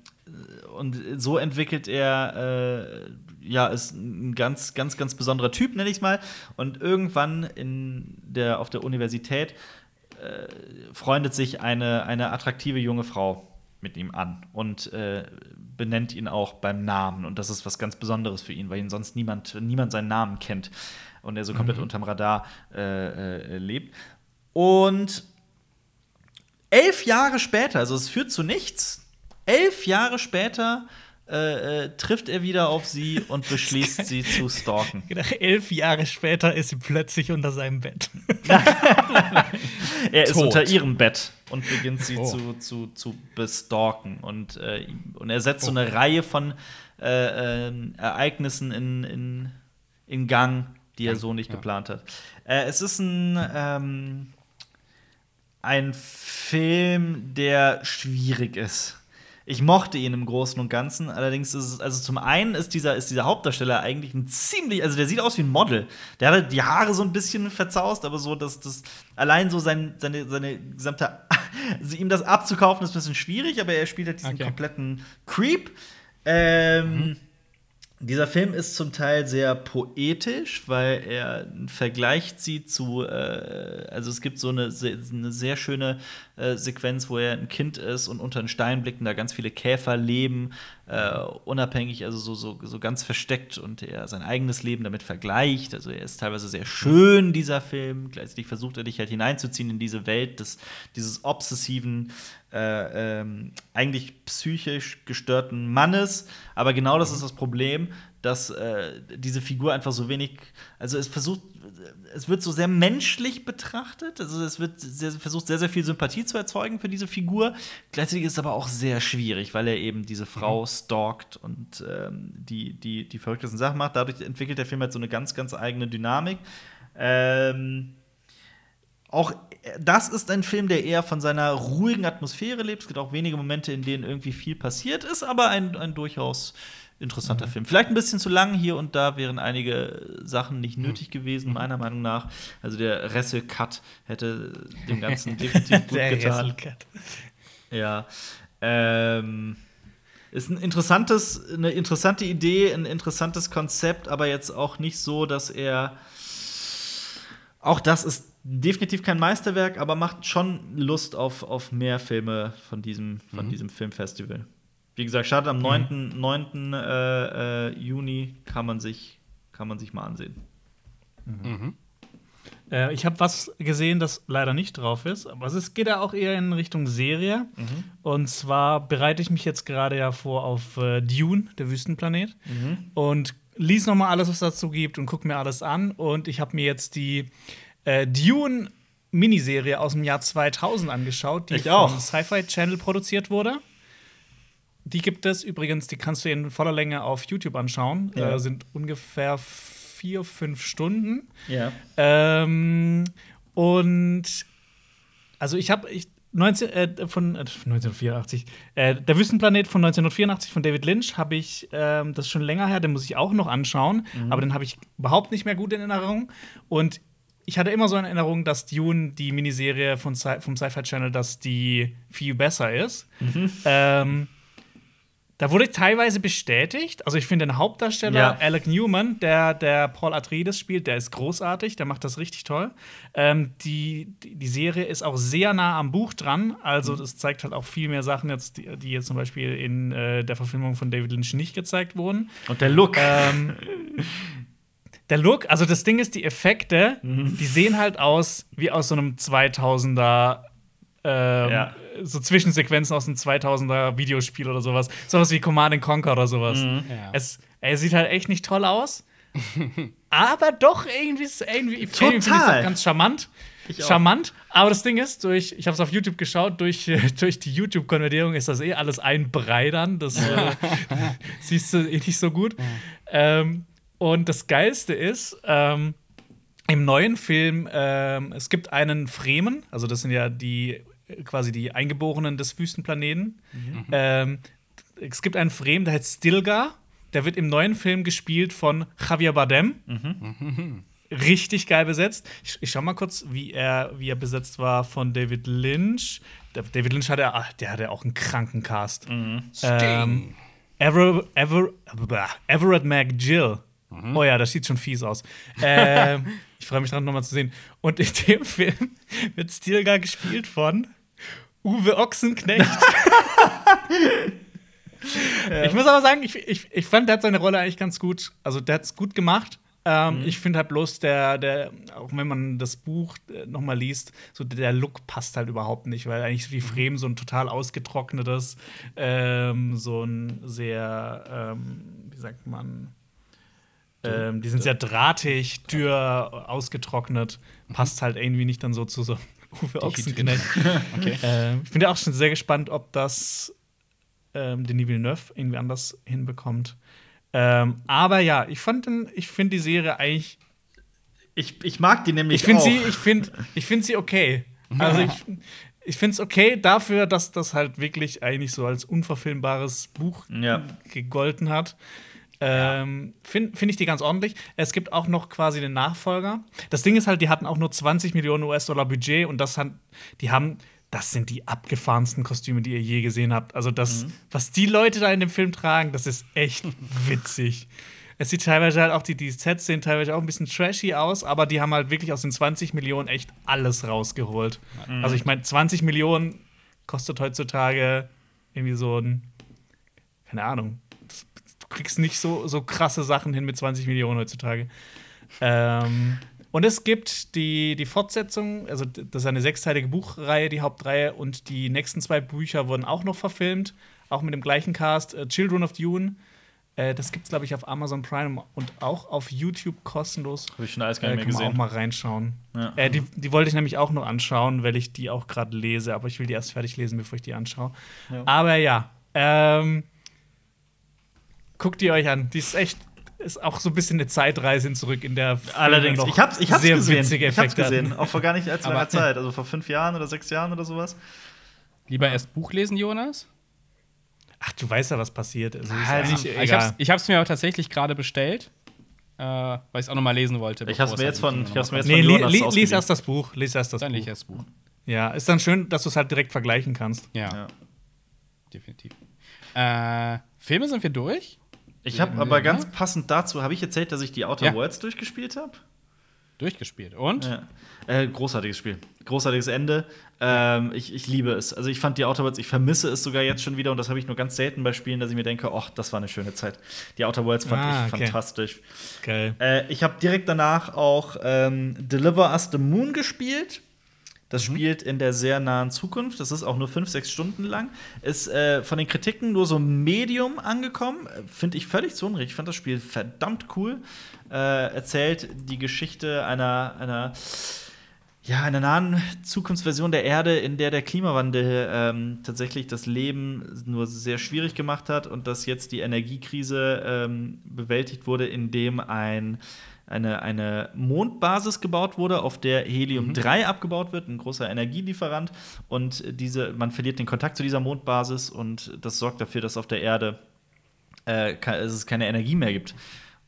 Und so entwickelt er, äh, ja, ist ein ganz, ganz, ganz besonderer Typ, nenne ich es mal. Und irgendwann in der, auf der Universität äh, freundet sich eine, eine attraktive junge Frau mit ihm an und äh, benennt ihn auch beim Namen. Und das ist was ganz Besonderes für ihn, weil ihn sonst niemand, niemand seinen Namen kennt und er so komplett unterm Radar äh, äh, lebt. Und elf Jahre später, also es führt zu nichts, elf Jahre später äh, äh, trifft er wieder auf sie und beschließt, sie zu stalken. Gedacht, elf Jahre später ist sie plötzlich unter seinem Bett. Er ist Tot. unter ihrem Bett und beginnt sie Oh. zu, zu, zu bestalken. Und, äh, und er setzt so eine Reihe von äh, ähm, Ereignissen in, in, in Gang, die er so nicht ja. geplant hat. Äh, es ist ein, ähm, ein Film, der schwierig ist. Ich mochte ihn im Großen und Ganzen. Allerdings ist es, also zum einen ist dieser, ist dieser Hauptdarsteller eigentlich ein ziemlich, also der sieht aus wie ein Model. Der hat die Haare so ein bisschen verzaust, aber so, dass das allein so sein, seine, seine gesamte also ihm das abzukaufen ist ein bisschen schwierig, aber er spielt halt diesen Okay. kompletten Creep. Ähm, Dieser Film ist zum Teil sehr poetisch, weil er einen Vergleich zieht zu, äh, also es gibt so eine, eine sehr schöne äh, Sequenz, wo er ein Kind ist und unter einen Stein blickt und da ganz viele Käfer leben, äh, unabhängig, also so, so, so ganz versteckt und er sein eigenes Leben damit vergleicht. Also er ist teilweise sehr schön, dieser Film. Gleichzeitig versucht er dich halt hineinzuziehen in diese Welt des, dieses obsessiven, äh, ähm, eigentlich psychisch gestörten Mannes. Aber genau das ist das Problem, dass äh, diese Figur einfach so wenig, also es versucht, es wird so sehr menschlich betrachtet. Also es wird sehr, versucht sehr, sehr viel Sympathie zu erzeugen für diese Figur. Gleichzeitig ist es aber auch sehr schwierig, weil er eben diese Frau stalkt und ähm, die, die, die verrücktesten Sachen macht. Dadurch entwickelt der Film halt so eine ganz, ganz eigene Dynamik. Ähm, auch das ist ein Film, der eher von seiner ruhigen Atmosphäre lebt. Es gibt auch wenige Momente, in denen irgendwie viel passiert ist, aber ein, ein durchaus interessanter Film. Vielleicht ein bisschen zu lang hier und da wären einige Sachen nicht nötig gewesen, meiner Meinung nach. Also der Ressel-Cut hätte dem Ganzen definitiv gut Der getan. Ja. Ähm, ist ein interessantes, eine interessante Idee, ein interessantes Konzept, aber jetzt auch nicht so, dass er. Auch das ist definitiv kein Meisterwerk, aber macht schon Lust auf, auf mehr Filme von diesem, von diesem Filmfestival. Wie gesagt, startet am 9. 9. Äh, äh, Juni, kann man, sich, kann man sich mal ansehen. Äh, ich habe was gesehen, das leider nicht drauf ist, aber es geht ja auch eher in Richtung Serie. Und zwar bereite ich mich jetzt gerade ja vor auf äh, Dune, der Wüstenplanet. Und lies noch mal alles, was es dazu gibt und guck mir alles an. Und ich habe mir jetzt die äh, Dune Miniserie aus dem Jahr 2000 angeschaut, die Ich vom. Sci-Fi Channel produziert wurde. Die gibt es übrigens, die kannst du in voller Länge auf YouTube anschauen. Ja. Äh, sind ungefähr vier, fünf Stunden. Ja. Ähm, und also ich habe ich 19, äh, von äh, 1984, äh, der Wüstenplanet von 1984 von David Lynch habe ich, ähm, das ist schon länger her, den muss ich auch noch anschauen, aber den habe ich überhaupt nicht mehr gut in Erinnerung. Und ich hatte immer so in Erinnerung, dass Dune, die Miniserie von Sci vom Sci-Fi Channel, dass die viel besser ist. Ähm, da wurde teilweise bestätigt, also ich finde den Hauptdarsteller, Ja. Alec Newman, der, der Paul Atreides spielt, der ist großartig, der macht das richtig toll. Ähm, die, die, Serie ist auch sehr nah am Buch dran, also Mhm. das zeigt halt auch viel mehr Sachen, jetzt, die, die jetzt zum Beispiel in äh, der Verfilmung von David Lynch nicht gezeigt wurden. Und der Look. Ähm, der Look, also das Ding ist, die Effekte, Mhm. die sehen halt aus wie aus so einem 2000er, ähm, Ja. so Zwischensequenzen aus einem 2000er Videospiel oder sowas. Sowas wie Command and Conquer oder sowas. Mhm. Ja. Es, er sieht halt echt nicht toll aus. aber doch irgendwie, ist- irgendwie, irgendwie finde ich es Total. auch ganz charmant. Charmant, aber das Ding ist, durch, ich habe es auf YouTube geschaut, durch, durch die YouTube-Konvertierung ist das eh alles ein Brei dann. Das äh, siehst du eh nicht so gut. Ähm, und das Geilste ist, ähm, im neuen Film, ähm, es gibt einen Fremen, also das sind ja die quasi die Eingeborenen des Wüstenplaneten. Ähm, es gibt einen Fremen, der heißt Stilgar. Der wird im neuen Film gespielt von Javier Bardem. Richtig geil besetzt. Ich, ich schau mal kurz, wie er, wie er besetzt war von David Lynch. Der, David Lynch hatte, ach, der hatte auch einen kranken Cast. Ähm, Ever, Ever, Everett McGill. Oh ja, das sieht schon fies aus. ähm, ich freue mich dran, nochmal zu sehen. Und in dem Film wird Stilgar gespielt von Uwe Ochsenknecht. Ich muss aber sagen, ich, ich, ich fand, der hat seine Rolle eigentlich ganz gut. Also, der hat es gut gemacht. Ähm, Ich finde halt bloß, der, der, auch wenn man das Buch äh, noch mal liest, so der Look passt halt überhaupt nicht, weil eigentlich wie Fremen so ein total ausgetrocknetes, ähm, so ein sehr, ähm, wie sagt man, ähm, die sind sehr drahtig, dürr, ausgetrocknet. Passt halt irgendwie nicht dann so zu so Uwe Ochsenknecht. Okay. Ähm, ich bin ja auch schon sehr gespannt, ob das ähm, Denis Villeneuve irgendwie anders hinbekommt. Ähm, aber ja, ich fand den, ich finde die Serie eigentlich. Ich, ich mag die nämlich Ich finde auch. sie, ich finde, ich finde sie okay. Also ich, ich finde es okay dafür, dass das halt wirklich eigentlich so als unverfilmbares Buch Ja. gegolten hat. Ähm, Finde find ich die ganz ordentlich. Es gibt auch noch quasi den Nachfolger. Das Ding ist halt, die hatten auch nur 20 Millionen US-Dollar Budget und das hat, die haben das sind die abgefahrensten Kostüme, die ihr je gesehen habt. Also das, was die Leute da in dem Film tragen, das ist echt witzig. Es sieht teilweise halt auch, die, die Sets sehen teilweise auch ein bisschen trashy aus, aber die haben halt wirklich aus den 20 Millionen echt alles rausgeholt. Also ich meine, 20 Millionen kostet heutzutage irgendwie so ein, keine Ahnung, kriegst nicht so, so krasse Sachen hin mit 20 Millionen heutzutage. Ähm, und es gibt die, die Fortsetzung, also das ist eine sechsteilige Buchreihe, die Hauptreihe, und die nächsten zwei Bücher wurden auch noch verfilmt, auch mit dem gleichen Cast, äh, Children of Dune. Äh, das gibt's, glaube ich, auf Amazon Prime und auch auf YouTube kostenlos. Habe ich schon alles gar Äh, nicht mehr kann man auch gesehen. mal reinschauen. Ja. Äh, die, die wollte ich nämlich auch noch anschauen, weil ich die auch gerade lese, aber ich will die erst fertig lesen, bevor ich die anschaue. Ja. Aber ja, ähm, guckt die euch an. Die ist echt, ist auch so ein bisschen eine Zeitreise zurück in der Allerdings, noch ich hab's, ich hab's sehr gesehen. witzige Ich hab's Effekte hatten. gesehen. Auch vor gar nicht allzu langer Zeit. Also vor fünf Jahren oder sechs Jahren oder sowas. Lieber erst Buch lesen, Jonas? Ach, du weißt ja, was passiert. Also, ist Also, eigentlich Ich hab's, egal. ich hab's mir aber tatsächlich gerade bestellt, äh, weil ich es auch noch mal lesen wollte. Ich hab's es mir halt jetzt von- ich hab's mir jetzt Nee, von li Jonas li lies erst das Buch. Lies erst das. Dann Buch. das Buch. Ja, ist dann schön, dass du es halt direkt vergleichen kannst. Ja, Ja. definitiv. Äh, Filme sind wir durch? Ich habe aber ne? ganz passend dazu, habe ich erzählt, dass ich die Outer Ja. Worlds durchgespielt habe? Durchgespielt. Und? Ja. Äh, großartiges Spiel. Großartiges Ende. Ähm, ich, ich liebe es. Also ich fand die Outer Worlds, ich vermisse es sogar jetzt schon wieder und das habe ich nur ganz selten bei Spielen, dass ich mir denke, ach, das war eine schöne Zeit. Die Outer Worlds fand Ah, ich okay. fantastisch. Geil. Äh, ich habe direkt danach auch ähm, Deliver Us the Moon gespielt. Das spielt in der sehr nahen Zukunft. Das ist auch nur fünf, sechs Stunden lang. Ist äh, von den Kritiken nur so Medium angekommen. Äh, Finde ich völlig zu Unrecht. Ich fand das Spiel verdammt cool. Äh, erzählt die Geschichte einer, einer, ja, einer nahen Zukunftsversion der Erde, in der der Klimawandel ähm, tatsächlich das Leben nur sehr schwierig gemacht hat und dass jetzt die Energiekrise ähm, bewältigt wurde, indem ein eine, eine Mondbasis gebaut wurde, auf der Helium-3 abgebaut wird, ein großer Energielieferant. Und diese, man verliert den Kontakt zu dieser Mondbasis und das sorgt dafür, dass auf der Erde äh, es keine Energie mehr gibt.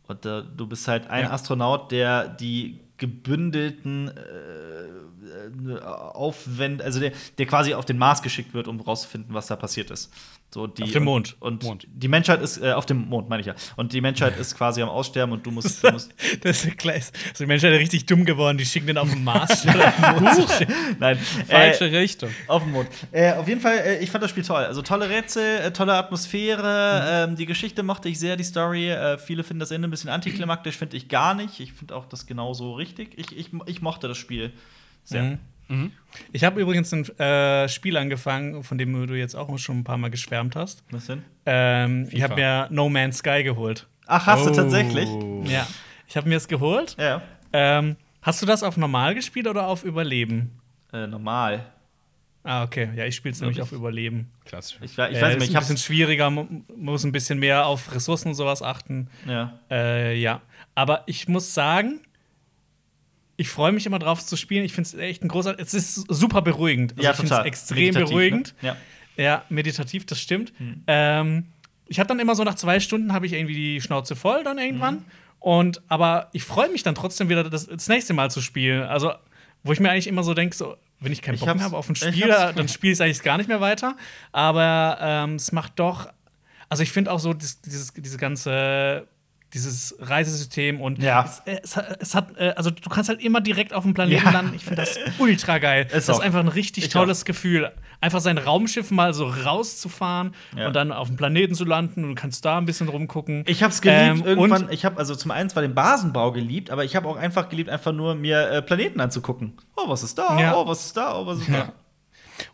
Und äh, du bist halt ein Ja. Astronaut, der die gebündelten äh, äh, Aufwend, also der, der quasi auf den Mars geschickt wird, um rauszufinden, was da passiert ist. So die, Auf dem Mond. Und, und Mond. die Menschheit ist äh, auf dem Mond, meine ich ja. Und die Menschheit ist quasi am Aussterben und du musst, du musst Das ist klar. Also die Menschen sind richtig dumm geworden. Die schicken den auf den Mars. nein, Falsche äh, Richtung. auf dem Mond. Äh, auf jeden Fall, äh, ich fand das Spiel toll. Also tolle Rätsel, äh, tolle Atmosphäre. Ähm, die Geschichte mochte ich sehr, die Story. Äh, viele finden das Ende ein bisschen antiklimaktisch, finde ich gar nicht. Ich finde auch das genauso richtig. Ich, ich, ich mochte das Spiel sehr. Mhm. Ich habe übrigens ein äh, Spiel angefangen, von dem du jetzt auch schon ein paar Mal geschwärmt hast. Was denn? Ähm, ich habe mir No Man's Sky geholt. Ach, hast du Oh. tatsächlich? Ja. Ich habe mir es geholt. Ja. Ähm, hast du das auf normal gespielt oder auf Überleben? Äh, normal. Ah, okay. Ja, ich spiele es nämlich auf Überleben. Klassisch. Ich, ich Äh, weiß ist nicht, ich ein bisschen schwieriger, mu- muss ein bisschen mehr auf Ressourcen und sowas achten. Ja. Äh, ja. Aber ich muss sagen, ich freue mich immer drauf zu spielen. Ich finde es echt ein großer. Es ist super beruhigend. Also ja, ich finde es extrem Meditativ, beruhigend. Ne? Ja. Ja, meditativ, das stimmt. Hm. Ähm, ich habe dann immer so nach zwei Stunden habe ich irgendwie die Schnauze voll dann irgendwann. Mhm. Und aber ich freue mich dann trotzdem wieder das, das nächste Mal zu spielen. Also wo ich mir eigentlich immer so denke, so wenn ich keinen Bock mehr habe auf ein Spiel, dann spiele ich es eigentlich gar nicht mehr weiter. Aber ähm, es macht doch, also ich finde auch so dieses, dieses, diese ganze dieses Reisesystem und Ja. es, es, hat- es hat, äh, also du kannst halt immer direkt auf dem Planeten Ja. landen. Ich finde das ultra geil. Ist das auch. ist einfach ein richtig Ich tolles Gefühl. Einfach sein Raumschiff mal so rauszufahren Ja. und dann auf dem Planeten zu landen und du kannst da ein bisschen rumgucken. Ich hab's geliebt Ähm, irgendwann. Ich habe also zum einen zwar den Basenbau geliebt, aber ich habe auch einfach geliebt, einfach nur mir äh, Planeten anzugucken. Oh, was ist da? Oh, was ist da? Oh, was ist da?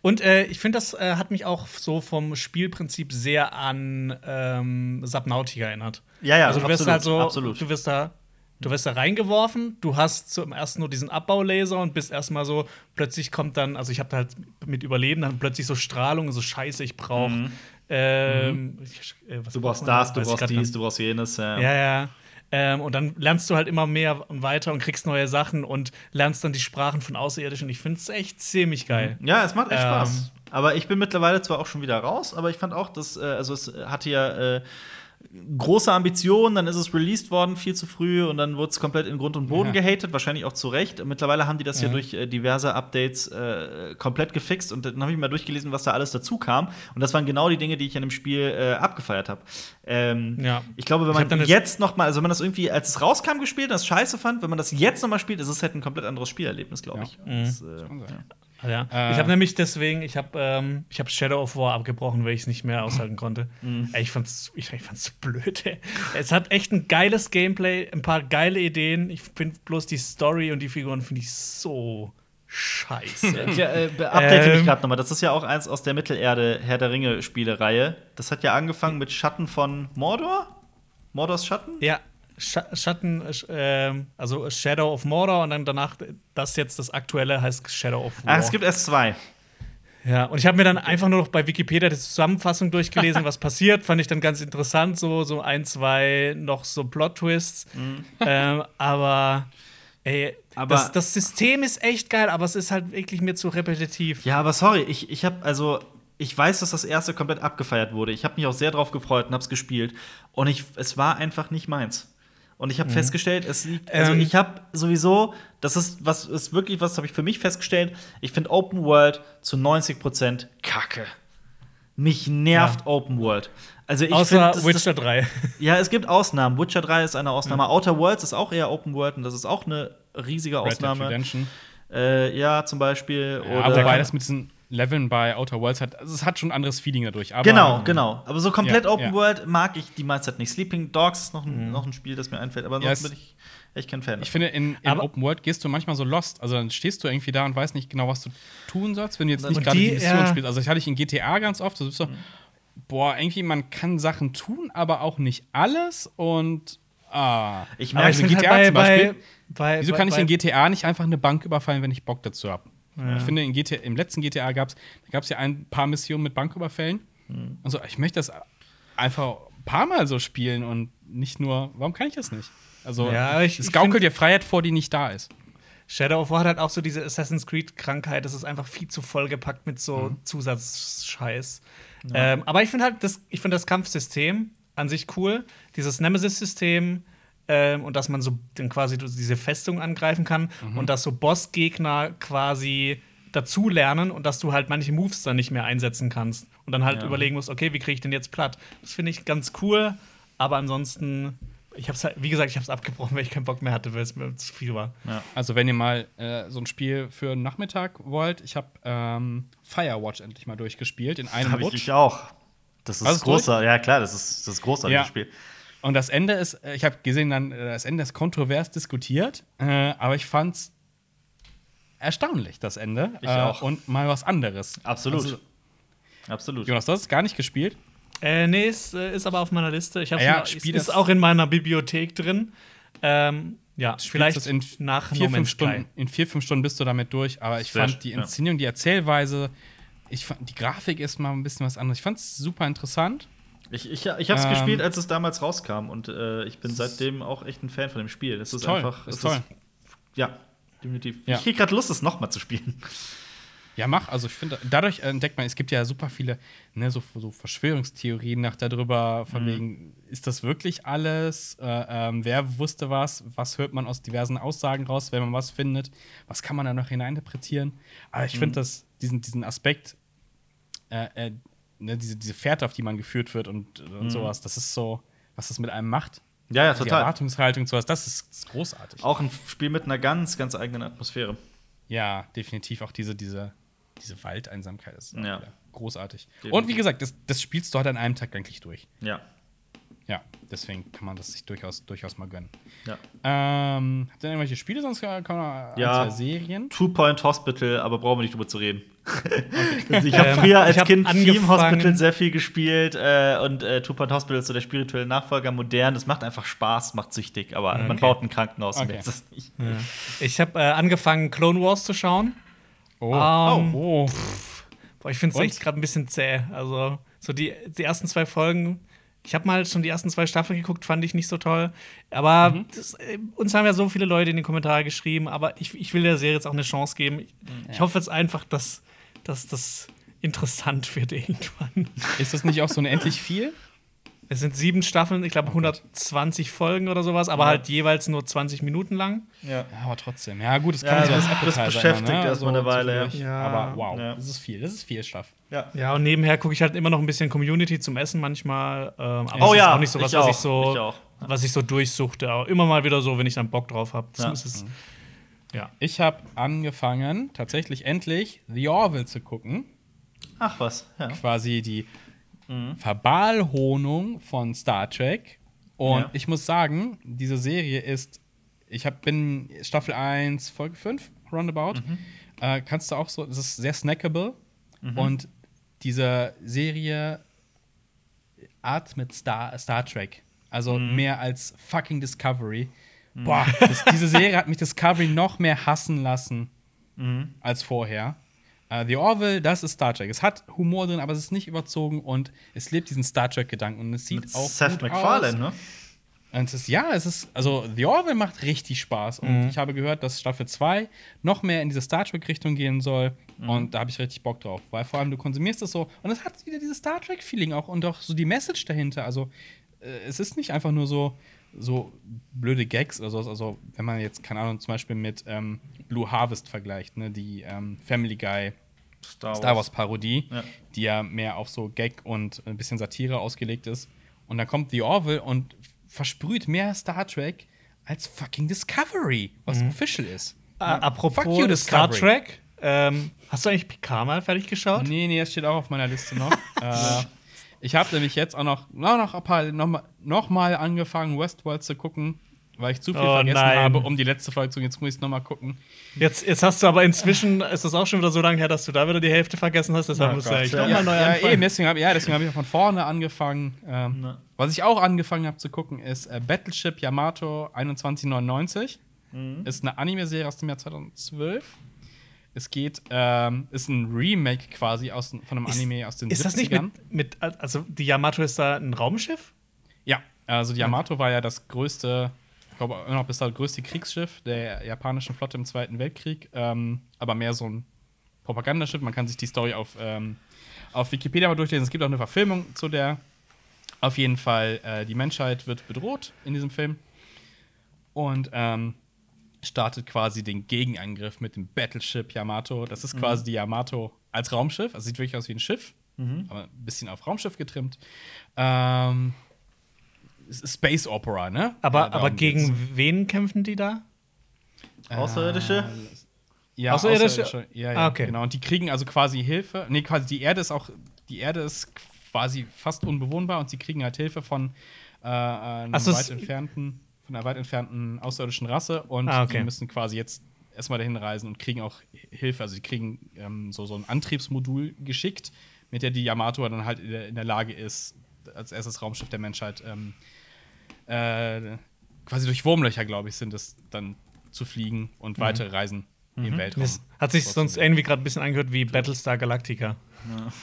Und äh, ich finde, das äh, hat mich auch so vom Spielprinzip sehr an ähm, Subnautica erinnert. Ja, ja, also du wirst absolut, halt so, absolut. du wirst da, du wirst da reingeworfen, du hast zum ersten nur diesen Abbaulaser und bist erstmal so, plötzlich kommt dann, also ich habe da halt mit Überleben dann plötzlich so Strahlung, so Scheiße, ich brauche ähm, ich, äh, Mhm. Du brauchst das, du brauchst dies, du brauchst jenes. Ja. Ja, ja. Ähm, und dann lernst du halt immer mehr und weiter und kriegst neue Sachen und lernst dann die Sprachen von Außerirdischen. Ich finde es echt ziemlich geil. Ja, es macht echt Ähm. Spaß. Aber ich bin mittlerweile zwar auch schon wieder raus, aber ich fand auch, dass, äh, also es hatte ja äh, große Ambitionen, dann ist es released worden viel zu früh und dann wurde es komplett in Grund und Boden Ja. gehatet, wahrscheinlich auch zu Recht. Und mittlerweile haben die das ja, Ja. durch äh, diverse Updates äh, komplett gefixt und dann habe ich mal durchgelesen, was da alles dazu kam. Und das waren genau die Dinge, die ich in dem Spiel äh, abgefeiert habe. Ähm, Ja. Ich glaube, wenn man dann das- jetzt noch mal, also wenn man das irgendwie, als es rauskam, gespielt und das scheiße fand, wenn man das jetzt noch mal spielt, ist es halt ein komplett anderes Spielerlebnis, glaube Ja. ich. Das, äh. Ja. Ja. Äh. ich habe nämlich deswegen, ich habe ähm, ich hab Shadow of War abgebrochen, weil ich es nicht mehr aushalten konnte. Mhm. Ich fand's, ich, ich fand's blöd, ey. Es hat echt ein geiles Gameplay, ein paar geile Ideen. Ich finde bloß die Story und die Figuren finde ich so scheiße. Ja, äh, update mich Ähm. gerade nochmal. Das ist ja auch eins aus der Mittelerde Herr der Ringe Spielereihe. Das hat ja angefangen mit Schatten von Mordor. Mordors Schatten? ja, Schatten, äh, also Shadow of Mordor und dann danach das jetzt das aktuelle heißt Shadow of War. Ach, es gibt erst zwei. Ja, und ich habe mir dann einfach nur noch bei Wikipedia die Zusammenfassung durchgelesen, was passiert. Fand ich dann ganz interessant, so, so ein, zwei noch so Plot-Twists. ähm, aber, ey, Aber- das, das System ist echt geil, aber es ist halt wirklich mir zu repetitiv. Ja, aber sorry, ich, ich habe also ich weiß, dass das erste komplett abgefeiert wurde. Ich habe mich auch sehr drauf gefreut und habe es gespielt und ich es war einfach nicht meins. Und ich habe festgestellt, es liegt also Ähm. ich habe sowieso, das ist was ist wirklich was habe ich für mich festgestellt. Ich finde Open World zu 90% Kacke. Mich nervt Open World. Also ich Außer finde das- das- Witcher 3. Ja, es gibt Ausnahmen. Witcher 3 ist eine Ausnahme. Outer Worlds ist auch eher Open World und das ist auch eine riesige Red Dead Ausnahme. Redemption. Äh, ja, zum Beispiel. Ja, oder wobei das mit diesen Leveln bei Outer Worlds hat, also es hat schon ein anderes Feeling dadurch. Aber, genau, genau. Aber so komplett Ja, Open ja. World mag ich die meiste Zeit nicht. Sleeping Dogs ist noch ein, noch ein Spiel, das mir einfällt. Aber Ja, ansonsten es- bin ich echt kein Fan. Ich finde, in, in Open World gehst du manchmal so lost. Also dann stehst du irgendwie da und weißt nicht genau, was du tun sollst, wenn du jetzt nicht gerade die, die, Mission ja. spielst. Also ich hatte ich in GTA ganz oft, so, so boah, irgendwie man kann Sachen tun, aber auch nicht alles und ah. Ich merke, also GTA halt zum Beispiel, bei, Wieso bei, kann ich bei, in GTA nicht einfach eine Bank überfallen, wenn ich Bock dazu habe? Ich finde, in GTA, im letzten GTA gab es ja ein paar Missionen mit Banküberfällen. Hm. Und so, ich möchte das einfach ein paar Mal so spielen und nicht nur, warum kann ich das nicht? Also, Ja, ich- es gaukelt dir Freiheit vor, die nicht da ist. Shadow of War hat halt auch so diese Assassin's Creed-Krankheit. Das ist einfach viel zu vollgepackt mit so Mhm. Zusatzscheiß. Ähm, aber ich finde halt, das, ich finde das Kampfsystem an sich cool. Dieses Nemesis-System ähm, und dass man so dann quasi diese Festung angreifen kann Mhm. und dass so Bossgegner quasi dazulernen und dass du halt manche Moves dann nicht mehr einsetzen kannst und dann halt Ja. überlegen musst, okay, wie kriege ich den jetzt platt? Das finde ich ganz cool, aber ansonsten, ich hab's halt, wie gesagt, ich habe es abgebrochen, weil ich keinen Bock mehr hatte, weil es mir zu viel war. ja. Also, wenn ihr mal äh, so ein Spiel für einen Nachmittag wollt, ich habe ähm, Firewatch endlich mal durchgespielt in einem habe ich Rutsch. dich auch. Das ist großer, ja klar, das ist das ist großartiges Ja. Spiel. Und das Ende ist, äh, ich habe gesehen, dann äh, das Ende ist kontrovers diskutiert, äh, aber ich fand's erstaunlich, das Ende. Ich äh, auch. Und mal was anderes. Absolut. Also, Absolut. Jonas, du hast es gar nicht gespielt. Äh, nee, ist, äh, ist aber auf meiner Liste. Ich hab's Ja, spiel ist, ist auch in meiner Bibliothek drin. Ähm, ja, Spielst vielleicht das in nach vier, fünf. Stunden, in vier, fünf Stunden bist du damit durch. Aber ich Sehr fand die ja. Inszenierung, die Erzählweise, ich fand, die Grafik ist mal ein bisschen was anderes. Ich fand es super interessant. Ich, ich, ich habe es Ähm, gespielt, als es damals rauskam und äh, ich bin seitdem auch echt ein Fan von dem Spiel. Es ist, toll, einfach, ist toll. ja, definitiv. Ja. Ich kriege gerade Lust, es nochmal zu spielen. Ja, mach. Also ich finde, dadurch entdeckt man, es gibt ja super viele ne, so, so Verschwörungstheorien nach darüber, von wegen, ist das wirklich alles? Äh, ähm, wer wusste was? Was hört man aus diversen Aussagen raus, wenn man was findet? Was kann man da noch hineininterpretieren? Aber ich finde das, diesen, diesen Aspekt, äh, äh, ne, diese, diese Fährte, auf die man geführt wird und, und sowas, das ist so, was das mit einem macht. Ja, ja, Die total. Erwartungshaltung und sowas, das ist, ist großartig. Auch ein Spiel mit einer ganz, ganz eigenen Atmosphäre. Ja, definitiv auch diese, diese, diese Waldeinsamkeit ist Ja. großartig. Definitiv. Und wie gesagt, das, das spielst du halt an einem Tag eigentlich durch. Ja. Ja, deswegen kann man das sich durchaus, durchaus mal gönnen. ja. Ähm, habt ihr irgendwelche Spiele sonst kann man Ja. Serien? Two Point Hospital, aber brauchen wir nicht drüber zu reden. Also ich habe Ähm, früher als hab Kind Theme Hospital sehr viel gespielt äh, und äh, Point Hospital ist so der spirituelle Nachfolger, modern. Das macht einfach Spaß, macht süchtig, aber man baut ein Krankenhaus und Okay. es nicht. Ich habe äh, angefangen, Clone Wars zu schauen. Oh, Ähm, oh. Boah, ich finde es Und? echt gerade ein bisschen zäh. Also, so die, die ersten zwei Folgen. Ich habe mal schon die ersten zwei Staffeln geguckt, fand ich nicht so toll. Aber Mhm. das, äh, uns haben ja so viele Leute in die Kommentare geschrieben, aber ich, ich will der Serie jetzt auch eine Chance geben. Ich, ich hoffe jetzt einfach, dass, dass das interessant wird irgendwann. Ist das nicht auch so unendlich viel? Es sind sieben Staffeln, ich glaube 120 Folgen oder sowas, aber Ja. halt jeweils nur 20 Minuten lang. Ja. Ja, aber trotzdem. Ja, gut, das Ja, kann man so das- als das beschäftigt ne? erstmal eine Weile, ja. Ja. Aber wow, Ja. das ist viel. Das ist viel Stuff. ja. Ja, und nebenher gucke ich halt immer noch ein bisschen Community zum Essen manchmal. Ähm, aber Oh es ja, ist auch nicht so was, ich was auch, ich so, ich auch. was ich so durchsuchte. Aber immer mal wieder so, wenn ich dann Bock drauf habe. Ja. Es, ja. Ich habe angefangen, tatsächlich endlich The Orville zu gucken. Ach was, ja. Quasi die Mhm. Verbalhonung von Star Trek. Und Ja. ich muss sagen, diese Serie ist, ich hab, bin Staffel 1, Folge 5, roundabout. Mhm. Äh, kannst du auch so, es ist sehr snackable. Und diese Serie atmet Star, Star Trek. Also Mhm. mehr als fucking Discovery. Boah, das, diese Serie hat mich Discovery noch mehr hassen lassen Mhm. als vorher. Äh, The Orville, das ist Star Trek. Es hat Humor drin, aber es ist nicht überzogen und es lebt diesen Star Trek-Gedanken und es sieht Mit auch Seth MacFarlane, ne? Und es ist, ja, es ist, also The Orville macht richtig Spaß. Und ich habe gehört, dass Staffel 2 noch mehr in diese Star Trek-Richtung gehen soll. Und da habe ich richtig Bock drauf. Weil vor allem du konsumierst es so. Und es hat wieder dieses Star Trek-Feeling auch und auch so die Message dahinter. Also äh, es ist nicht einfach nur so, so blöde Gags oder so. Also wenn man jetzt, keine Ahnung, zum Beispiel mit ähm, Blue Harvest vergleicht, ne, die ähm, Family Guy Star Star Wars Parodie, Ja. die ja mehr auf so Gag und ein bisschen Satire ausgelegt ist. Und dann kommt The Orville und versprüht mehr Star Trek als fucking Discovery, was official ist. Äh, apropos Fuck you, Star. Trek, ähm, hast du eigentlich Picard mal fertig geschaut? Nee, nee, das steht auch auf meiner Liste noch. äh, ich habe nämlich jetzt auch noch, noch, noch, ein paar, noch, mal, noch mal angefangen, Westworld zu gucken, weil ich zu viel Oh, vergessen nein. habe, um die letzte Folge zu Jetzt muss ich es noch mal gucken. Jetzt, jetzt hast du aber inzwischen, ist das auch schon wieder so lange her, dass du da wieder die Hälfte vergessen hast, deshalb Oh musst du Gott, eigentlich ja. nochmal neu ja, anfangen. eben, deswegen habe ja, deswegen hab ich von vorne angefangen. Ähm, was ich auch angefangen habe zu gucken, ist äh, Battleship Yamato 2199. Mhm. Ist eine Anime-Serie aus dem Jahr 2012. Es geht, ähm, ist ein Remake quasi aus, von einem Ist- Anime aus den Ist 70ern. das nicht mit, mit, also die Yamato ist da ein Raumschiff? Also die Yamato war ja das größte, ich glaube immer noch bis das größte Kriegsschiff der japanischen Flotte im Zweiten Weltkrieg, ähm, aber mehr so ein Propagandaschiff. Man kann sich die Story auf, ähm, auf Wikipedia mal durchlesen. Es gibt auch eine Verfilmung zu der. Auf jeden Fall, äh, die Menschheit wird bedroht in diesem Film und ähm, startet quasi den Gegenangriff mit dem Battleship Yamato. Das ist quasi die Yamato als Raumschiff. Also sieht wirklich aus wie ein Schiff, aber ein bisschen auf Raumschiff getrimmt. Ähm, Space Opera, ne? Aber, Ja, aber darum geht's. gegen wen kämpfen die da? Außerirdische? ja, Außerirdische? Außerirdische. Ja, ja, Ah, okay. genau. Und die kriegen also quasi Hilfe. Nee, quasi die Erde ist auch, die Erde ist quasi fast unbewohnbar und sie kriegen halt Hilfe von äh, einer Ach so, weit entfernten, von einer weit entfernten außerirdischen Rasse und Ah, okay. die müssen quasi jetzt erstmal dahin reisen und kriegen auch Hilfe. Also sie kriegen ähm, so, so ein Antriebsmodul geschickt, mit der die Yamato dann halt in der, in der Lage ist, als erstes Raumschiff der Menschheit ähm, äh, quasi durch Wurmlöcher, glaube ich, sind es dann zu fliegen und weitere Reisen im Weltraum. Das hat sich sonst irgendwie gerade ein bisschen angehört wie Battlestar Galactica.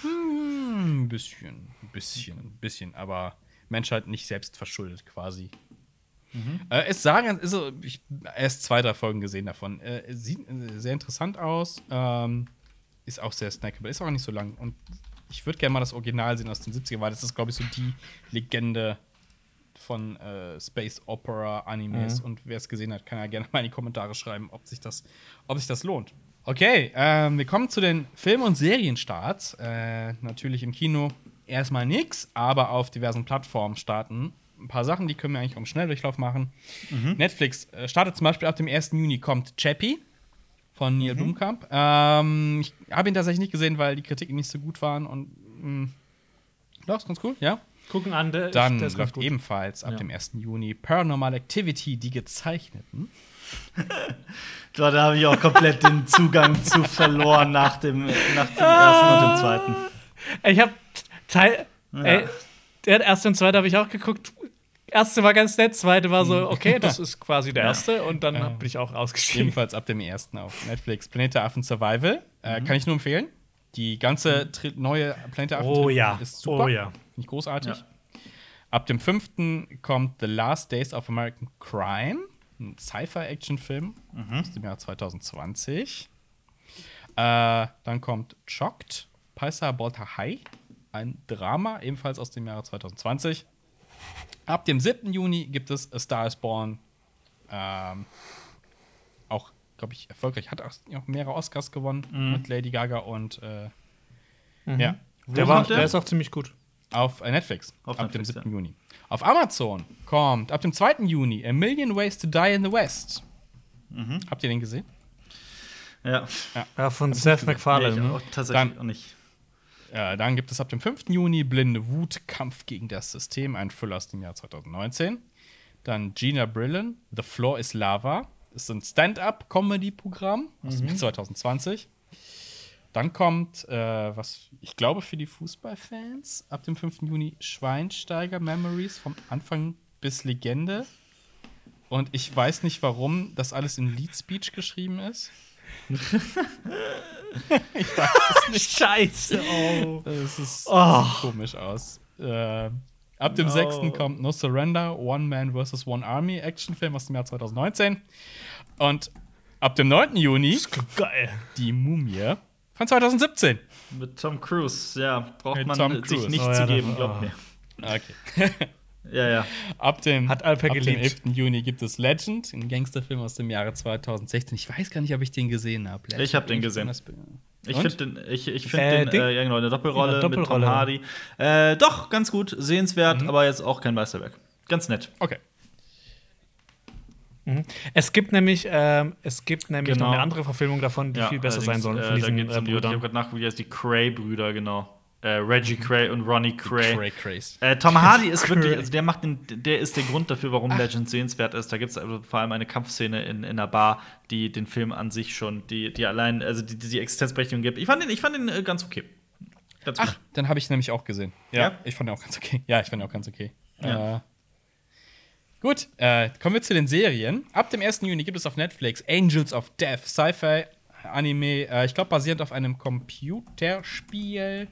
Hm, Ein bisschen, ein bisschen, ein bisschen, aber Menschheit nicht selbst verschuldet quasi. Äh, es sagen, ist, so- ich erst zwei, drei Folgen gesehen davon. Äh, sieht äh, sehr interessant aus, ähm, ist auch sehr snackable, ist auch nicht so lang. Und ich würde gerne mal das Original sehen aus den 70ern, weil das ist, glaube ich, so die Legende von äh, Space Opera Animes. Und wer es gesehen hat, kann ja gerne mal in die Kommentare schreiben, ob sich das, ob sich das lohnt. Okay, ähm, wir kommen zu den Film- und Serienstarts. Äh, natürlich im Kino erstmal nix, aber auf diversen Plattformen starten ein paar Sachen, die können wir eigentlich auch im Schnelldurchlauf machen. Netflix äh, startet zum Beispiel ab dem 1. Juni kommt Chappie von Neil Blomkamp. Ähm, ich habe ihn tatsächlich nicht gesehen, weil die Kritiken nicht so gut waren und mh, doch, ist ganz cool, ja. Gucken an, der, Dann der ist läuft gut. ebenfalls ab Ja. dem 1. Juni Paranormal Activity, die gezeichneten. Da, da habe ich auch komplett den Zugang zu verloren nach dem, nach dem ersten und dem zweiten. Ich habe Teil. Ja. Ey, der erste und zweite habe ich auch geguckt. Erste war ganz nett, zweite war so, okay, das ist quasi der erste und dann bin ich auch ausgestiegen. Ebenfalls ab dem 1. auf Netflix. Planet der Affen Survival. Äh, Mhm. kann ich nur empfehlen. Die ganze Tri neue Planet der Affen Oh ja, ist super. oh ja. Finde ich großartig. Ja. Ab dem 5. kommt The Last Days of American Crime. Ein Sci-Fi-Action-Film Mhm. aus dem Jahr 2020. Äh, dann kommt Chocked, Paisa Bolta High. Ein Drama, ebenfalls aus dem Jahre 2020. Ab dem 7. Juni gibt es A Star is Born. Ähm, auch, glaube ich, erfolgreich. Hat auch auch mehrere Oscars gewonnen mit Lady Gaga und äh, ja, Der, war, der ist auch ziemlich gut. Auf äh, Netflix. Auf ab Netflix, dem 7. ja. Juni. Auf Amazon kommt ab dem 2. Juni A Million Ways to Die in the West. Mhm. Habt ihr den gesehen? Ja. Ja, von Seth Nee, MacFarlane. ich ne? auch tatsächlich Dann- auch nicht. Äh, dann gibt es ab dem 5. Juni Blinde Wut, Kampf gegen das System, ein Thriller aus dem Jahr 2019. Dann Gina Brillen, The Floor is Lava. Das ist ein Stand-up-Comedy-Programm aus dem Jahr 2020. Dann kommt, äh, was ich glaube für die Fußballfans, ab dem 5. Juni Schweinsteiger Memories vom Anfang bis Legende. Und ich weiß nicht, warum das alles in Lead Speech geschrieben ist. ich weiß es nicht. Scheiße, oh. Das ist, Oh. sieht komisch aus. Äh, ab dem No. 6. kommt No Surrender, One Man vs. One Army, Actionfilm aus dem Jahr 2019. Und ab dem 9. Juni Geil. Die Mumie von 2017. Mit Tom Cruise, ja, braucht Mit man Tom sich Cruise. nicht Oh ja, zu geben, oh. glaubt mir. Okay. Ja, ja. Ab dem, Hat Alper ab dem geliebt. 11. Juni gibt es Legend, ein Gangsterfilm aus dem Jahre 2016. Ich weiß gar nicht, ob ich den gesehen habe. Ich hab den gesehen. Ich finde den, ich, ich find Äh, den äh, ja, genau, eine Doppelrolle, Ja, Doppelrolle. mit Tom Hardy. Äh, doch, ganz gut, sehenswert, Mhm. aber jetzt auch kein Meisterwerk. Ganz nett. Okay. Es gibt nämlich, ähm, es gibt nämlich Genau. noch eine andere Verfilmung davon, die Ja, viel besser sein soll äh, diesen äh, um die, ich habe gerade nachgeguckt, wie heißt die Cray-Brüder, genau. Äh, Reggie Cray und Ronnie Cray. Cray Craze. Äh, Tom Hardy ist wirklich, also der macht den, der ist der Grund dafür, warum Legend sehenswert ist. Da gibt es also vor allem eine Kampfszene in, in einer Bar, die den Film an sich schon, die, die allein, also die, die, Existenzberechtigung gibt. Ich fand den, ich fand den äh, ganz okay. Ganz Ach, den habe ich nämlich auch gesehen. Ja, Ja? ich fand den auch ganz okay. Ja, ich fand den auch ganz okay. Ja. Äh, gut, äh, kommen wir zu den Serien. Ab dem 1. Juni gibt es auf Netflix Angels of Death, Sci-Fi. Anime, äh, ich glaube, basierend auf einem Computerspiel.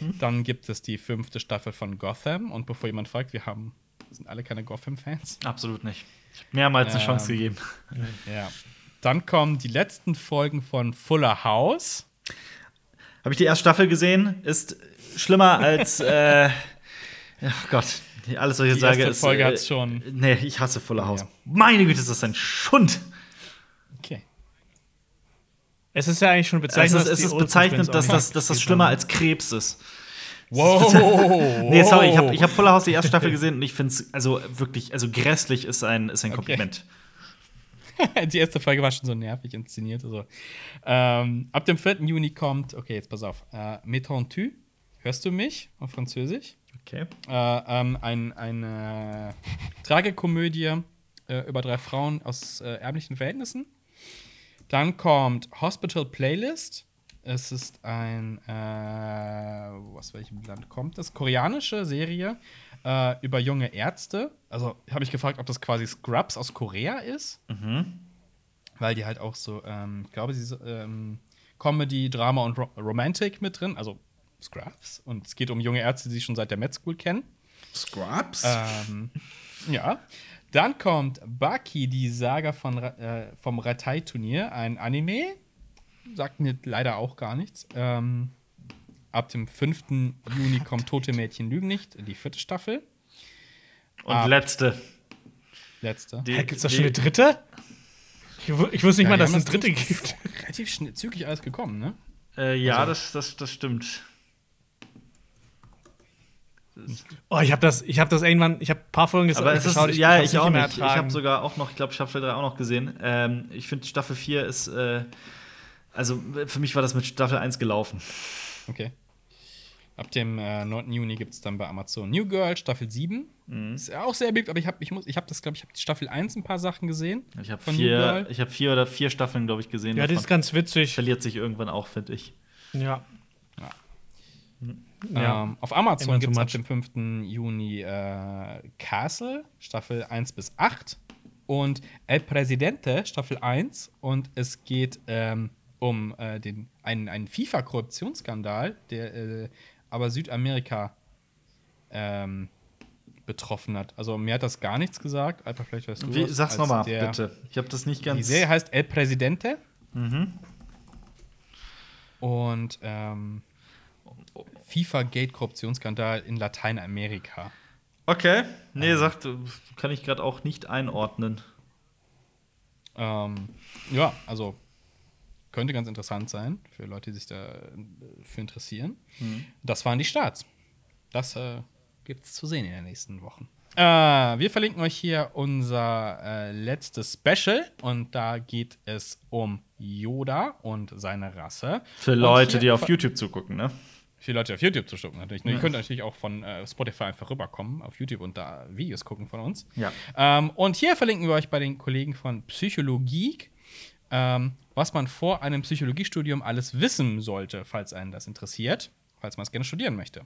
Mhm. Dann gibt es die fünfte Staffel von Gotham. Und bevor jemand fragt, wir haben, sind alle keine Gotham-Fans. Absolut nicht. Mehrmals eine Ähm, Chance gegeben. Ja. Dann kommen die letzten Folgen von Fuller House. Habe ich die erste Staffel gesehen? Ist schlimmer als, äh, ja, Gott, alles, was ich jetzt Die sage, erste ist. Folge äh, hat's schon. Nee, ich hasse Fuller House. Ja. Meine Güte, ist das ein Schund. Okay. Es ist ja eigentlich schon Es bezeichnend, ist, es ist bezeichnend, dass das, dass das schlimmer als Krebs ist. Wow. Nee, sorry, ich habe ich hab Fuller House die erste Staffel gesehen und ich finde es also wirklich, also grässlich ist ein, ist ein Okay. Kompliment. die erste Folge war schon so nervig inszeniert. Also. Ähm, ab dem 4. Juni kommt, okay, jetzt pass auf, äh, Mettons-tu, hörst du mich auf Französisch? Okay. Äh, ähm, ein, eine Tragikomödie äh, über drei Frauen aus äh, ärmlichen Verhältnissen. Dann kommt Hospital Playlist. Es ist ein, äh, was welchem Land kommt das? Koreanische Serie äh, über junge Ärzte. Also habe ich gefragt, ob das quasi Scrubs aus Korea ist. Weil die halt auch so, ähm, ich glaube, sie ist, ähm, Comedy, Drama und Ro Romantic mit drin. Also Scrubs. Und es geht um junge Ärzte, die sich schon seit der Med School kennen. Scrubs? Ähm, ja. Dann kommt Baki, die Saga von, äh, vom Ratai-Turnier, ein Anime. Sagt mir leider auch gar nichts. Ähm, ab dem 5. Juni kommt Tote Mädchen Lügen nicht, die vierte Staffel. und ah. letzte. Letzte. Die, Hä, gibt's da schon eine dritte? Ich, ich wusste nicht Ja, mal, dass es eine dritte gibt. Relativ schnell, zügig alles gekommen, ne? Äh, ja, Also- das, das, das stimmt. Oh, ich habe das, ich habe das irgendwann, ich habe ein paar Folgen ges Aber es ist, ja, hab's ich auch mehr nicht. Ich ertragen. habe sogar auch noch, ich glaube, Staffel 3 auch noch gesehen. Ähm, ich finde, Staffel 4 ist, äh, also für mich war das mit Staffel 1 gelaufen. Okay. Ab dem äh, 9. Juni gibt es dann bei Amazon New Girl, Staffel 7. Mhm. Ist ja auch sehr beliebt, aber ich habe ich muss, ich hab das, glaube ich, habe Staffel 1 ein paar Sachen gesehen. Ich habe Von New vier, Girl. ich hab vier oder vier Staffeln, glaube ich, gesehen. Ja, die davon. ist ganz witzig. verliert sich irgendwann auch, finde ich. Ja. Ja. Ja. Ähm, auf Amazon gibt es ab dem 5. Juni äh, Castle, Staffel 1 bis 8. Und El Presidente, Staffel 1. Und es geht ähm, um äh, den, einen, einen FIFA-Korruptionsskandal, der äh, aber Südamerika ähm, betroffen hat. Also mir hat das gar nichts gesagt. Alter, vielleicht weißt du Wie, was, sag's nochmal, bitte. Ich habe das nicht Die ganz. Serie heißt El Presidente. Mhm. Und ähm, FIFA-Gate-Korruptionsskandal in Lateinamerika. Okay. Nee, sagt, kann ich gerade auch nicht einordnen. Ähm, ja, also könnte ganz interessant sein für Leute, die sich dafür interessieren. Das waren die Starts. Das äh, gibt es zu sehen in den nächsten Wochen. Äh, wir verlinken euch hier unser äh, letztes Special und da geht es um Yoda und seine Rasse. Für Leute, die auf YouTube zugucken, ne? Für Leute auf YouTube zu gucken natürlich. Ihr könnt natürlich auch von äh, Spotify einfach rüberkommen auf YouTube und da Videos gucken von uns. Ja. Ähm, und hier verlinken wir euch bei den Kollegen von Psychologie, ähm, was man vor einem Psychologiestudium alles wissen sollte, falls einen das interessiert, falls man es gerne studieren möchte.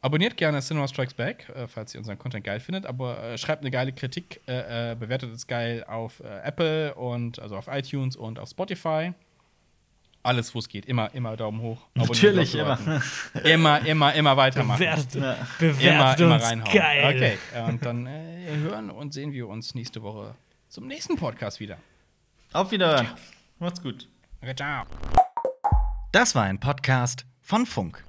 Abonniert gerne Cinema Strikes Back, äh, falls ihr unseren Content geil findet, aber äh, schreibt eine geile Kritik, äh, bewertet es geil auf Apple und also auf iTunes und auf Spotify. Alles, wo es geht. Immer, immer Daumen hoch. Abonnieren, Natürlich, immer. immer, immer, immer weitermachen. Bewertet, Ja. bewertet Immer, immer uns. reinhauen. Geil. Okay, äh, und dann äh, hören und sehen wir uns nächste Woche zum nächsten Podcast wieder. Auf Wiederhören. Macht's gut. Okay, ciao. Das war ein Podcast von Funk.